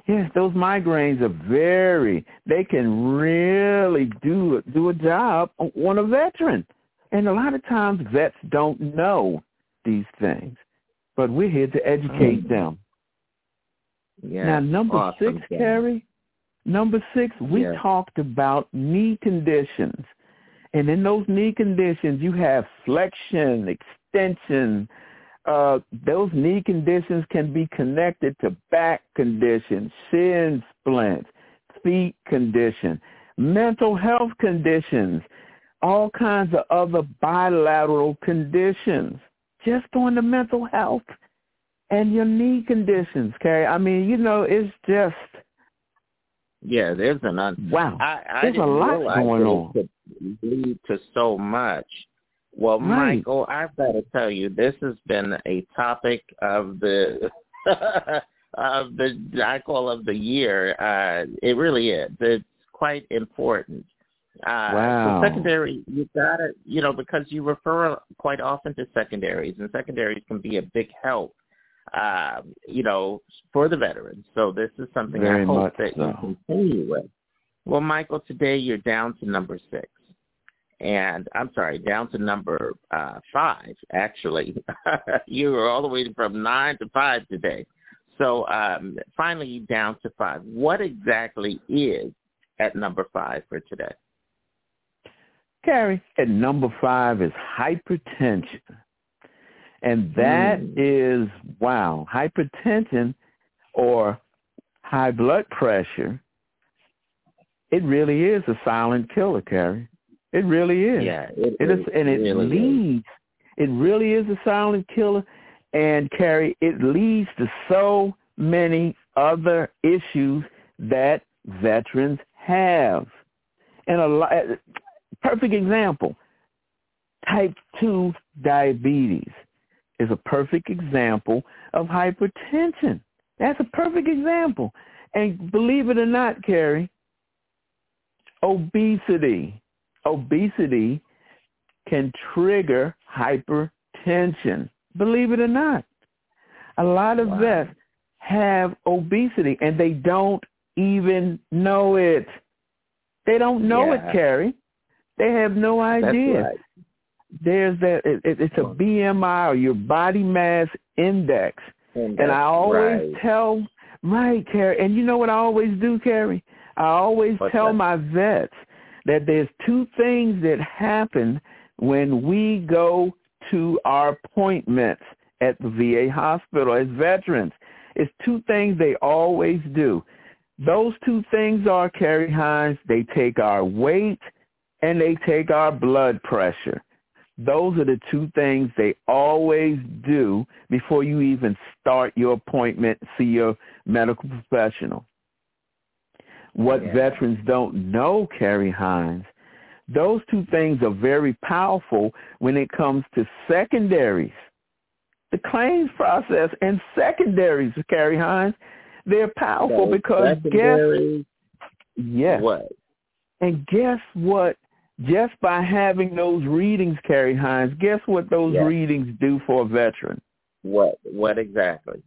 Yes, those migraines are very, they can really do, do a job on a veteran. And a lot of times vets don't know these things, but we're here to educate mm. them. Yeah, now, number awesome. six, Kerry, Number six, we yeah. talked about knee conditions. And in those knee conditions, you have flexion, extension. Uh, those knee conditions can be connected to back conditions, shin splints, feet condition, mental health conditions, all kinds of other bilateral conditions. Just on the mental health and your knee conditions, okay? I mean, you know, it's just yeah, there's an un- wow. I, I there's a lot going on. Lead to so much. Well, right. Michael, I've got to tell you, this has been a topic of the [LAUGHS] of the I call of the year. Uh, it really is. It's quite important. Uh, Wow. So secondary, you gotta, you know, because you refer quite often to secondaries, and secondaries can be a big help, uh, you know, for the veterans. So this is something Very I hope that so. you continue with. Well, Michael, today you're down to number six. And I'm sorry, down to number uh, five, actually. [LAUGHS] you were all the way from nine to five today. So um, finally down to five. What exactly is at number five for today? Kerry, at number five is hypertension. And that Hmm. is wow, hypertension or high blood pressure, it really is a silent killer, Kerry. It really is. Yeah, it it is, is. and it Really is. leads. It really is a silent killer, and Kerry, it leads to so many other issues that veterans have. And a lot, eh, perfect example, type two diabetes is a perfect example of hypertension. That's a perfect example. And believe it or not, Kerry, obesity, obesity can trigger hypertension. Believe it or not. A lot of vets have obesity and they don't even know it. They don't know Yeah. it, Kerry. They have no idea. right. There's that. It, it, it's a BMI or your body mass index, and I always right. tell right, Kerry. And you know what I always do, Kerry? I always What's tell that? my vets that there's two things that happen when we go to our appointments at the VA hospital as veterans. It's two things they always do. Those two things are, Kerry Hines, they take our weight and they take our blood pressure. Those are the two things they always do before you even start your appointment, see your medical professional. What Yeah. veterans don't know, Kerry Hines, those two things are very powerful when it comes to secondaries. The claims process and secondaries, Kerry Hines, they're powerful So because guess yes. What? And guess what? Just by having those readings, Kerry Hines, guess what those Yes. readings do for a veteran? What? What exactly?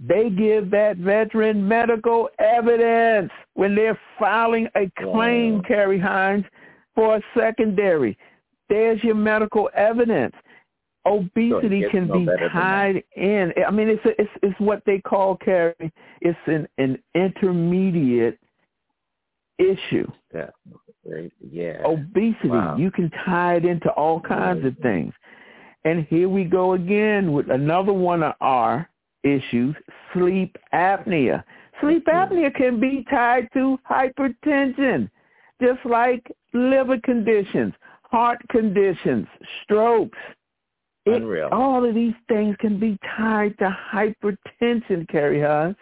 They give that veteran medical evidence when they're filing a claim, Wow. Kerry Hines, for a secondary. There's your medical evidence. Obesity gets can no be better than that. tied in. I mean, it's a, it's it's what they call Kerry. It's an an intermediate issue. Yeah. Yeah. obesity. Wow. You can tie it into all kinds of things. And here we go again with another one of our issues, sleep apnea. Sleep Mm-hmm. apnea can be tied to hypertension, just like liver conditions, heart conditions, strokes. It- Unreal. all of these things can be tied to hypertension, Kerry Hines.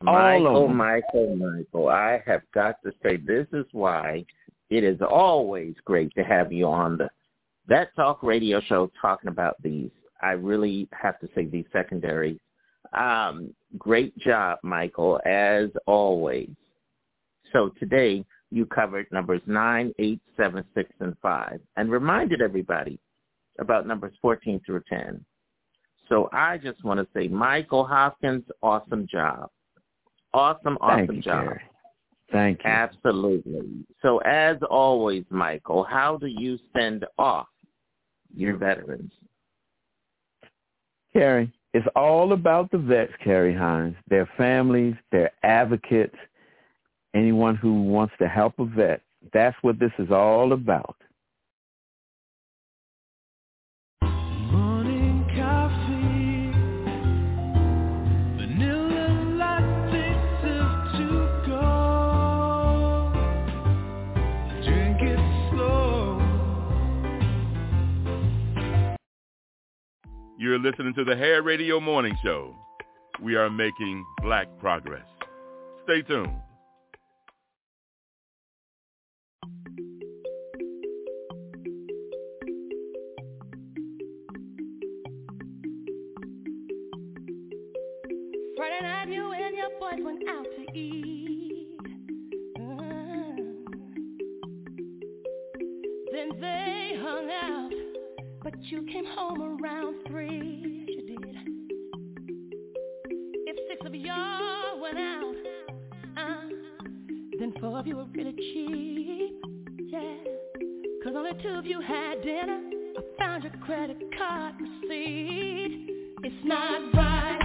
Michael. Michael, Michael, I have got to say this is why it is always great to have you on the Vet Talk radio show talking about these. I really have to say these secondaries. Um, great job, Michael, as always. So today you covered numbers nine, eight, seven, six, and 5 and reminded everybody about numbers 14 through 10. So I just want to say, Michael Hopkins, awesome job. Awesome, awesome Thank you, job. Kerry. Thank you. Absolutely. So as always, Michael, how do you send off your veterans? Kerry, it's all about the vets, Kerry Hines, their families, their advocates, anyone who wants to help a vet. That's what this is all about. You're listening to the Hair Radio Morning Show. We are making black progress. Stay tuned. But you came home around three, you did. If six of y'all went out, uh, then four of you were really cheap, yeah. Cause only two of you had dinner. I found your credit card receipt. It's not right.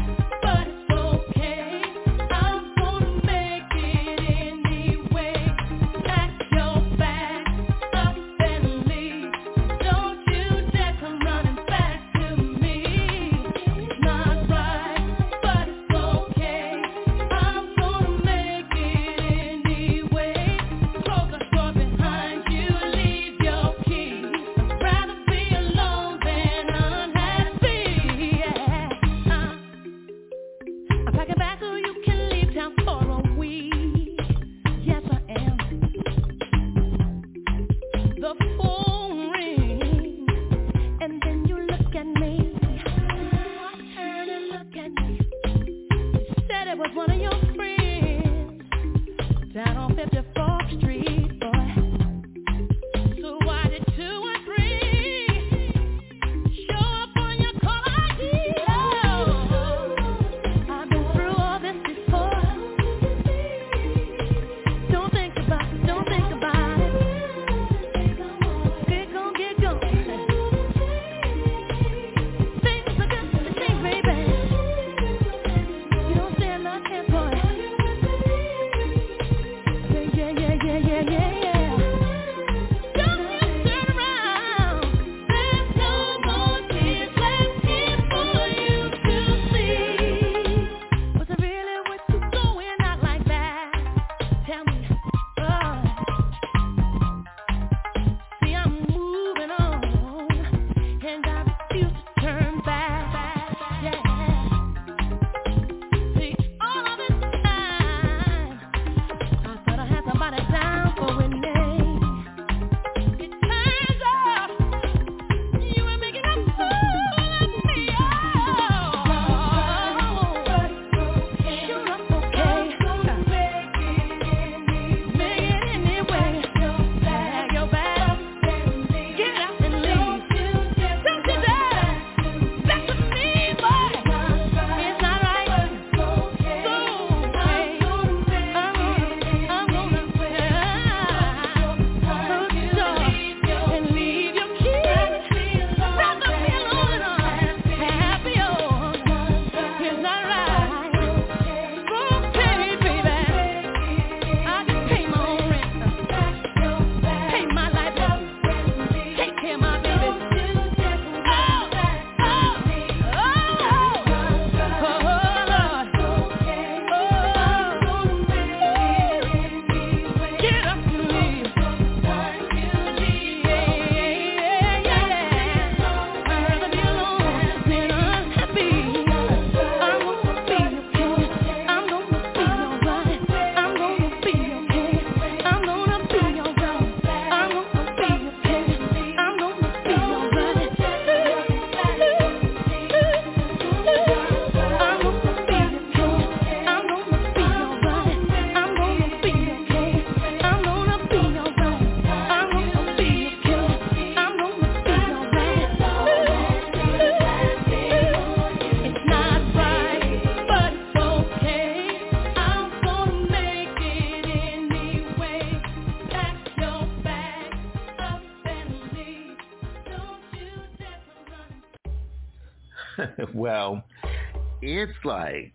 like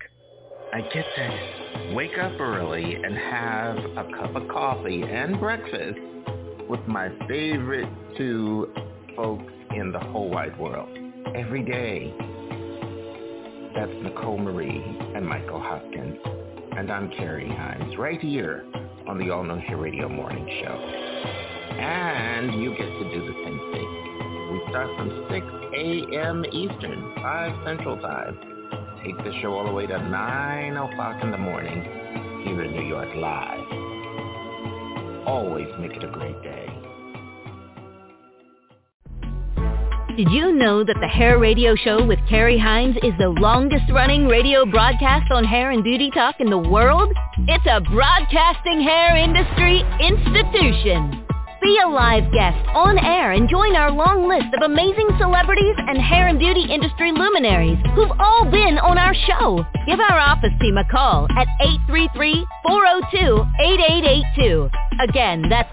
I get to wake up early and have a cup of coffee and breakfast with my favorite two folks in the whole wide world every day. That's Nicole Marie and Michael Hopkins. And I'm Kerry Hines right here on the All Know Here Radio Morning Show. And you get to do the same thing. We start from 6 a.m. Eastern, 5 Central Time take the show all the way to 9 o'clock in the morning here in New York Live. Always make it a great day. Did you know that the Hair Radio Show with Kerry Hines is the longest running radio broadcast on hair and beauty talk in the world? It's a broadcasting hair industry institution. Be a live guest on air and join our long list of amazing celebrities and hair and beauty industry luminaries who've all been on our show. Give our office team a call at 833-402-8882. Again, that's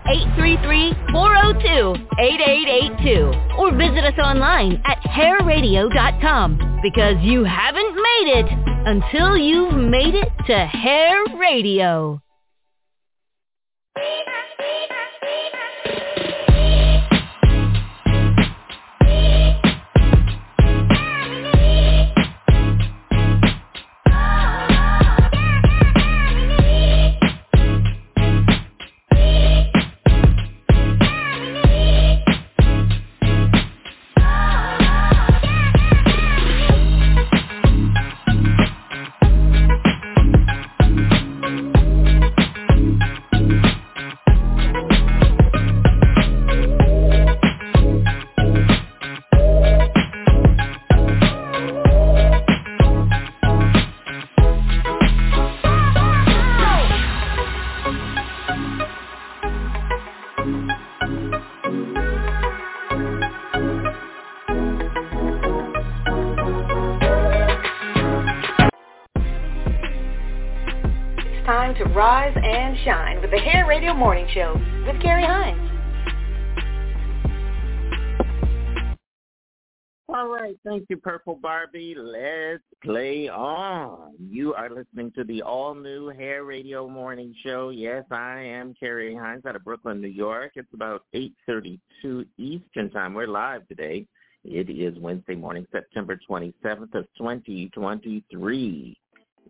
833-402-8882. Or visit us online at hairradio.com because you haven't made it until you've made it to Hair Radio. Time to rise and shine with the Hair Radio Morning Show with Kerry Hines. All right, thank you, Purple Barbie. Let's play on. You are listening to the all-new Hair Radio Morning Show. Yes, I am Kerry Hines out of Brooklyn, New York. It's about 8.32 Eastern Time. We're live today. It is Wednesday morning, September 27th of 2023.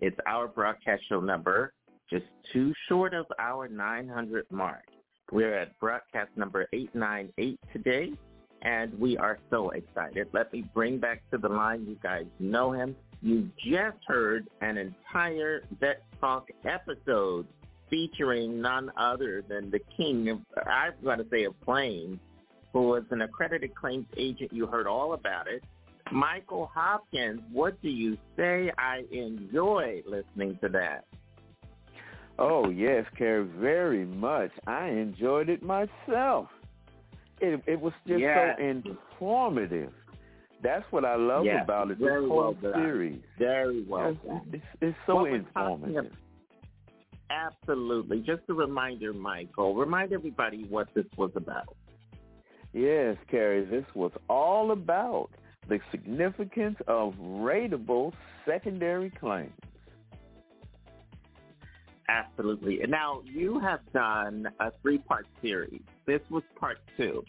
It's our broadcast show number, just too short of our 900 mark. We're at broadcast number 898 today, and we are so excited. Let me bring back to the line. You guys know him. You just heard an entire Vet Talk episode featuring none other than the king of, I'm going to say, of claims, who was an accredited claims agent. You heard all about it. Michael Hopkins, what do you say? I enjoy listening to that. Oh yes, Kerry, very much. I enjoyed it myself. It it was just so informative. That's what I love Yes, about it. This very whole well series. Very well It's, it's, it's so What informative. Absolutely. Just a reminder, Michael, remind everybody what this was about. Yes, Kerry, this was all about the significance of rateable secondary claims. Absolutely. And now you have done a three-part series. This was part two.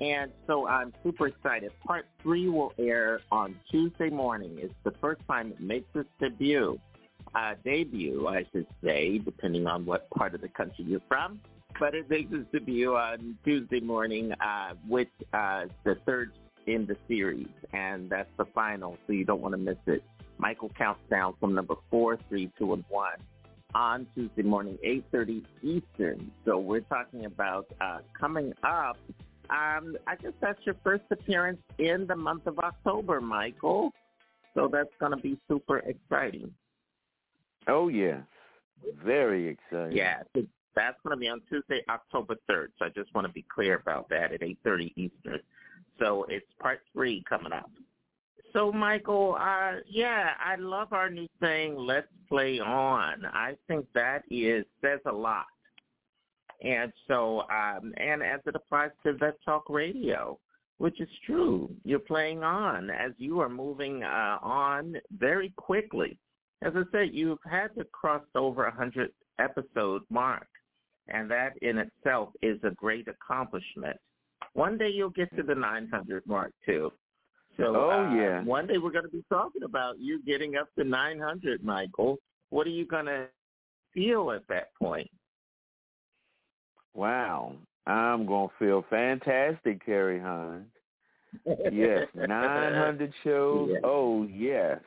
And so I'm super excited. Part three will air on Tuesday morning. It's the first time it makes its debut. Uh, debut, I should say, depending on what part of the country you're from. But it makes its debut on Tuesday morning uh, with uh, the third in the series. And that's the final, so you don't want to miss it. Michael counts down from number four, three, two, and one on Tuesday morning, 8.30 Eastern. So we're talking about uh, coming up. Um, I guess that's your first appearance in the month of October, Michael. So that's going to be super exciting. Oh yes, very exciting. Yeah, that's going to be on Tuesday, October 3rd. So I just want to be clear about that at 8.30 Eastern. So it's part three coming up. So, Michael, uh, yeah, I love our new thing, Let's Play On. I think that is says a lot. And so, um, and as it applies to Vet Talk Radio, which is true, you're playing on as you are moving uh, on very quickly. As I said, you've had to cross over a 100 episode mark, and that in itself is a great accomplishment. One day you'll get to the 900 mark too. So Oh, uh, yeah. one day we're going to be talking about you getting up to 900, Michael. What are you going to feel at that point? Wow. I'm going to feel fantastic, Kerry Hines. Yes, [LAUGHS] 900 shows. Yeah. Oh, yes.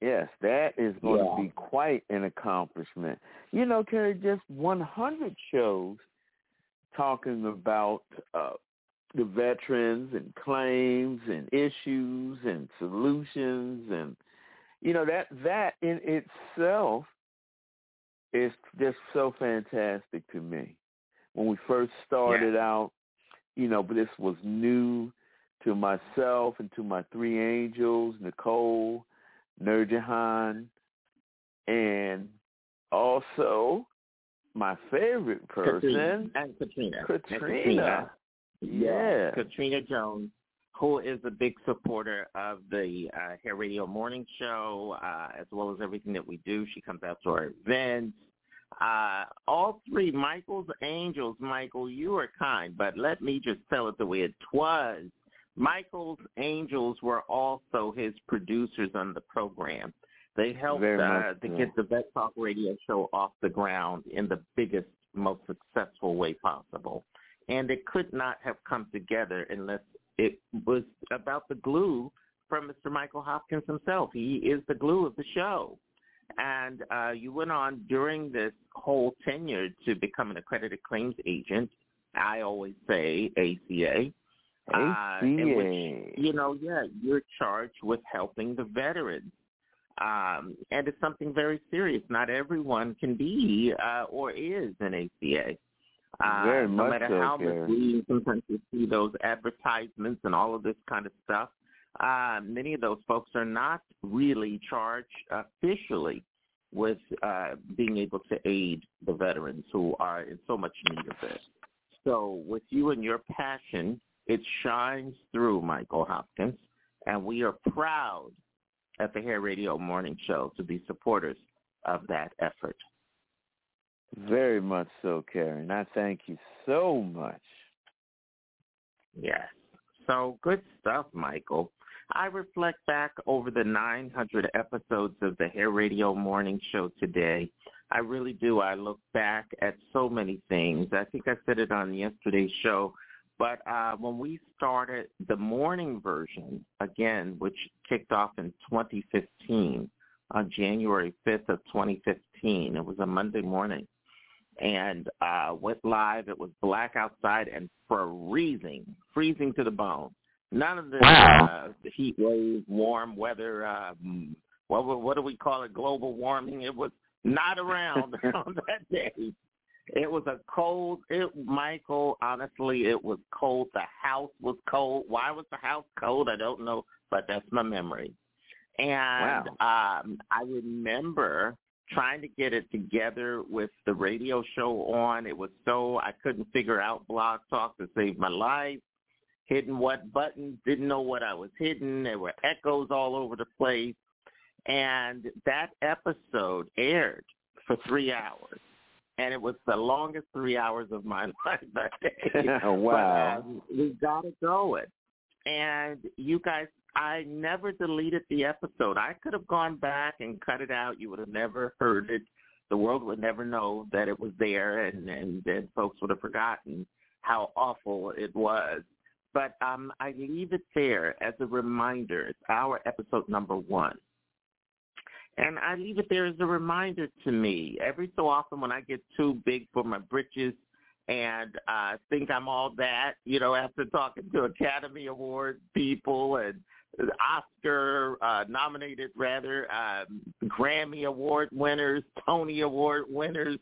Yes, that is going Yeah. to be quite an accomplishment. You know, Kerry, just 100 shows talking about uh, the veterans and claims and issues and solutions and you know that that in itself is just so fantastic to me when we first started yeah. out. You know, but this was new to myself and to my three angels, Nicole, Nurjahan, and also my favorite person Katrina. Katrina. Katrina. Yeah. Katrina Jones, who is a big supporter of the uh, Hair Radio Morning Show, uh, as well as everything that we do. She comes out to our events. Uh, all three, Michael's Angels. Michael, you are kind, but let me just tell it the way it was. Michael's Angels were also his producers on the program. They helped uh, to get the Vet Talk radio show off the ground in the biggest, most successful way possible. And it could not have come together unless it was about the glue from Mr. Michael Hopkins himself. He is the glue of the show. And uh, you went on during this whole tenure to become an accredited claims agent. I always say ACA. ACA. Uh, which, you know, yeah, you're charged with helping the veterans. Um, and it's something very serious. Not everyone can be uh, or is an ACA. Uh, very no matter so, how much sometimes you see those advertisements and all of this kind of stuff, uh, many of those folks are not really charged officially with uh, being able to aid the veterans who are in so much need of it. So with you and your passion, it shines through, Michael Hopkins, and we are proud at the Hair Radio Morning Show to be supporters of that effort. Very much so, Karen. I thank you so much. Yes. So good stuff, Michael. I reflect back over the 900 episodes of the Hair Radio Morning Show today. I really do. I look back at so many things. I think I said it on yesterday's show, but uh, when we started the morning version, again, which kicked off in 2015, on January 5th of 2015, it was a Monday morning, and uh, went live. It was black outside and freezing, freezing to the bone. None of the, uh, the heat wave, warm weather, um, what, what do we call it, global warming. It was not around [LAUGHS] on that day. It was a cold. It, Michael, honestly, it was cold. The house was cold. Why was the house cold? I don't know, but that's my memory. And wow. um, I remember trying to get it together with the radio show on. It was so I couldn't figure out Blog Talk to save my life. Hitting what buttons, didn't know what I was hitting. There were echoes all over the place. And that episode aired for three hours and it was the longest three hours of my [LAUGHS] life that day. [LAUGHS] wow. But, um, we got it going. And you guys, I never deleted the episode. I could have gone back and cut it out. You would have never heard it. The world would never know that it was there, and and then folks would have forgotten how awful it was. But um, I leave it there as a reminder. It's our episode number one. And I leave it there as a reminder to me. Every so often when I get too big for my britches and uh think I'm all that, you know, after talking to Academy Award people and Oscar uh nominated rather, um Grammy Award winners, Tony Award winners,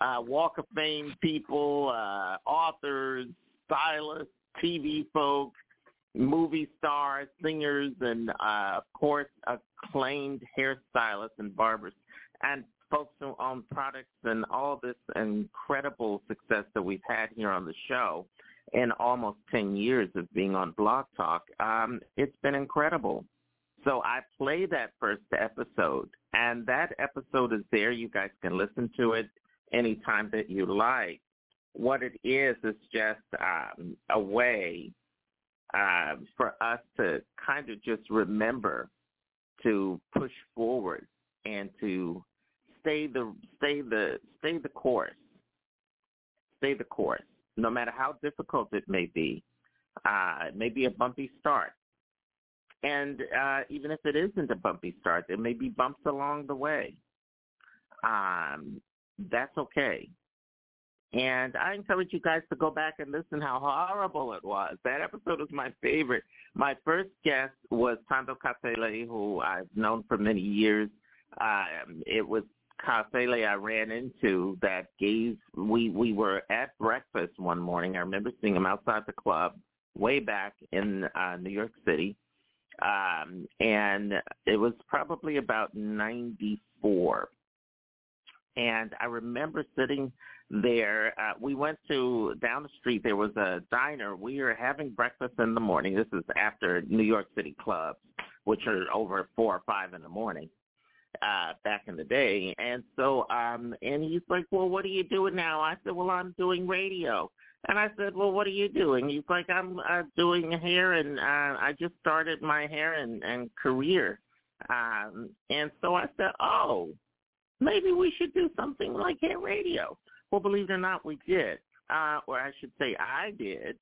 uh Walk of Fame people, uh authors, stylists, TV folks, movie stars, singers, and uh, of course acclaimed hairstylists and barbers, and folks who own products and all this incredible success that we've had here on the show in almost 10 years of being on Blog Talk. Um, it's been incredible. So I play that first episode, and that episode is there. You guys can listen to it anytime that you like. What it is is just um, a way uh, for us to kind of just remember to push forward and to stay the stay the stay the course. Stay the course, no matter how difficult it may be. Uh, it may be a bumpy start, and uh, even if it isn't a bumpy start, there may be bumps along the way. Um, that's okay. And I encourage you guys to go back and listen how horrible it was. That episode was my favorite. My first guest was Tando Kafele, who I've known for many years. Um, it was Kafele I ran into that gave we we were at breakfast one morning. I remember seeing him outside the club way back in uh, New York City, um, and it was probably about '94. And I remember sitting there. Uh, we went to down the street. There was a diner. We were having breakfast in the morning. This is after New York City clubs, which are over four or five in the morning uh back in the day. And so um and he's like well what are you doing now? I said well i'm doing radio. And i said well what are you doing? He's like i'm uh, doing hair and uh i just started my hair and and career. Um and so i said oh maybe we should do something like hair radio. Well believe it or not we did. Uh or i should say i did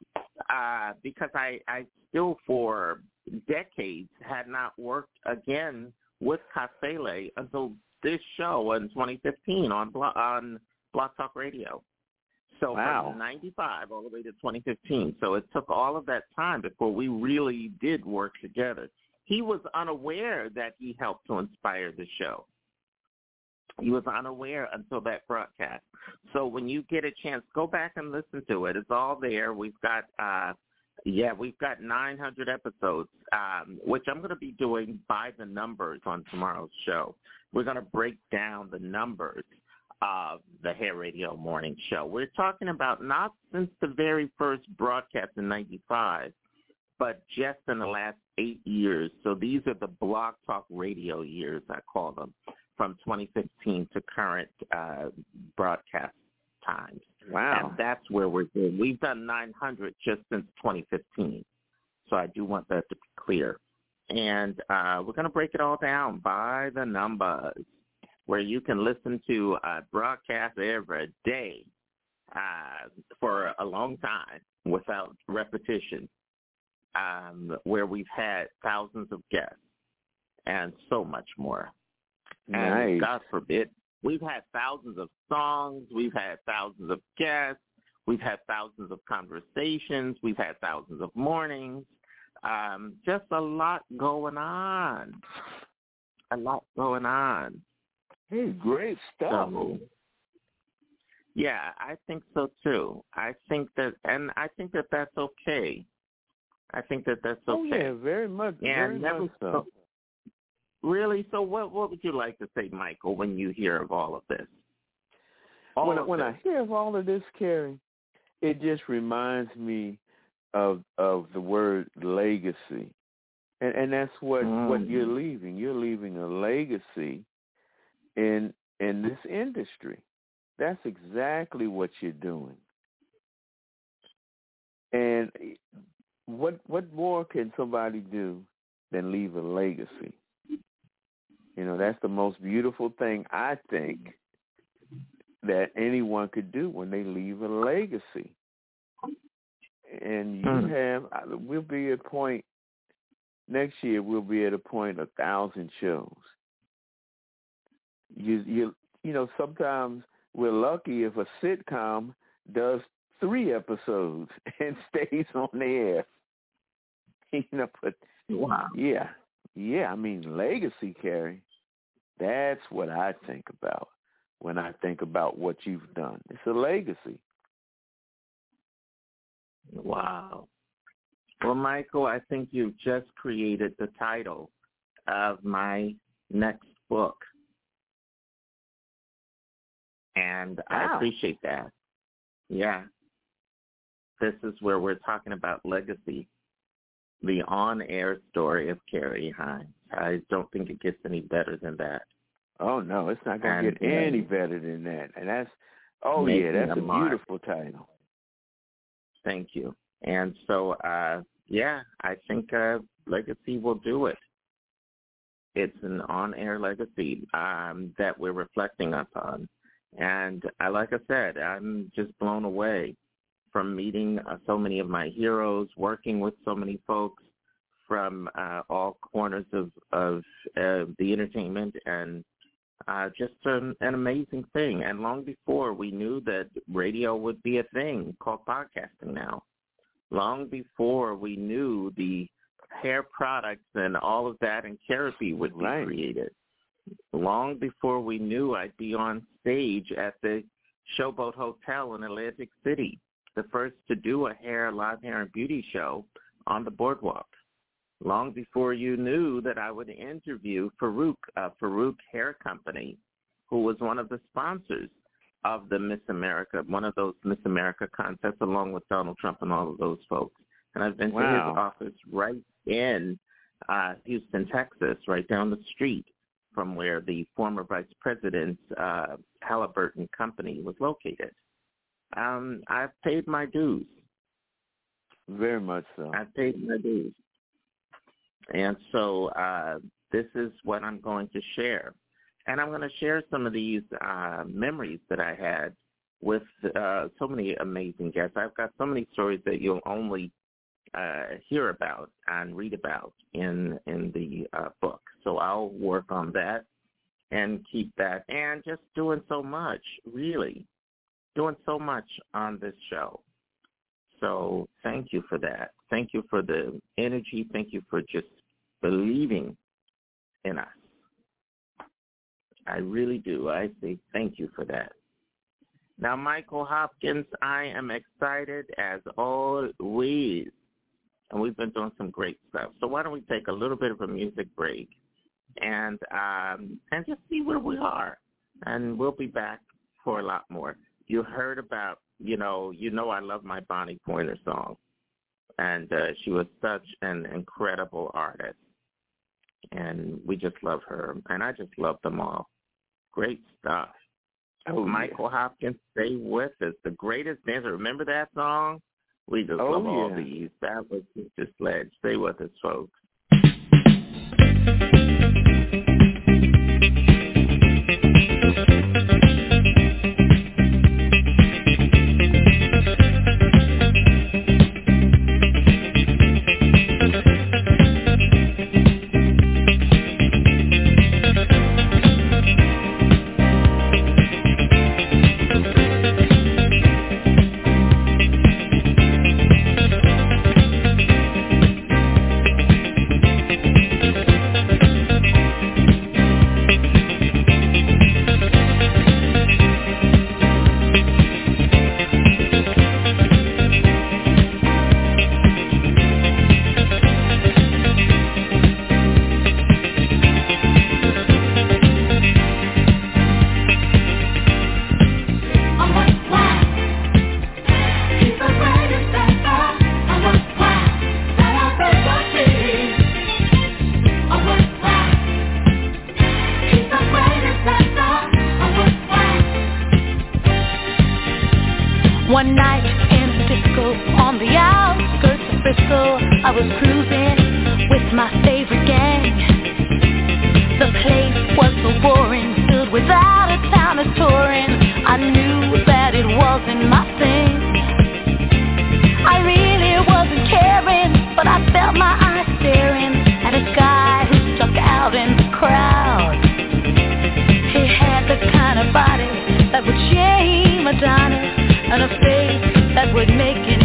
uh because i i still for decades had not worked again with Kafele until this show in 2015 on on Blog Talk Radio. So wow. from 95 all the way to 2015. So it took all of that time before we really did work together. He was unaware that he helped to inspire the show. He was unaware until that broadcast. So when you get a chance, go back and listen to it. It's all there. We've got uh yeah, we've got 900 episodes, um, which I'm going to be doing by the numbers on tomorrow's show. We're going to break down the numbers of the Hair Radio Morning Show. We're talking about not since the very first broadcast in 95, but just in the last eight years. So these are the Blog Talk Radio years, I call them, from 2015 to current uh, broadcast times. Wow. And that's where we're doing. We've done 900 just since 2015. So I do want that to be clear. And uh, we're going to break it all down by the numbers where you can listen to a broadcast every day uh, for a long time without repetition, um, where we've had thousands of guests and so much more. Nice. And God forbid, We've had thousands of songs. We've had thousands of guests. We've had thousands of conversations. We've had thousands of mornings. Um, just a lot going on. A lot going on. Hey, great stuff. So, yeah, I think so too. I think that, and I think that that's okay. I think that that's okay. Oh yeah, very much. And very never much so. Really? So what what would you like to say, Michael, when you hear of all of this? All when of when this. I hear of all of this, Kerry, it just reminds me of of the word legacy, and and that's what Mm. what you're leaving. You're leaving a legacy in in this industry. That's exactly what you're doing. And what what more can somebody do than leave a legacy? You know, that's the most beautiful thing I think that anyone could do when they leave a legacy. And you Hmm. have, we'll be at a point next year. We'll be at a point a thousand shows. You, you, you know, sometimes we're lucky if a sitcom does three episodes [LAUGHS] and stays on the air. [LAUGHS] You know, but wow. yeah, yeah. I mean, legacy, Kerry. That's what I think about when I think about what you've done. It's a legacy. Wow. Well, Michael, I think you've just created the title of my next book. And I appreciate that. Yeah. This is where we're talking about legacy, the on-air story of Kerry Hines. I don't think it gets any better than that. Oh no, it's not going to And, get uh, any better than that. And that's oh yeah, that's a a beautiful title. Thank you. And so, uh, yeah, I think uh, Legacy will do it. It's an on-air legacy um, that we're reflecting upon. And I, like I said, I'm just blown away from meeting uh, so many of my heroes, working with so many folks from uh, all corners of, of uh, the entertainment and uh, just an, an amazing thing. And long before we knew that radio would be a thing called podcasting now, long before we knew the hair products and all of that and Kerapi would be Right. created. long before we knew I'd be on stage at the Showboat Hotel in Atlantic City, the first to do a hair, live hair and beauty show on the boardwalk. Long before you knew that I would interview Farouk, uh, Farouk Hair Company, who was one of the sponsors of the Miss America, one of those Miss America contests, along with Donald Trump and all of those folks. And I've been Wow. to his office right in uh, Houston, Texas, right down the street from where the former vice president's uh, Halliburton company was located. Um, I've paid my dues. Very much so. I've paid my dues. And so uh, this is what I'm going to share. And I'm going to share some of these uh, memories that I had with uh, so many amazing guests. I've got so many stories that you'll only uh, hear about and read about in in the uh, book. So I'll work on that and keep that, and just doing so much, really, doing so much on this show. So thank you for that. Thank you for the energy. Thank you for just believing in us. I really do. I say thank you for that. Now, Michael Hopkins, I am excited as always. And we've been doing some great stuff. So why don't we take a little bit of a music break and um, and just see where we are. And we'll be back for a lot more. You heard about, you know, you know I love my Bonnie Pointer song. And uh, she was such an incredible artist. And we just love her. And I just love them all. Great stuff. Oh, Michael Hopkins, stay with us. The greatest dancer. Remember that song? We just Oh, love all yeah. these. That was Mr. Sledge. Stay with us, folks. Adonis and a face that would make any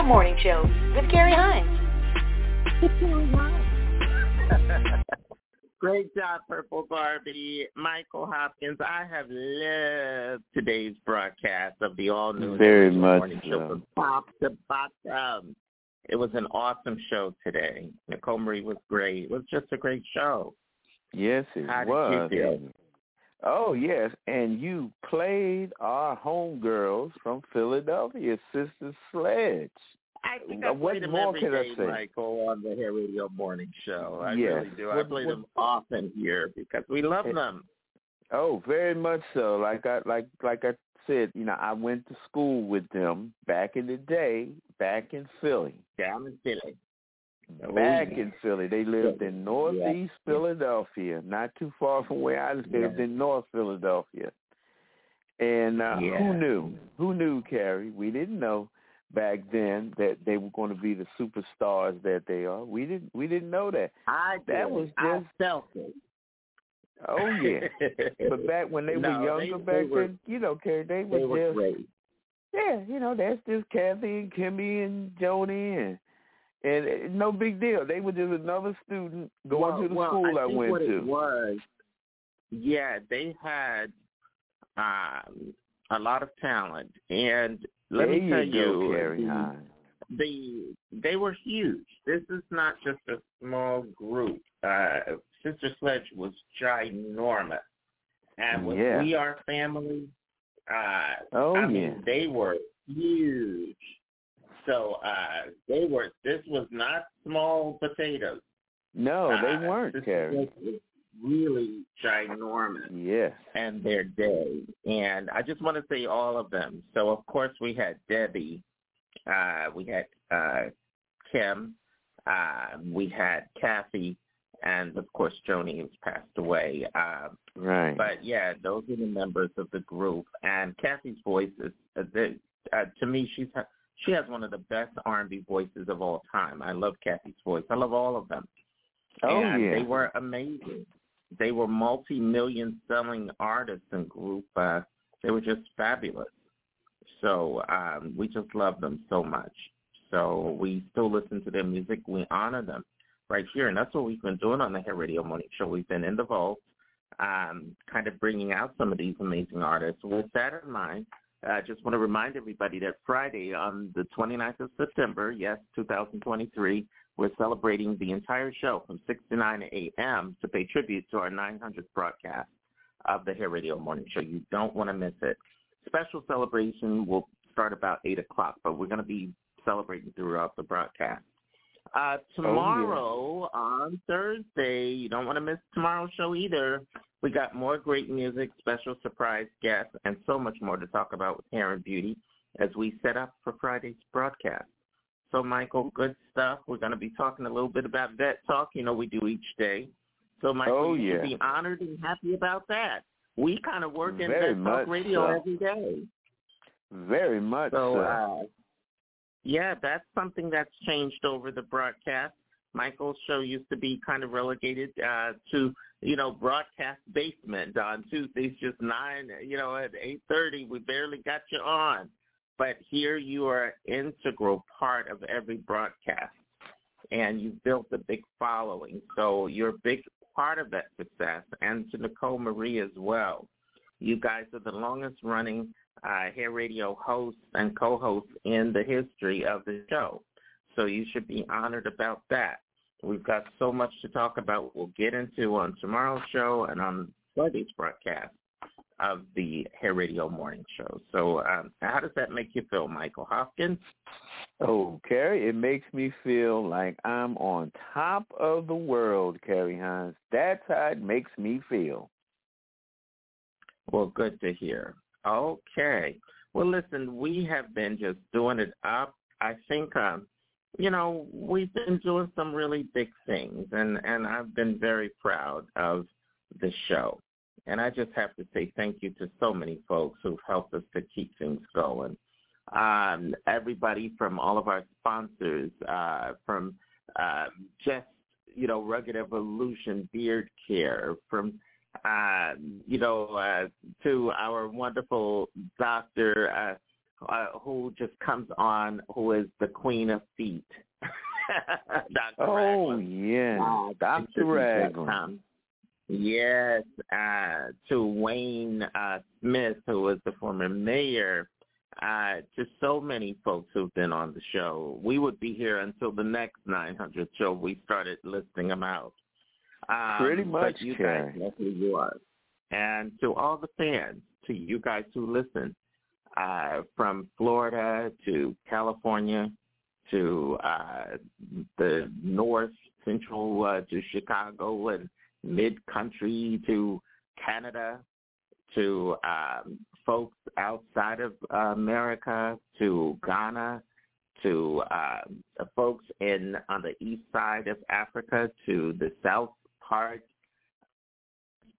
with the Hair Radio Morning Show with Kerry Hines. [LAUGHS] Great job, Purple Barbie. Michael Hopkins, I have loved today's broadcast of the all new Very much morning show so. from top to bottom. It was an awesome show today. Nicole Marie was great. It was just a great show. Yes, it How did was. you feel? Oh yes, and you played our homegirls from Philadelphia, Sister Sledge. I think I what play them more every can I say? Michael, on the Hair Radio Morning Show. I Yes. really do. I play what- them often here because we love Eh, them. Oh, very much so. Like I like like I said, you know, I went to school with them back in the day, back in Philly. Down in Philly. Oh, back yeah. in Philly. They lived in northeast Philadelphia, not too far from where I lived Yeah. in North Philadelphia. And uh, Yeah. who knew? Who knew, Kerry? We didn't know back then that they were going to be the superstars that they are. We didn't. We didn't know that. I That did. was I just. felt it. Oh yeah. but back when they [LAUGHS] No, were younger, they- back they were- then, you know, Kerry, they were They were just. great. Yeah, you know, that's just Kathy and Kimmy and Joni and and it, no big deal. They were just another student going well, to the well, school I, I, went what to. It was, yeah, they had um, a lot of talent, and let there me you tell you, Kerry the, the they were huge. This is not just a small group. Uh, Sister Sledge was ginormous, and with Yeah. We Are Family, uh, Oh, I mean, yeah. they were huge. So uh, they were. This was not small potatoes. No, Uh, they weren't, Sister Kerry. Sledge really ginormous Yes. and their day. And I just want to say all of them. So of course we had Debbie, uh, we had uh, Kim, uh, we had Kathy, and of course Joni has passed away. Uh, Right. but yeah, those are the members of the group. And Kathy's voice is, uh, the, uh, to me, she's she has one of the best R&B voices of all time. I love Kathy's voice. I love all of them. Oh, and yeah. they were amazing. They were multi-million selling artists and group. Uh, they were just fabulous. So um, we just love them so much. So we still listen to their music. We honor them right here, and that's what we've been doing on the Hair Radio Morning Show. We've been in the vault, um, kind of bringing out some of these amazing artists. With that in mind, I just want to remind everybody that Friday on the 29th of September, yes, 2023, we're celebrating the entire show from 6 to 9 a.m. to pay tribute to our 900th broadcast of the Hair Radio Morning Show. You don't want to miss it. Special celebration will start about 8 o'clock, but we're going to be celebrating throughout the broadcast. Uh, tomorrow on Thursday, you don't want to miss tomorrow's show either. We got more great music, special surprise guests, and so much more to talk about with hair and beauty as we set up for Friday's broadcast. So, Michael, good stuff. We're going to be talking a little bit about vet talk. You know, we do each day. So, Michael, Oh, you should be honored and happy about that. We kind of work in Very vet talk radio so. every day. Very much So, so. uh, yeah, that's something that's changed over the broadcast. Michael's show used to be kind of relegated uh, to, you know, broadcast basement on Tuesdays, just nine, you know, at eight thirty. We barely got you on, but here you are an integral part of every broadcast, and you've built a big following. So you're a big part of that success, and to Nicole Marie as well. You guys are the longest running uh, hair radio hosts and co-hosts in the history of the show. So you should be honored about that. We've got so much to talk about. We'll get into on tomorrow's show and on Friday's broadcast of the Hair Radio Morning Show. So um, how does that make you feel, Michael Hopkins? Oh, Kerry, it makes me feel like I'm on top of the world, Kerry Hines. That's how it makes me feel. Well, good to hear. Okay. Well, listen, we have been just doing it up. I think, um, you know, we've been doing some really big things, and, and I've been very proud of the show. And I just have to say thank you to so many folks who've helped us to keep things going. Um, everybody from all of our sponsors, uh, from uh, just, you know, Rugged Evolution Beard Care, from, uh, you know, uh, to our wonderful doctor uh, uh, who just comes on, who is the queen of feet. [LAUGHS] Dr. Oh, Ragland. yeah. Uh, Dr. Ragland. Yes, uh, to Wayne uh, Smith, who was the former mayor, uh, to so many folks who've been on the show. We would be here until the next 900 show. We started listing them out. Um, Pretty much, but you guys definitely was. And to all the fans, to you guys who listen, uh, from Florida to California to uh, the North Central uh, to Chicago and mid-country to Canada to um, folks outside of uh, America to Ghana to uh, folks in on the east side of Africa to the south part,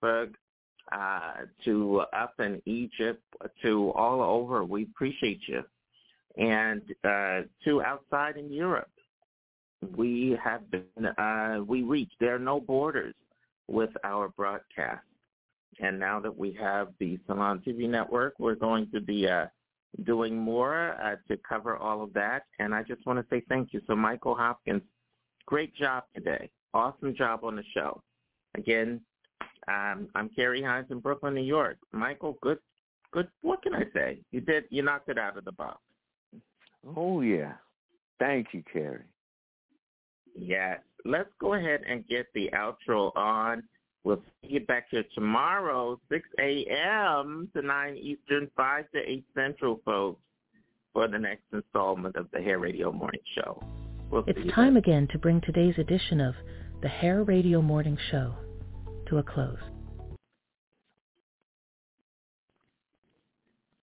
uh, to up in Egypt, to all over. We appreciate you. And uh, to outside in Europe, we have been, uh, we reach. There are no borders with our broadcast. And now that we have the Salon TV network, we're going to be uh, doing more uh, to cover all of that. And I just want to say thank you. So Michael Hopkins, great job today. Awesome job on the show. Again, um, I'm Kerry Hines in Brooklyn, New York. Michael, good, good. What can I say? You did. You knocked it out of the box. Oh, yeah. Thank you, Kerry. Yes. Let's go ahead and get the outro on. We'll see you back here tomorrow, 6 a.m. to 9 Eastern, 5 to 8 Central, folks, for the next installment of the Hair Radio Morning Show. We'll It's time again to bring today's edition of the Hair Radio Morning Show to a close.